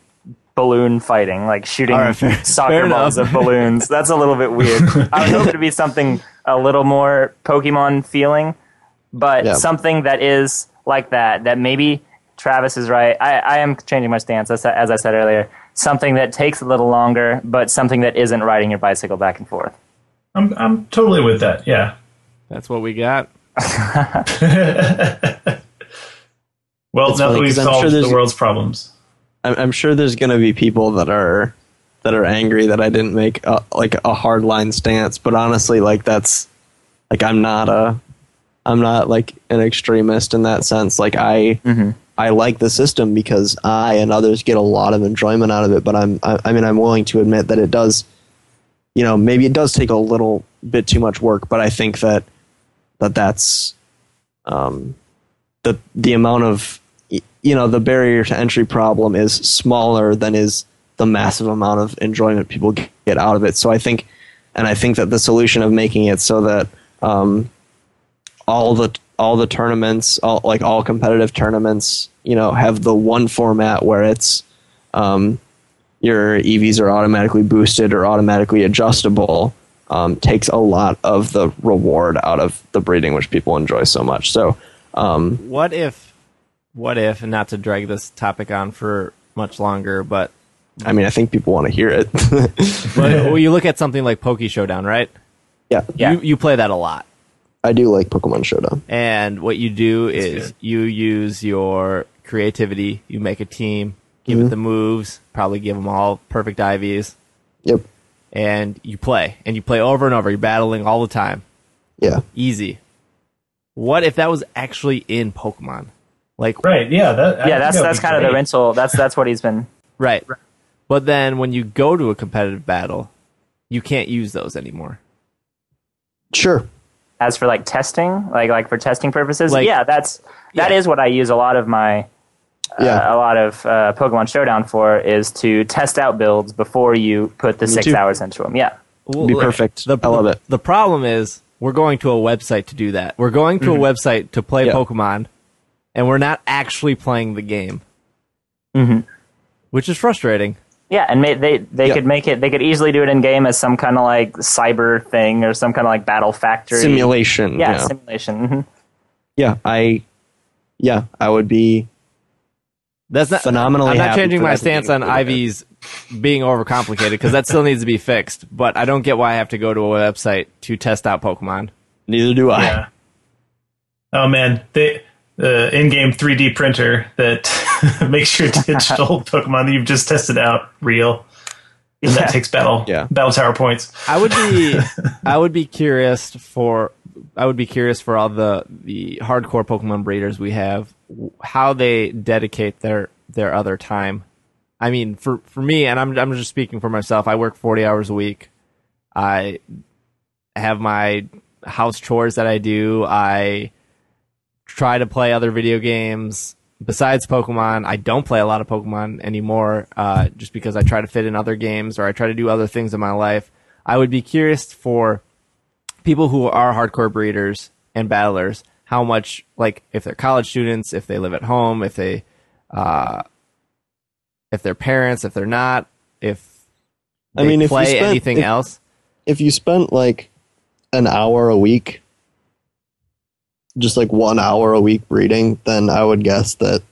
S1: balloon fighting, like shooting
S3: All right, fair- fair
S1: soccer balls
S3: enough.
S1: of balloons. That's a little bit weird. I would hope it to be something a little more Pokemon feeling, but
S4: Yeah.
S1: something that is like that. That maybe Travis is right. I, I am changing my stance as, I- as I said earlier. Something that takes a little longer, but something that isn't riding your bicycle back and forth.
S2: I'm I'm totally with that. Yeah.
S3: that's what we got.
S2: Well,
S4: It's
S2: now that
S4: funny,
S2: we've
S4: 'cause I'm
S2: solved
S4: sure there's-
S2: the world's problems.
S4: I'm, I'm sure there's going to be people that are that are angry that I didn't make a, like a hard line stance, but honestly, like that's like I'm not a I'm not like an extremist in that sense. Like I I like the system because I and others get a lot of enjoyment out of it. But I'm I, I mean I'm willing to admit that it does, you know, maybe it does take a little bit too much work. But I think that that that's um, the the amount of y- you know the barrier to entry problem is smaller than is the massive amount of enjoyment people get out of it. So I think, and I think that the solution of making it so that um, all the all the tournaments, all like all competitive tournaments, you know, have the one format where it's um, your EVs are automatically boosted or automatically adjustable. Um, takes a lot of the reward out of the breeding, which people enjoy so much. So, um,
S3: What if, what if, and not to drag this topic on for much longer, but
S4: I mean, I think people want to hear it.
S3: But well, you look at something like Poke Showdown, right?
S4: yeah,
S1: Yeah.
S3: You you play that a lot.
S4: I do like Pokemon Showdown.
S3: And what you do is
S2: good.
S3: you use your creativity. You make a team, give it mm-hmm. the moves, probably give them all perfect IVs,
S4: Yep.
S3: and you play. And you play over and over. You're battling all the time.
S4: Yeah.
S3: Easy. What if that was actually in Pokemon? Like
S2: Right? Yeah. That,
S1: yeah, that's that's
S2: be
S1: kind of the rental. That's that's what he's been.
S3: right. But then when you go to a competitive battle, you can't use those anymore.
S4: Sure.
S1: As for like testing, like like for testing purposes,
S3: Like-
S1: yeah, that's that is
S3: Yeah.
S1: what I use a lot of my
S4: Yeah.
S1: uh, a lot of uh, Pokemon Showdown for is to test out builds before you put the
S4: Me
S1: six
S4: too.
S1: hours into them. Yeah,
S3: Well,
S4: Be perfect.
S3: The,
S4: I love it.
S3: The problem is we're going to a website to do that. We're going to a website to play
S4: Mm-hmm. Yeah.
S3: Pokemon, and we're not actually playing the game,
S1: Mhm.
S3: which is frustrating.
S1: yeah, and ma- they they
S4: Yeah.
S1: could make it. They could easily do it in game as some kind of like cyber thing or some kind of like battle factory
S4: Simulation.
S1: Yeah,
S4: Yeah.
S1: simulation. hmm
S4: yeah. I. Yeah. I would be.
S3: That's not
S4: Phenomenally
S3: I'm not changing my
S4: that to be
S3: stance on
S4: included.
S3: IVs being overcomplicated because that still needs to be fixed. But I don't get why I have to go to a website to test out Pokemon.
S4: Neither do I.
S2: Yeah. Oh man, the the in-game 3D printer that makes your digital Pokemon that you've just tested out real. And
S1: Yeah.
S2: that takes battle
S4: Yeah.
S2: battle tower points.
S3: I would be I would be curious for I would be curious for all the the hardcore Pokemon breeders we have how they dedicate their their other time. I mean, for for me, and I'm I'm just speaking for myself. I work 40 hours a week. I have my house chores that I do. I try to play other video games besides Pokemon. I don't play a lot of Pokemon anymore, uh, just because I try to fit in other games or I try to do other things in my life. I would be curious for people who are hardcore breeders and battlers how much, like, if they're college students, if they live at home, if they, uh, if they're parents, if they're not, if
S4: I mean, if you
S3: play
S4: spent-
S3: anything
S4: if-
S3: else.
S4: If you spent like an hour a week, just like one hour a week breeding, then I would guess that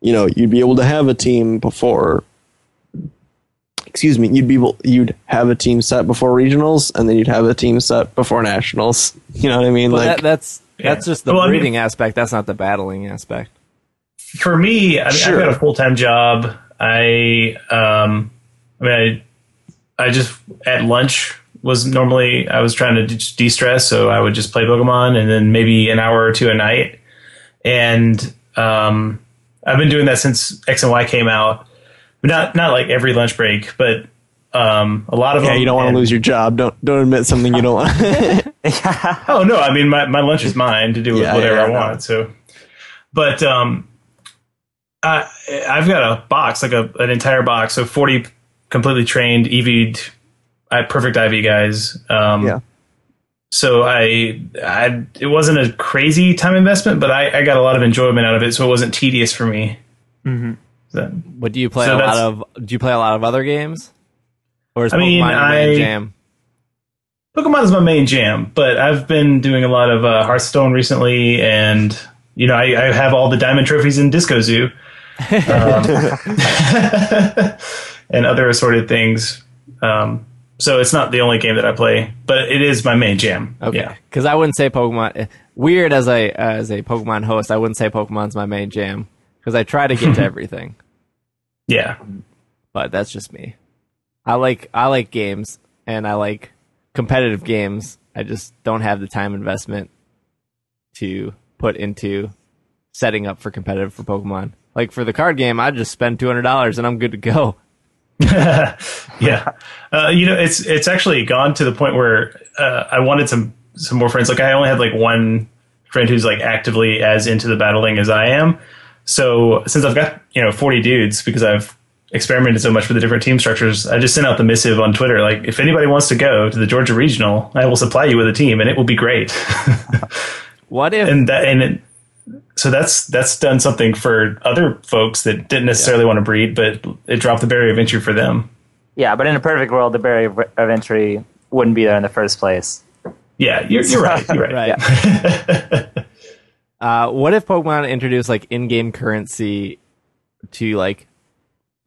S4: you know you'd be able to have a team before. Excuse me, you'd be able, you'd have a team set before regionals, and then you'd have a team set before nationals. You know what I mean?
S3: But
S4: like,
S3: that, that's
S2: Yeah.
S3: that's just the
S2: Well, I mean-
S3: aspect. That's not the battling aspect.
S2: For me, I mean,
S4: Sure.
S2: I've got a full time job. I um, I mean, I, I just at lunch was normally I was trying to de stress, so I would just play Pokemon, and then maybe an hour or two a night. And um, I've been doing that since X and Y came out. But not not like every lunch break, but um, a lot of
S4: yeah,
S2: them.
S4: you don't want to lose your job. Don't don't admit something you don't want.
S2: Oh no, I mean my, my lunch is mine to do with
S4: Yeah,
S2: whatever
S4: yeah,
S2: I
S4: no.
S2: want. So, but um, I I've got a box like a an entire box, of forty completely trained EV'd, I perfect IV guys. Um,
S4: Yeah.
S2: So I I it wasn't a crazy time investment, but I, I got a lot of enjoyment out of it, so it wasn't tedious for me. Mm-hmm. So,
S3: But do you play
S2: So
S3: a lot of? Do you play a lot of other games? Or is
S2: I mean,
S3: Pokemon your main
S2: I-
S3: jam?
S2: Pokemon is my main jam, but I've been doing a lot of uh, Hearthstone recently, and you know I, I have all the diamond trophies in Disco Zoo, um, and other assorted things. Um, so it's not the only game that I play, but it is my main jam.
S3: Okay,
S2: Yeah.
S3: because I wouldn't say Pokemon. eh, Weird as a as a Pokemon host, I wouldn't say Pokemon's my main jam because I try to get to everything.
S2: Yeah.
S3: But that's just me. I like I like games and I like competitive games. I just don't have the time investment to put into setting up for competitive for Pokemon. Like for the card game, I just spend two hundred dollars and I'm good to go.
S2: yeah, uh, you know, it's it's actually gone to the point where uh, I wanted some some more friends. Like I only have like one friend who's like actively as into the battling as I am. So since I've got you know forty dudes because I've experimented so much with the different team structures, I just sent out the missive on Twitter like if anybody wants to go to the Georgia Regional, I will supply you with a team and it will be great.
S3: What if
S2: and that and it, so that's that's done something for other folks that didn't necessarily want to breed, but it dropped the barrier of entry for them.
S1: Yeah, but in a perfect world, the barrier of of entry wouldn't be there in the first place.
S2: Yeah, you're, you're right. You're right.
S3: right? uh, what if Pokemon introduced like in-game currency to like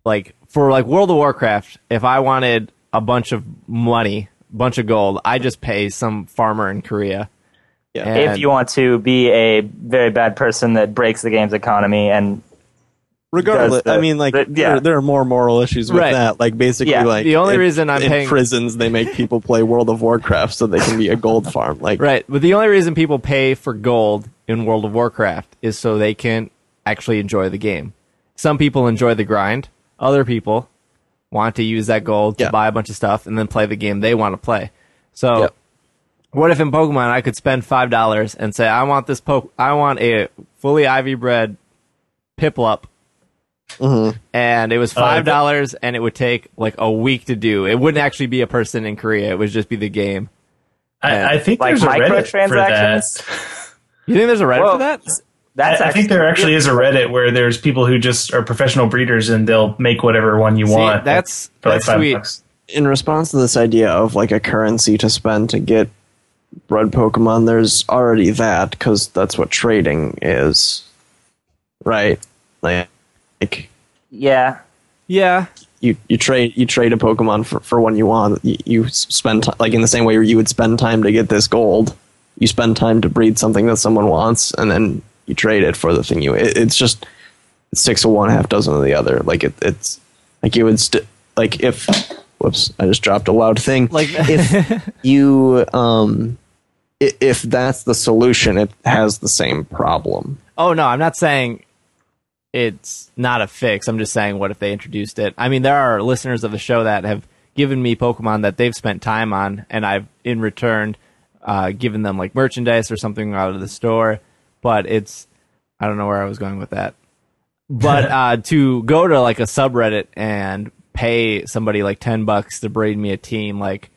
S3: like for like World of Warcraft, if I wanted a bunch of money, bunch of gold, I just pay some farmer in Korea.
S4: Yeah.
S3: And-
S1: if you want to be a very bad person that breaks the game's economy and
S4: Regardless,
S1: the-
S4: I mean, like
S1: the- yeah.
S4: there, there are more moral issues with
S3: Right.
S4: that. Like basically,
S1: Yeah.
S4: like
S3: The only
S4: in-
S3: reason I'm
S4: in
S3: paying-
S4: prisons they make people play World of Warcraft so they can be a gold farm. Like
S3: Right. But the only reason people pay for gold in World of Warcraft is so they can actually enjoy the game. Some people enjoy the grind. Other people want to use that gold to
S4: Yeah.
S3: buy a bunch of stuff and then play the game they want to play. So
S4: Yep.
S3: What if in Pokemon I could spend five dollars and say I want this poke I want a fully IV bred Piplup
S4: Mm-hmm.
S3: and it was
S2: Oh,
S3: five dollars and it would take like a week to do. It wouldn't actually be a person in Korea, it would just be the game.
S2: I, I think
S1: Like
S2: there's a Reddit for
S1: microtransactions?
S2: that.
S3: You think there's a Reddit
S1: Well,
S3: for that?
S1: that's
S2: I, I think there actually is a Reddit where there's people who just are professional breeders and they'll make whatever one you
S3: See,
S2: want.
S3: that's
S2: like
S3: that's
S2: five
S3: sweet.
S2: bucks.
S4: in response to this idea of like a currency to spend to get bred Pokemon, there's already that because that's what trading is, right? Like, like
S1: yeah.
S3: Yeah.
S4: you, you trade you trade a Pokemon for, for one you want. You, you spend ti like in the same way where you would spend time to get this gold. You spend time to breed something that someone wants, and then you trade it for the thing you. It, it's just six of one, half dozen of the other. Like it, it's like you would st- like if. Whoops! I just dropped a loud thing.
S3: Like
S4: if you um, i- if that's the solution, it has the same problem.
S3: Oh no, I'm not saying it's not a fix. I'm just saying what if they introduced it. I mean, there are listeners of the show that have given me Pokemon that they've spent time on, and I've in return uh, given them like merchandise or something out of the store. But it's I don't know where I was going with that. But uh, to go to like a subreddit and pay somebody like ten bucks to braid me a team, like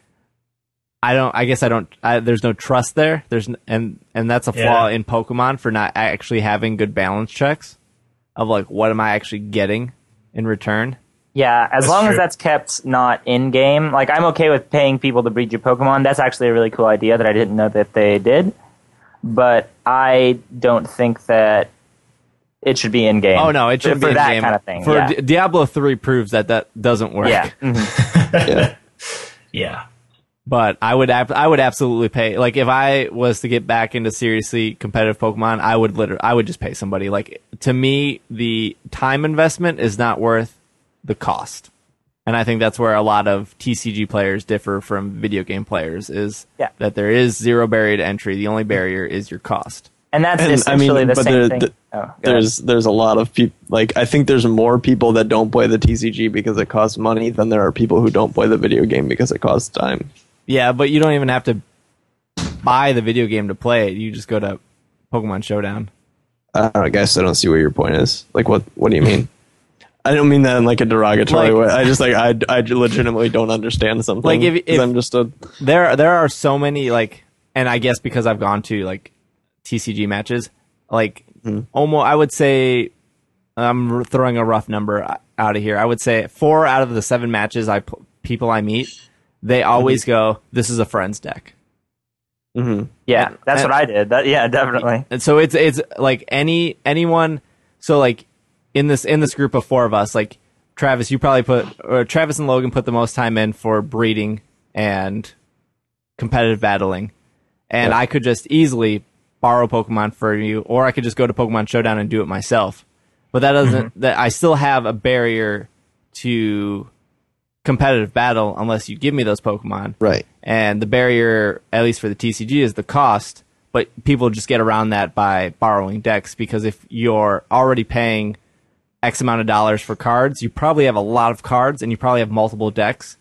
S3: I don't. I guess I don't. I, there's no trust there. There's and and that's a flaw
S2: Yeah.
S3: in Pokemon for not actually having good balance checks of like what am I actually getting in return.
S1: Yeah, as
S2: That's
S1: long as that's kept not in game. Like I'm okay with paying people to breed your Pokemon. That's actually a really cool idea that I didn't know that they did. But I don't think that it should be in game.
S3: Oh no, it should
S1: for
S3: be in
S1: that
S3: game.
S1: kind of thing.
S3: For
S1: yeah.
S3: Di- Diablo three proves that that doesn't work.
S1: yeah. Mhm.
S2: Yeah.
S3: But I would ab- I would absolutely pay. Like if I was to get back into seriously competitive Pokemon, I would literally I would just pay somebody. Like to me, the time investment is not worth the cost. And I think that's where a lot of TCG players differ from video game players is
S1: Yeah.
S3: that there is zero barrier to entry. The only barrier is your cost.
S1: And that's
S4: And, I
S1: essentially
S4: mean,
S1: the
S4: but
S1: same
S4: there-
S1: thing.
S4: the-
S1: oh, go ahead.
S4: there's there's a lot of people like I think there's more people that don't play the TCG because it costs money than there are people who don't play the video game because it costs time.
S3: Yeah, but you don't even have to buy the video game to play it. You just go to Pokemon Showdown.
S4: I don't know, I guess I don't see where your point is. Like what what do you mean? I don't mean that in like a derogatory
S3: Like-
S4: way. I just like I, I legitimately don't understand something.
S3: Like, if-
S4: 'cause
S3: if-
S4: I'm just a
S3: there there are so many like and i guess because i've gone to like tcg matches like hmm. almost i would say i'm throwing a rough number out of here i would say four out of the seven matches i people i meet they always go this is a friends deck
S4: mhm.
S1: yeah, that's
S3: and-
S1: what I did. That, yeah, definitely.
S3: and so it's it's like any anyone so like in this in this group of four of us like travis you probably put or travis and logan put the most time in for breeding and competitive battling and
S4: Yeah.
S3: i could just easily borrow pokemon for you or i could just go to pokemon showdown and do it myself but that doesn't that i still have a barrier to competitive battle unless you give me those pokemon
S4: right.
S3: and the barrier, at least for the TCG, is the cost. But people just get around that by borrowing decks because if you're already paying X amount of dollars for cards, you probably have a lot of cards and you probably have multiple decks.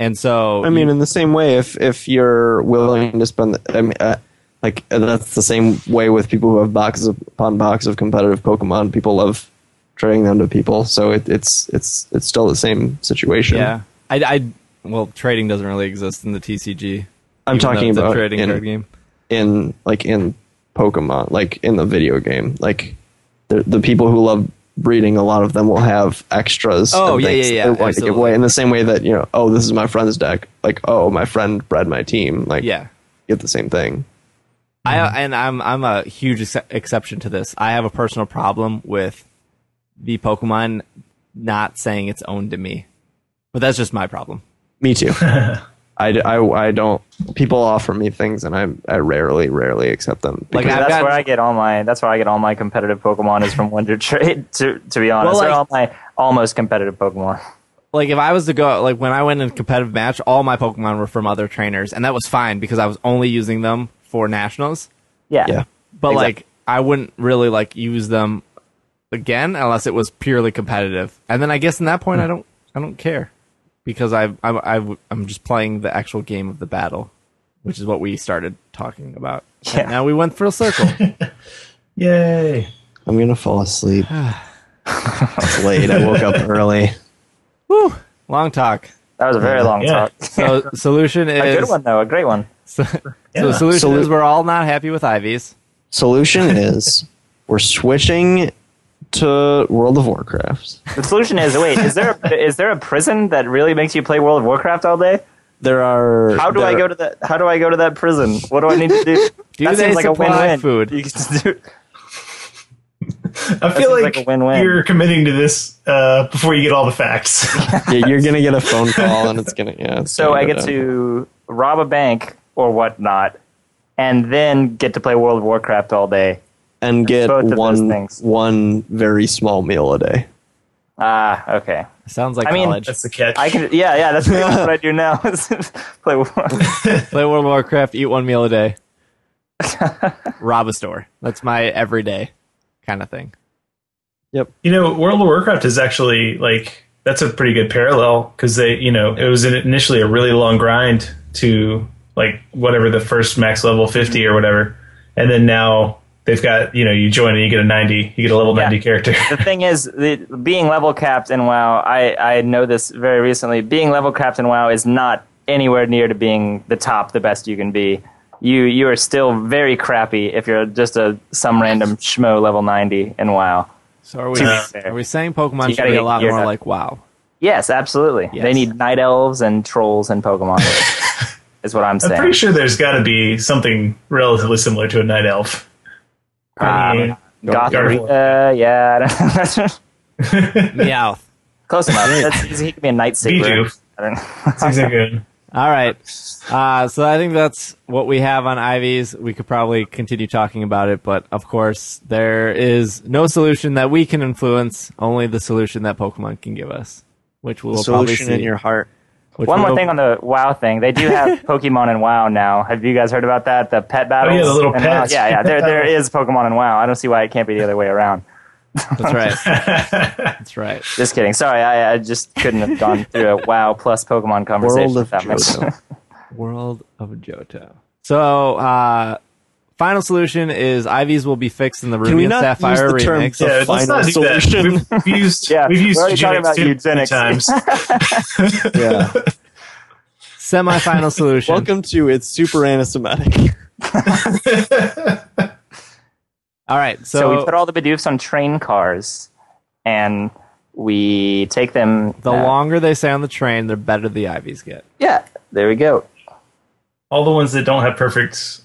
S3: And so,
S4: I mean, in the same way, if if you're willing to spend, I mean, uh, like uh, that's the same way with people who have boxes upon box of competitive Pokemon. People love trading them to people, so it, it's it's it's still the same situation.
S3: yeah, I, I, well, trading doesn't really exist in the TCG.
S4: I'm talking about
S3: trading
S4: in,
S3: card game.
S4: in like in Pokemon, like in the video game, like the the people who love breeding, a lot of them will have extras.
S3: Oh,
S4: and
S3: yeah, yeah, yeah,
S4: They want to give away in the same way that you know, oh, this is my friend's deck. Like, oh, my friend bred my team. Like,
S3: Yeah.
S4: get the same thing.
S3: I mm-hmm. and I'm I'm a huge ex- exception to this. I have a personal problem with the Pokemon not saying it's owned to me. But that's just my problem.
S4: Me too. I, I, I don't. People offer me things, and I I rarely rarely accept them.
S3: Like,
S4: because-
S3: I've
S1: that's
S3: got-
S1: where I get all my. That's where I get all my competitive Pokemon is from Wonder Trade. To to be honest,
S3: Well,
S1: They're all my almost competitive Pokemon.
S3: Like if I was to go like when I went in a competitive match, all my Pokemon were from other trainers, and that was fine because I was only using them for nationals.
S1: Yeah.
S4: yeah.
S3: But
S1: Exactly.
S3: like I wouldn't really like use them again unless it was purely competitive. And then I guess in that point hmm. I don't I don't care because I I I I'm just playing the actual game of the battle, which is what we started talking about. And now we went full circle.
S2: Yay!
S4: I'm gonna fall asleep. it's late. I woke up early.
S3: Whew, long talk.
S1: That was a very long
S2: Yeah.
S1: talk.
S3: So solution is
S1: A good one though, a great one.
S3: So,
S2: Yeah.
S3: so the solution
S4: Solu-
S3: is we're all not happy with IVs.
S4: Solution is we're switching to World of Warcraft.
S1: The solution is wait, is there a, is there a prison that really makes you play World of Warcraft all day?
S4: There are.
S1: How do I go to that? How do I go to that prison? What do I need to do?
S3: Do
S1: that
S3: they
S1: seems like a win-win.
S3: food?
S1: You can do-
S2: I feel
S1: seems
S2: like,
S1: like a win-win.
S2: you're committing to this uh, before you get all the facts.
S4: Yeah, you're gonna get a phone call, and it's gonna. Yeah. it's
S1: So
S4: gonna
S1: I get
S4: down.
S1: to rob a bank or whatnot, and then get to play World of Warcraft all day.
S4: And get
S1: both of those
S4: one one very small meal a day.
S1: Ah, okay.
S3: Sounds like
S1: I mean,
S3: college.
S2: That's the catch.
S1: I can. Yeah, yeah. That's pretty what I do now. is play. War-
S3: Play World of Warcraft, eat one meal a day, rob a store. That's my everyday kind of thing. Yep.
S2: You know, World of Warcraft is actually like that's a pretty good parallel because they, you know, it was initially a really long grind to like whatever the first max level fifty or whatever, and then now they've got you know you join and you get a ninety, you get a level
S1: Yeah.
S2: ninety character.
S1: the thing is, the, being level capped in WoW, I I know this very recently. Being level capped in WoW is not anywhere near to being the top, the best you can be. You you are still very crappy if you're just a some random schmo level ninety in WoW.
S3: So are we?
S2: Uh.
S3: Are we saying Pokemon
S1: You
S3: should
S1: gotta
S3: be a lot
S1: geared
S3: more
S1: up.
S3: like WoW?
S1: Yes, absolutely.
S3: Yes.
S1: They need night elves and trolls and Pokemon. is what I'm saying
S2: I'm
S1: saying.
S2: pretty sure there's got to be something relatively similar to a night elf. I
S1: Um, Goth, uh, yeah, I
S3: Meowth.
S1: close enough. That's, he could be a night saber.
S2: Bidoof.
S1: I don't
S2: That's exactly good.
S3: All right. Uh, so I think that's what we have on IVs. We could probably continue talking about it, but of course, there is no solution that we can influence. Only the solution that Pokemon can give us, which we'll probably
S4: Solution
S3: see.
S4: in your heart.
S3: Which
S1: One more thing on the WoW thing. They do have Pokemon and WoW now. Have you guys heard about that? The pet battles.
S2: Oh, yeah, the little
S1: in WoW?
S2: pets.
S1: Yeah, yeah. There,
S2: Pet
S1: there
S2: battles.
S1: is Pokemon and WoW. I don't see why it can't be the other way around.
S3: That's right. That's right.
S1: Just kidding. Sorry, I, I just couldn't have gone through a WoW plus Pokemon conversation.
S4: World of
S1: that much.
S4: Johto.
S3: World of Johto. So, uh, final solution is IVs will be fixed in the
S4: Can we
S3: Ruby and
S4: not
S3: Sapphire
S4: use the term
S3: remix.
S4: the
S2: Yeah, let's
S4: final
S2: not do
S4: solution?
S2: We've, we've used
S1: Yeah,
S2: we've used
S1: we're already talking about
S2: too many
S1: eugenics.
S2: times.
S4: yeah.
S3: Semi-final solution.
S4: Welcome to it's super anti-Semitic.
S3: All right. So,
S1: So, we put all the Bidoofs on train cars, and we take them.
S3: the
S1: uh,
S3: longer they stay on the train, the better the IVs get.
S1: Yeah, there we go.
S2: All the ones that don't have perfect,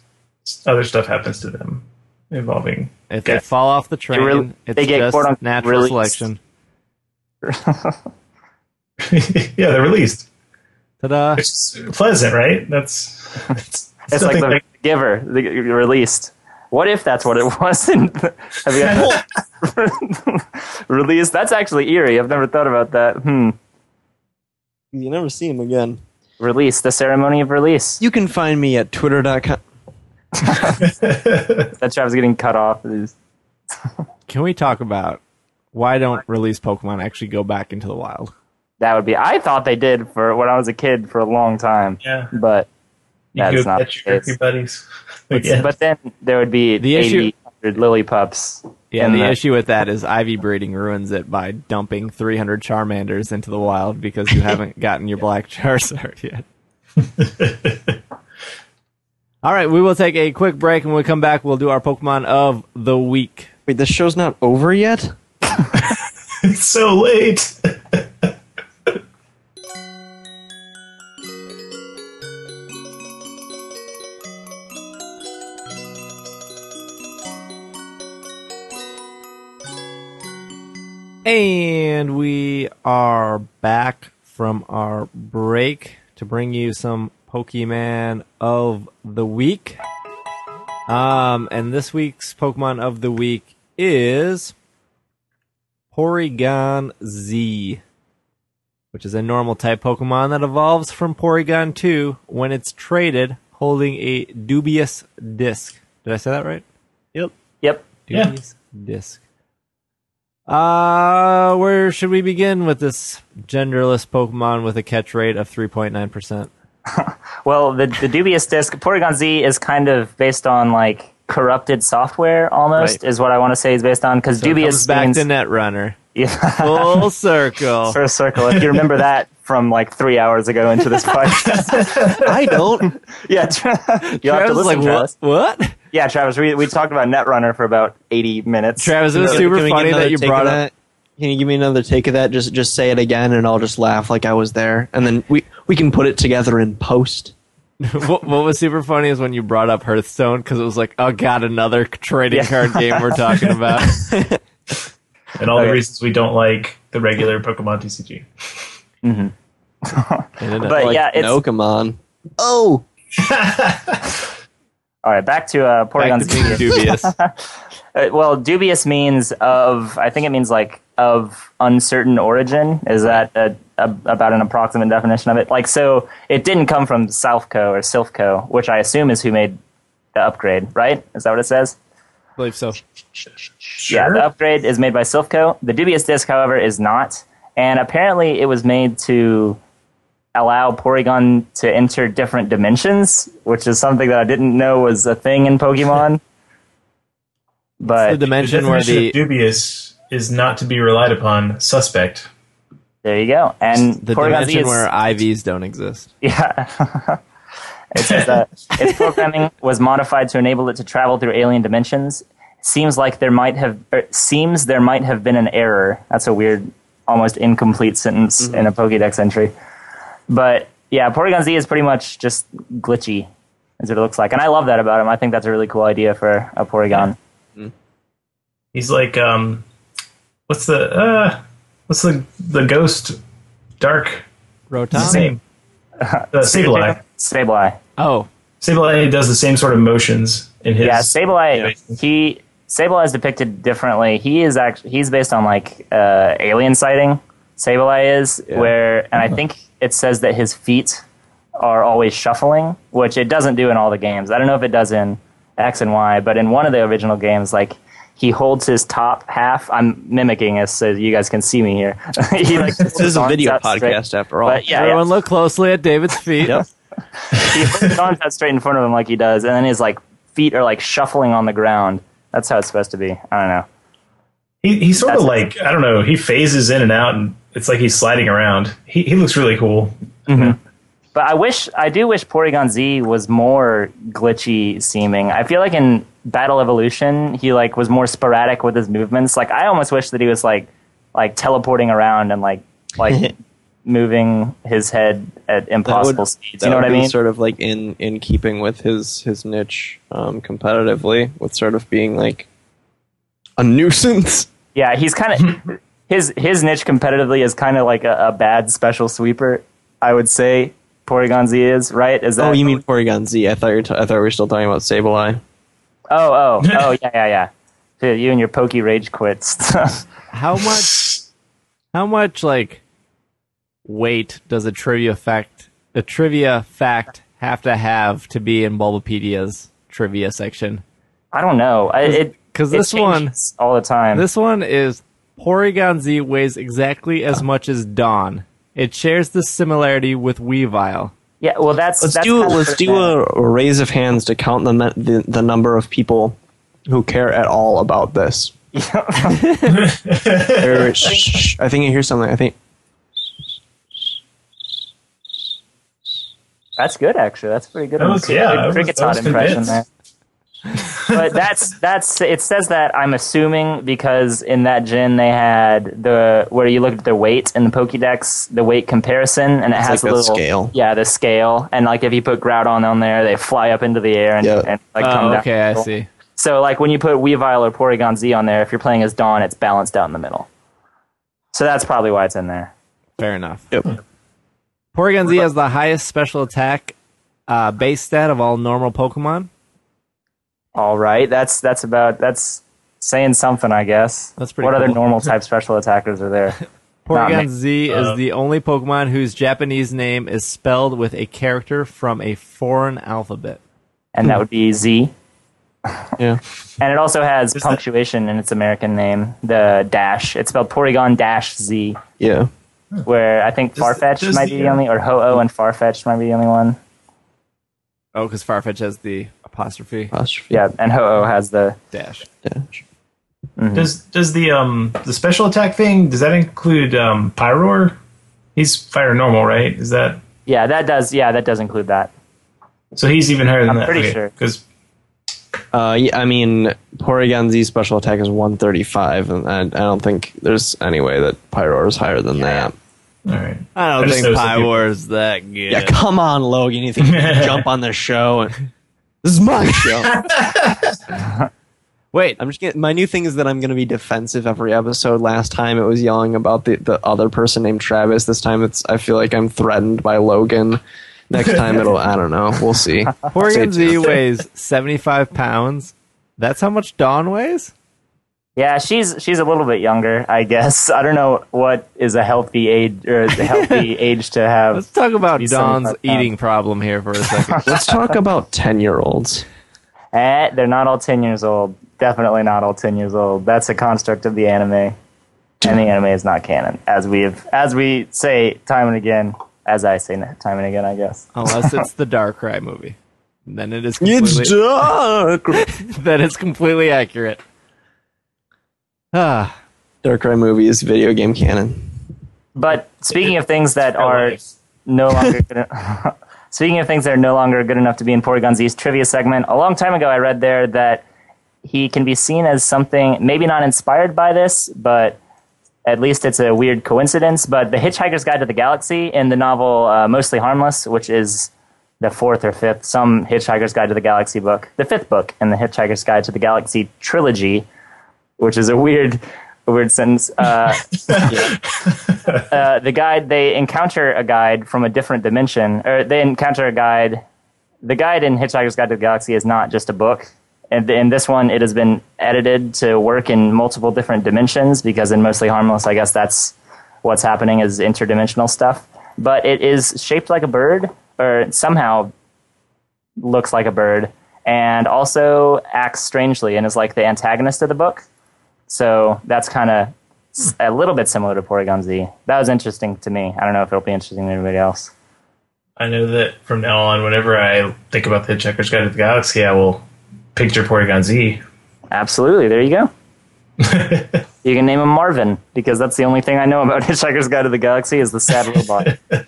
S2: other stuff happens to them, involving.
S3: If they fall off the train,
S1: re-
S3: it's
S1: they get
S3: just
S1: quote-unquote
S3: natural
S1: released.
S3: selection.
S2: yeah, they're released.
S3: Ta-da!
S2: Which is pleasant, right? That's it's,
S1: It's like
S2: nothing
S1: the giver, the the released. What if that's what it was? in the- Have you got released? That's actually eerie. I've never thought about that. Hmm.
S4: You never see him again.
S1: Release the ceremony of release.
S4: You can find me at twitter.com.
S1: That Travis getting cut off. is-
S3: Can we talk about why don't release Pokemon actually go back into the wild?
S1: That would be. I thought they did for when I was a kid for a long time,
S2: yeah,
S1: but
S2: you
S1: That not
S2: catch your,
S1: the case.
S2: buddies.
S1: but,
S2: yeah.
S1: but then there would be
S3: The issue-
S1: 100 Lillipups.
S3: Yeah,
S1: in
S3: the
S1: the-
S3: issue with that is IV breeding ruins it by dumping 300 Charmanders into the wild because you haven't gotten your black Charizard yet. All right, we will take a quick break, and when we come back, we'll do our Pokemon of the week.
S4: Wait, this show's not over yet?
S2: it's so late.
S3: And we are back from our break to bring you some Pokemon of the week. Um, and this week's Pokemon of the week is Porygon Z, which is a normal type Pokemon that evolves from Porygon 2 when it's traded holding a dubious disc. Did I say that right?
S4: Yep.
S1: Yep.
S2: Yeah.
S3: Disc. Uh, where should we begin with this genderless Pokemon with a catch rate of 3.9%?
S1: Well, the the dubious disc Porygon Z is kind of based on like corrupted software almost
S3: Right.
S1: is what I want to say is based on because
S3: So it
S1: dubious
S3: comes back
S1: means
S3: to Netrunner.
S1: yeah,
S3: Full circle.
S1: Full circle. If you remember that from like three hours ago into this podcast,
S4: I don't.
S1: yeah, Tra- you'll have to
S3: Travis
S1: listen,
S3: like,
S1: Travis.
S3: what? What?
S1: Yeah, Travis, we we talked about Netrunner for about eighty minutes.
S3: Travis, it was
S4: Can-
S3: super
S4: can we get
S3: funny that you brought
S4: of
S3: up.
S4: that? Can you give me another take of that? Just just say it again, and I'll just laugh like I was there, and then we we can put it together in post.
S3: what, what was super funny is when you brought up Hearthstone because it was like, oh god, another trading
S1: Yeah.
S3: card game we're talking about.
S2: And all the reasons we don't like the regular Pokemon TCG.
S3: And then
S1: But
S4: Like
S1: yeah, it's
S4: Pokemon. Oh,
S1: all right. Back to uh,
S3: back to being dubious.
S1: Uh, well, dubious means of. I think it means like of uncertain origin. Is that a, a, about an approximate definition of it? Like, so it didn't come from Southco or Silph Co, which I assume is who made the upgrade, right? Is that what it says?
S3: I believe so. Sure.
S1: Yeah, the upgrade is made by Silph Co. The dubious disc, however, is not, and apparently it was made to allow Porygon to enter different dimensions, which is something that I didn't know was a thing in Pokemon.
S3: the
S1: But
S3: dimension
S2: the
S3: where
S2: definition
S3: the
S2: of dubious is not to be relied upon. Suspect.
S1: there you go. And
S3: the
S1: Porygon
S3: dimension
S1: is,
S3: where IVs don't exist.
S1: Yeah. it says that its programming was modified to enable it to travel through alien dimensions. Seems like there might have er, seems there might have been an error. That's a weird, almost incomplete sentence in a Pokédex entry. But yeah, Porygon Z is pretty much just glitchy, is what it looks like, and I love that about him. I think that's a really cool idea for a Porygon.
S2: He's like, um, what's the uh, what's the the ghost dark
S3: Rotom?
S2: name? Uh, Sableye.
S1: Sableye.
S3: Oh,
S2: Sableye does the same sort of motions in his.
S1: Yeah, Sableye.
S2: Yeah.
S1: He Sableye is depicted differently. He is actually he's based on like uh, alien sighting. Sableye is where, and I think it says that his feet are always shuffling, which it doesn't do in all the games. I don't know if it does in X and Y, but in one of the original games, like he holds his top half. I'm mimicking this so you guys can see me here. he like
S4: this is a video
S1: out straight.
S4: podcast after all.
S1: But yeah, yeah.
S3: everyone look closely at David's feet.
S4: Yep.
S1: he puts his arms out straight in front of him like he does, and then his like feet are like shuffling on the ground. That's how it's supposed to be. I don't know.
S2: He he's sort of
S1: That's-
S2: like I don't know. He phases in and out, and it's like he's sliding around. He he looks really cool.
S1: But I wish, I do wish Porygon Z was more glitchy seeming. I feel like in Battle Revolution, he like was more sporadic with his movements. Like I almost wish that he was like, like teleporting around and like, like moving his head at impossible
S4: would-
S1: speeds. You know what I mean?
S4: Sort of like in in keeping with his his niche um, competitively, with sort of being like a nuisance.
S1: Yeah, he's kind of his his niche competitively is kind of like a, a bad special sweeper. I would say Porygon Z is right. Is that?
S4: Oh, you mean Porygon Z? I thought you were t- I thought we were still talking about Sableye.
S1: Oh, oh, oh, yeah, yeah, yeah. Dude, you and your pokey rage quits.
S3: How much? How much like weight does a trivia fact a trivia fact have to have to be in Bulbapedia's trivia section?
S1: I don't know. I, it
S3: 'cause
S1: it
S3: this one-
S1: all the time.
S3: This one is Porygon Z weighs exactly as much as Dawn. It shares this similarity with Weavile.
S1: yeah, well, that's
S4: Let's
S1: that's
S4: do
S1: kind of
S4: let's do a, a raise of hands to count the, the the number of people who care at all about this. Or- shh, shh, I think I hear something. I think
S1: That's good, actually. That's pretty good.
S2: That was- yeah,
S1: Good
S2: I was-
S1: cricket
S2: I was
S1: impression
S2: convinced.
S1: there. but that's that's it says that I'm assuming because in that gen they had the where you look at the weight in the Pokédex, the weight comparison, and it has
S4: like
S1: a
S4: the
S1: little
S4: scale.
S1: Yeah, the scale, and like if you put Groudon on there, they fly up into the air and,
S4: Yeah.
S1: and like come
S3: Oh,
S1: down.
S3: okay, I see.
S1: So like when you put Weavile or Porygon Z on there, if you're playing as Dawn, it's balanced out in the middle. So that's probably why it's in there.
S3: Fair enough.
S4: Yep.
S3: Porygon Z has the highest special attack uh, base stat of all normal Pokemon.
S1: All right, that's that's about that's saying something, I guess.
S3: That's pretty
S1: What other normal type special attackers are there? Not
S3: Porygon
S1: me.
S3: Z is
S2: Uh,
S3: the only Pokemon whose Japanese name is spelled with a character from a foreign alphabet.
S1: And that would be Z.
S4: Yeah.
S1: And it also has
S2: Is that-
S1: punctuation in its American name, the dash. It's spelled Porygon dash Z,
S4: Yeah.
S1: where I think
S2: Does-
S1: Farfetch
S2: does
S1: might be the only, or Ho-Oh and Farfetch might be the only one.
S3: Oh, because Farfetch has the apostrophe
S4: Apostrophe.
S1: Yeah, and Ho-Oh has the
S3: dash.
S4: Dash.
S2: Does does the um the special attack thing does that include um Pyroar? He's fire normal, right? Is that
S1: yeah. That does yeah that does include that.
S2: so? He's even higher than that.
S1: I'm
S2: that.
S1: pretty sure.
S2: because
S4: Uh, yeah, I mean, Porygon Z special attack is 135, and I, I don't think there's any way that Pyroar is higher than that.
S2: All right.
S3: I don't
S2: I
S3: think
S2: noticed that people-
S3: Pyroar is that good.
S4: Yeah, come on, Logan. You think you can jump on the show? And, this is my show.
S3: Wait,
S4: I'm just getting, my new thing is that I'm going to be defensive every episode. Last time it was yelling about the, the other person named Travis. This time it's I feel like I'm threatened by Logan. Next time it'll I don't know. We'll see.
S3: Porygon
S4: Stay
S3: Z weighs 75 pounds. That's how much Dawn weighs?
S1: Yeah, she's she's a little bit younger, I guess. I don't know what is a healthy age or a healthy age to have.
S3: Let's talk about
S1: She's
S3: Dawn's
S1: 75 pounds.
S3: eating problem here for a second.
S4: Let's talk about ten year olds.
S1: Eh, they're not all ten years old. Definitely not all ten years old. That's a construct of the anime, and the anime is not canon, as we've as we say time and again. As I say time and again, I guess.
S3: Unless it's the Darkrai movie. Then it is completely,
S4: It's dark.
S3: then it's completely accurate. Ah,
S4: Darkrai movie is video game canon.
S1: But speaking of things that are no longer speaking of things that are no longer good enough to be in Porygon Z's trivia segment, a long time ago I read there that he can be seen as something maybe not inspired by this, but at least it's a weird coincidence. But the Hitchhiker's Guide to the Galaxy in the novel uh, Mostly Harmless, which is the fourth or fifth, some Hitchhiker's Guide to the Galaxy book, the fifth book in the Hitchhiker's Guide to the Galaxy trilogy, which is a weird, a weird sentence. Uh, uh, the guide they encounter a guide from a different dimension, or they encounter a guide. The guide in Hitchhiker's Guide to the Galaxy is not just a book. And in this one, it has been edited to work in multiple different dimensions because in Mostly Harmless, I guess that's what's happening is interdimensional stuff. But it is shaped like a bird, or somehow looks like a bird, and also acts strangely and is like the antagonist of the book. So that's kind of a little bit similar to Porygon Z. That was interesting to me. I don't know if it'll be interesting to anybody else.
S2: I know that from now on, whenever I think about the Hitchhiker's Guide to the Galaxy, I will picture Porygon Z.
S1: Absolutely. There you go. you can name him Marvin because that's the only thing I know about Hitchhiker's Guide to the Galaxy is the sad robot.
S3: uh,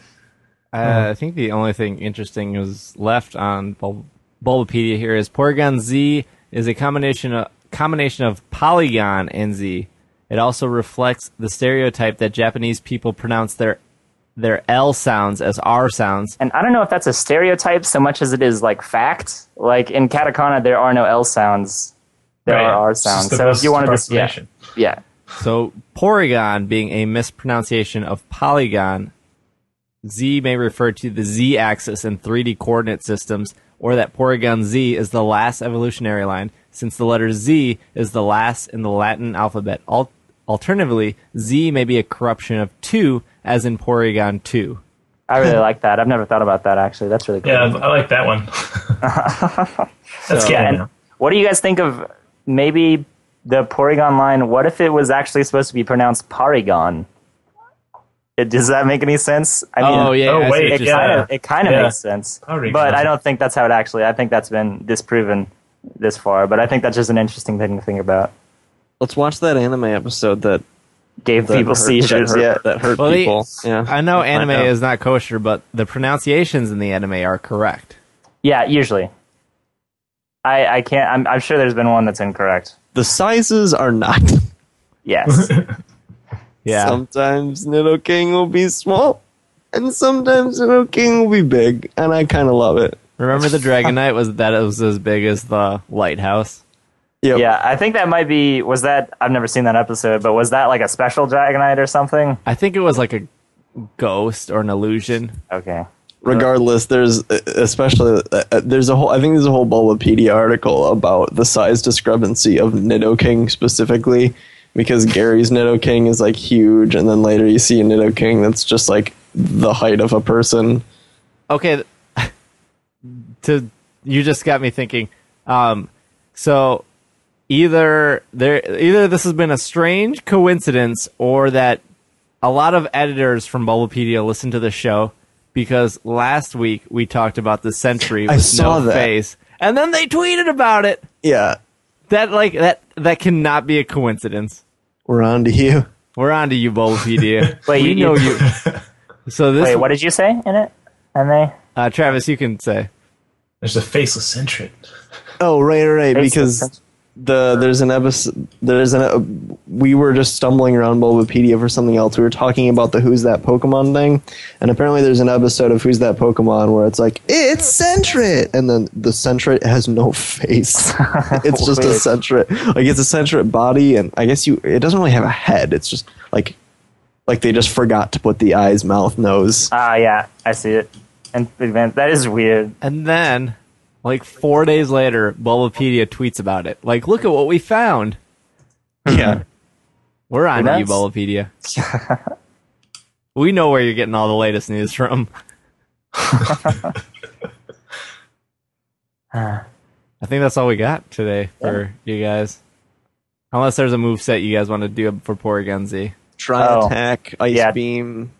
S3: I think the only thing interesting is left on Bul- Bulbapedia here is Porygon Z is a combination of combination of Polygon and Z. It also reflects the stereotype that Japanese people pronounce their their L sounds as R sounds.
S1: And I don't know if that's a stereotype so much as it is like fact. Like in katakana, there are no L sounds. There
S2: Right.
S1: are R sounds. So if you wanted to, yeah,
S2: approximation.
S1: yeah.
S3: So Porygon being a mispronunciation of Polygon, Z may refer to the Z axis in 3D coordinate systems, or that Porygon Z is the last evolutionary line, since the letter Z is the last in the Latin alphabet. Al- alternatively, Z may be a corruption of 2, as in Porygon 2.
S1: I really like that. I've never thought about that actually. That's really cool.
S2: Yeah, I like that one. That's
S3: So-
S1: Yeah, what do you guys think of maybe the Porygon line? What if it was actually supposed to be pronounced Porygon? Does that make any sense? I mean,
S3: oh, yeah.
S2: oh,
S3: I
S2: wait,
S3: what
S1: it
S3: you're
S1: kind
S2: yeah.
S1: of it kind of
S2: Yeah.
S1: makes sense,
S2: Porygon.
S1: but I don't think that's how it actually. I think that's been disproven this far, but I think that's just an interesting thing to think about.
S4: Let's watch that anime episode that
S1: Gave
S4: that
S1: people
S4: hurt,
S1: seizures,
S4: that hurt,
S1: yeah.
S4: that hurt
S3: Well, the-
S4: people. yeah,
S3: I know
S4: Find
S3: anime
S4: out.
S3: is not kosher, but the pronunciations in the anime are correct.
S1: Yeah, usually. I I can't. I'm I'm sure there's been one that's incorrect.
S4: the sizes are not.
S1: Yes.
S3: Yeah.
S4: Sometimes Nidoking will be small, and sometimes Nidoking will be big, and I kind of love it.
S3: Remember the Dragonite was that it was as big as the lighthouse?
S4: Yep.
S1: Yeah, I think that might be. Was that? I've never seen that episode, but was that like a special Dragonite or something?
S3: I think it was like a ghost or an illusion.
S1: Okay.
S4: regardless there's uh, especially uh, uh, there's a whole i think there's a whole bulbapedia article about the size discrepancy of nidoking specifically because gary's nidoking is like huge and then later you see a nidoking that's just like the height of a person
S3: Okay, th- to you just got me thinking. Um, so either there, either this has been a strange coincidence, or that a lot of editors from Bulbapedia listen to the show because last week we talked about the Sentry
S4: I saw
S3: no
S4: that.
S3: face, and then they tweeted about it.
S4: yeah
S3: That like that that cannot be a coincidence.
S4: we're on to you
S3: We're on to you, Bulbapedia.
S1: Wait,
S3: we
S1: you-
S3: know you. So this,
S1: Wait, what did you say in it? And they.
S3: uh, Travis, you can say.
S2: There's a faceless Sentret.
S4: oh right right, right because the there's an episode there's an uh, we were just stumbling around bulbapedia for something else. We were talking about the who's that pokemon thing and apparently there's an episode of who's that pokemon where it's like it's Sentret and then the Sentret has no face. It's just a
S1: Weird.
S4: Sentret like it's a Sentret body and i guess you it doesn't really have a head. It's just like like they just forgot to put the eyes mouth nose.
S1: Ah, yeah, I see it. And advan- that is weird.
S3: And then, like four days later, Bulbapedia tweets about it. Like, look at what we found. Hmm.
S4: yeah
S3: We're on to you,
S1: That's-
S3: Bulbapedia. we know where you're getting all the latest news from. I think that's all we got today for you guys. Unless there's a move set you guys want to do for Porygon Z.
S4: try
S1: Oh.
S4: attack ice
S1: Yeah.
S4: beam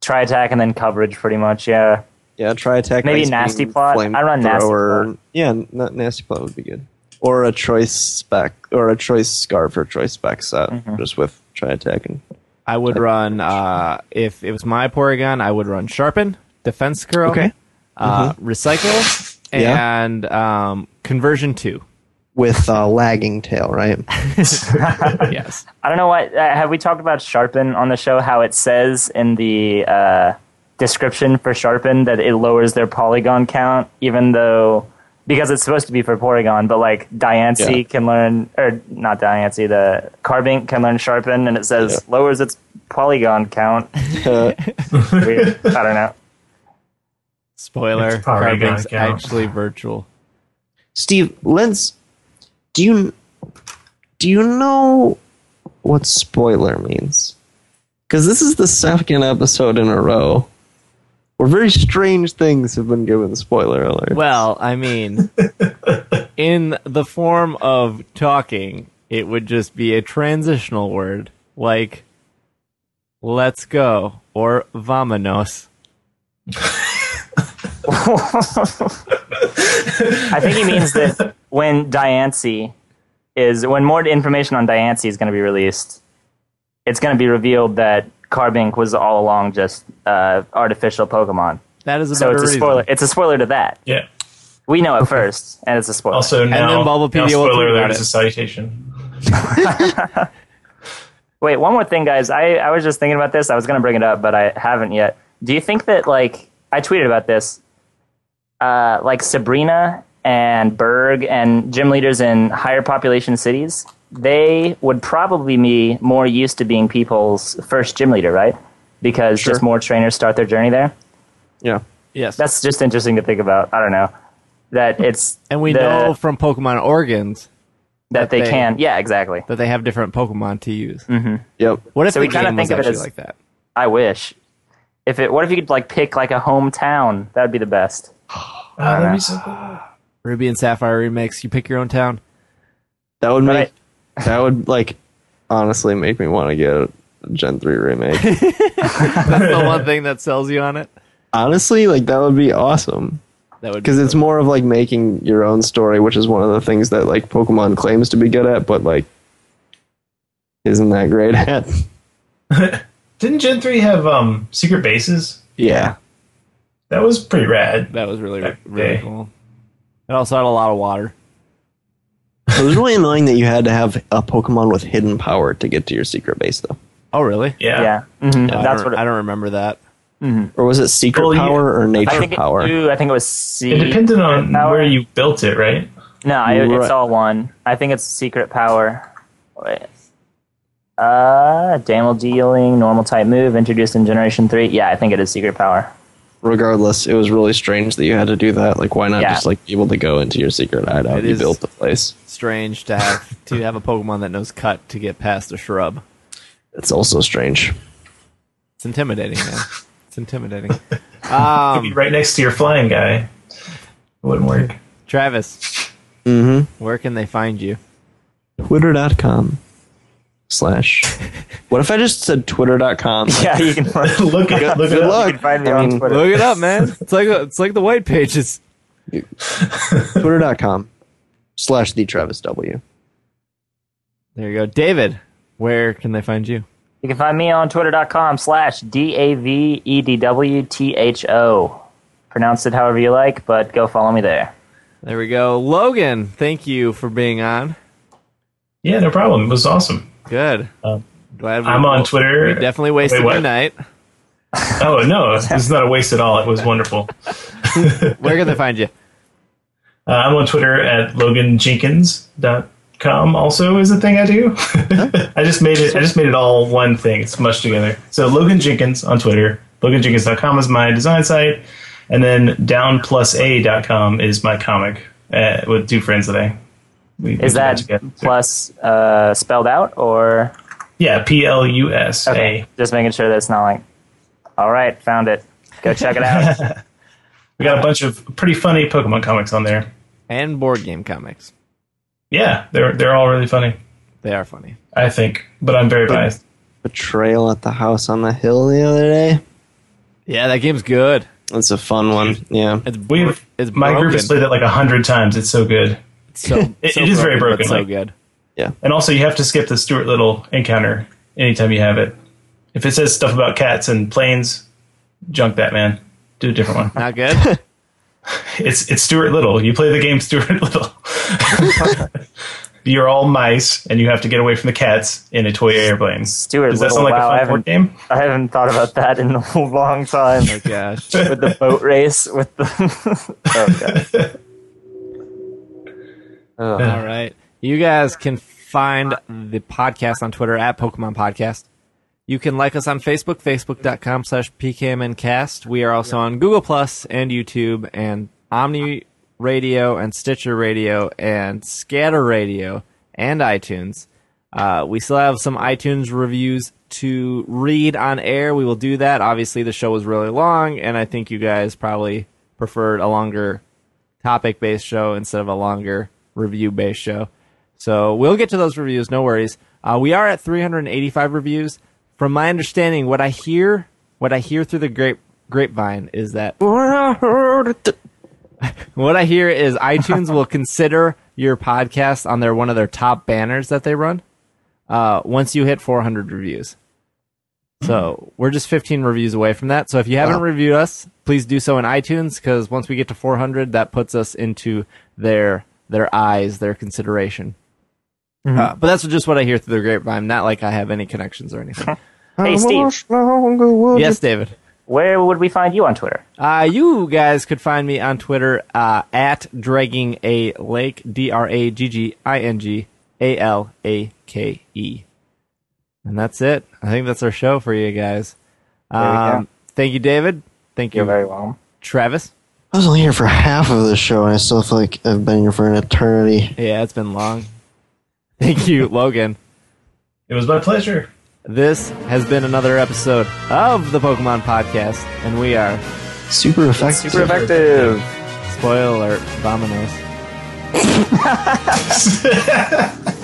S1: Tri Attack and then coverage, pretty much. Yeah.
S4: Yeah, Tri Attack.
S1: Maybe
S4: Ice
S1: Nasty
S4: Beam,
S1: Plot?
S4: Flame
S1: I run Nasty Plot.
S4: Yeah, n- nasty plot would be good. Or a choice spec, or a choice scarf or choice spec set,
S1: Mm-hmm.
S4: just with Tri Attack and
S3: I would run, uh, if it was my Porygon, I would run Sharpen, Defense Curl,
S4: Okay.
S3: uh, Recycle,
S4: Yeah.
S3: and um, Conversion 2.
S4: With uh, lagging tail, right?
S3: yes.
S1: I don't know what. Uh, have we talked about Sharpen on the show? How it says in the uh, description for Sharpen that it lowers their polygon count, even though. Because it's supposed to be for Porygon, but like Diancie
S4: Yeah.
S1: can learn, or not Diancie, the Carbink can learn Sharpen, and it says
S4: Yeah.
S1: lowers its polygon count.
S4: Uh,
S1: Weird. I don't know.
S3: Spoiler, Carbink's actually virtual.
S4: Steve, let's. Do you do you know what spoiler means? Because this is the second episode in a row where very strange things have been given spoiler alert.
S3: Well, I mean, in the form of talking, it would just be a transitional word like let's go or vamonos.
S1: I think he means that when Diancie is when more information on Diancie is going to be released, it's going to be revealed that Carbink was all along just uh, artificial Pokemon.
S3: That is a
S1: So it's a
S3: reason.
S1: spoiler. It's a spoiler to that.
S2: Yeah.
S1: We know it first, and it's a spoiler.
S2: Also now,
S3: then Bulbapedia
S2: now
S3: will
S2: spoiler
S3: tweet
S2: alert
S3: about
S2: is
S3: it.
S2: a citation.
S1: Wait, one more thing, guys. I, I was just thinking about this. I was going to bring it up, but I haven't yet. Do you think that, like, I tweeted about this, uh, like Sabrina and Burgh and gym leaders in higher population cities, they would probably be more used to being people's first gym leader, right? Because
S4: Sure.
S1: just more trainers start their journey there.
S4: yeah.
S3: Yes.
S1: That's just interesting to think about. I don't know. That it's
S3: and we
S1: the-
S3: know from Pokemon Origins
S1: that they,
S3: they-
S1: can. Yeah, exactly.
S3: that they have different Pokemon to use. Mm-hmm.
S4: Yep.
S3: What if
S1: So
S3: the
S1: we kinda
S3: game was
S1: think of it
S3: actually
S1: as-
S3: like that?
S1: I wish. If it, what if you could like pick like a hometown? That would be the best.
S2: Oh, that'd be so cool.
S3: Ruby and Sapphire remix. You pick your own town.
S4: That would make
S1: Right.
S4: that would like honestly make me want to get a Gen 3 remake.
S3: That's the one thing that sells you on it.
S4: honestly, like that would be awesome.
S3: That would
S4: because it's more of like making your own story, which is one of the things that like Pokemon claims to be good at, but like isn't that great at.
S2: Didn't Gen 3 have um secret bases?
S4: yeah,
S2: That was pretty rad.
S3: that was really really
S2: day.
S3: cool. It also had a lot of water.
S4: it was really annoying that you had to have a Pokemon with hidden power to get to your secret base, though.
S3: Oh, really?
S2: Yeah.
S1: Yeah, Mhm.
S3: I
S1: that's
S3: don't,
S1: what. It,
S3: I don't remember that.
S4: Or was it secret
S2: Well, you-
S4: power or nature
S1: I think.
S4: power?
S1: It, ooh, I think it was C.
S2: It depended on
S1: Power.
S2: where you built it, right?
S1: No, I,
S4: Right.
S1: it's all one. I think it's secret power. Wait. Uh, damage dealing, normal type move, introduced in Generation 3. Yeah, I think it is secret power.
S4: Regardless, it was really strange that you had to do that. Like, why not
S1: Yeah.
S4: just like be able to go into your secret hideout?
S3: It
S4: you
S3: is-
S4: built the place.
S3: Strange to have to have a Pokemon that knows cut to get past a shrub.
S4: It's also strange.
S3: It's intimidating, man. It's intimidating.
S2: Could be
S3: Um,
S2: right next to your flying guy. It wouldn't work.
S3: Travis,
S4: Mm-hmm.
S3: where can they find you?
S4: Twitter.com slash. What if I just said twitter.com?
S1: Yeah, you can, find,
S2: look at look it up.
S4: luck.
S1: you can find me
S4: I
S1: on Twitter.
S3: Look it up, man. It's like it's like the white pages.
S4: Twitter.com slash the Travis W.
S3: There you go, David. Where can they find you?
S1: You can find me on twitter.com slash D A V E D W T H O. Pronounce it however you like, but go follow me there.
S3: There we go, Logan. Thank you for being on.
S2: Yeah, no problem. It was awesome.
S3: Good.
S2: Um,
S3: Glad we,
S2: I'm on Twitter.
S3: We definitely wasted
S2: Wait,
S3: your night.
S2: Oh no, this is not a waste at all. It was wonderful.
S3: Where can they find you?
S2: Uh, I'm on Twitter at loganjenkins.com. Also, is a thing I do. I just made it. I just made it all one thing. It's mushed together. So Logan Jenkins on Twitter. LoganJenkins.com is my design site, and then downplusa.com is my comic uh, with two friends that I. We, we
S1: Is
S2: put
S1: that
S2: together.
S1: plus uh, spelled out, or...
S2: Yeah, P L U S
S1: Okay, just making sure that it's not like... All right, found it. Go check it out.
S2: We got a bunch of pretty funny Pokemon comics on there.
S3: And board game comics.
S2: Yeah, they're they're all really funny.
S3: They are funny.
S2: I think, but I'm very biased.
S4: Betrayal at the house on the hill the other day.
S3: Yeah, that game's good.
S4: That's a fun one. Yeah.
S3: It's
S2: We've
S3: it's
S2: my group has played it like a hundred times. It's so good.
S3: So,
S2: It-
S3: so
S2: it is very
S3: but
S2: broken,
S3: so
S2: like-
S3: good.
S2: And also, you have to skip the Stuart Little encounter anytime you have it. If it says stuff about cats and planes, junk that man. Do a different one.
S3: Not good.
S2: It's it's Stuart Little. You play the game Stuart Little. You're all mice, and you have to get away from the cats in a toy airplane.
S1: Stuart
S2: Does that
S1: Little,
S2: sound like
S1: wow, I
S2: a fun
S1: haven't,
S2: board game?
S1: I haven't thought about that in a long time.
S3: oh my gosh.
S1: with the boat race, with the... oh,
S3: All right. You guys can find the podcast on Twitter at Pokemon Podcast. You can like us on Facebook, facebook.com slash pkmncast. We are also on Google Plus and YouTube and Omni Radio and Stitcher Radio and Scatter Radio and iTunes. Uh, we still have some iTunes reviews to read on air. We will do that. Obviously, the show was really long, and I think you guys probably preferred a longer topic based show instead of a longer review based show. So we'll get to those reviews, no worries. Uh, we are at 385 reviews. From my understanding, what I hear, what I hear through the grape grapevine is that what I hear is iTunes will consider your podcast on their one of their top banners that they run uh, once you hit 400 reviews. So we're just 15 reviews away from that. So if you haven't
S4: Wow.
S3: reviewed us, please do so in iTunes because once we get to 400, that puts us into their their eyes, their consideration. Uh, but that's just what I hear through the grapevine. Not like I have any connections or anything.
S1: Hey, Steve.
S3: yes, David.
S1: Where would we find you on Twitter?
S3: Uh, you guys could find me on Twitter uh, at dragging a lake, D R A G G I N G A L A K E. And that's it. I think that's our show for you guys.
S1: we go.
S3: Um, thank you, David. Thank you,
S1: You're very welcome.
S3: Travis.
S4: I was only here for half of the show, and I still feel like I've been here for an eternity.
S3: Yeah, it's been long. Thank you, Logan.
S2: It was my pleasure.
S3: This has been another episode of the Pokemon Podcast, and we are,
S4: Super effective.
S1: Super effective.
S3: spoiler alert, Vominos.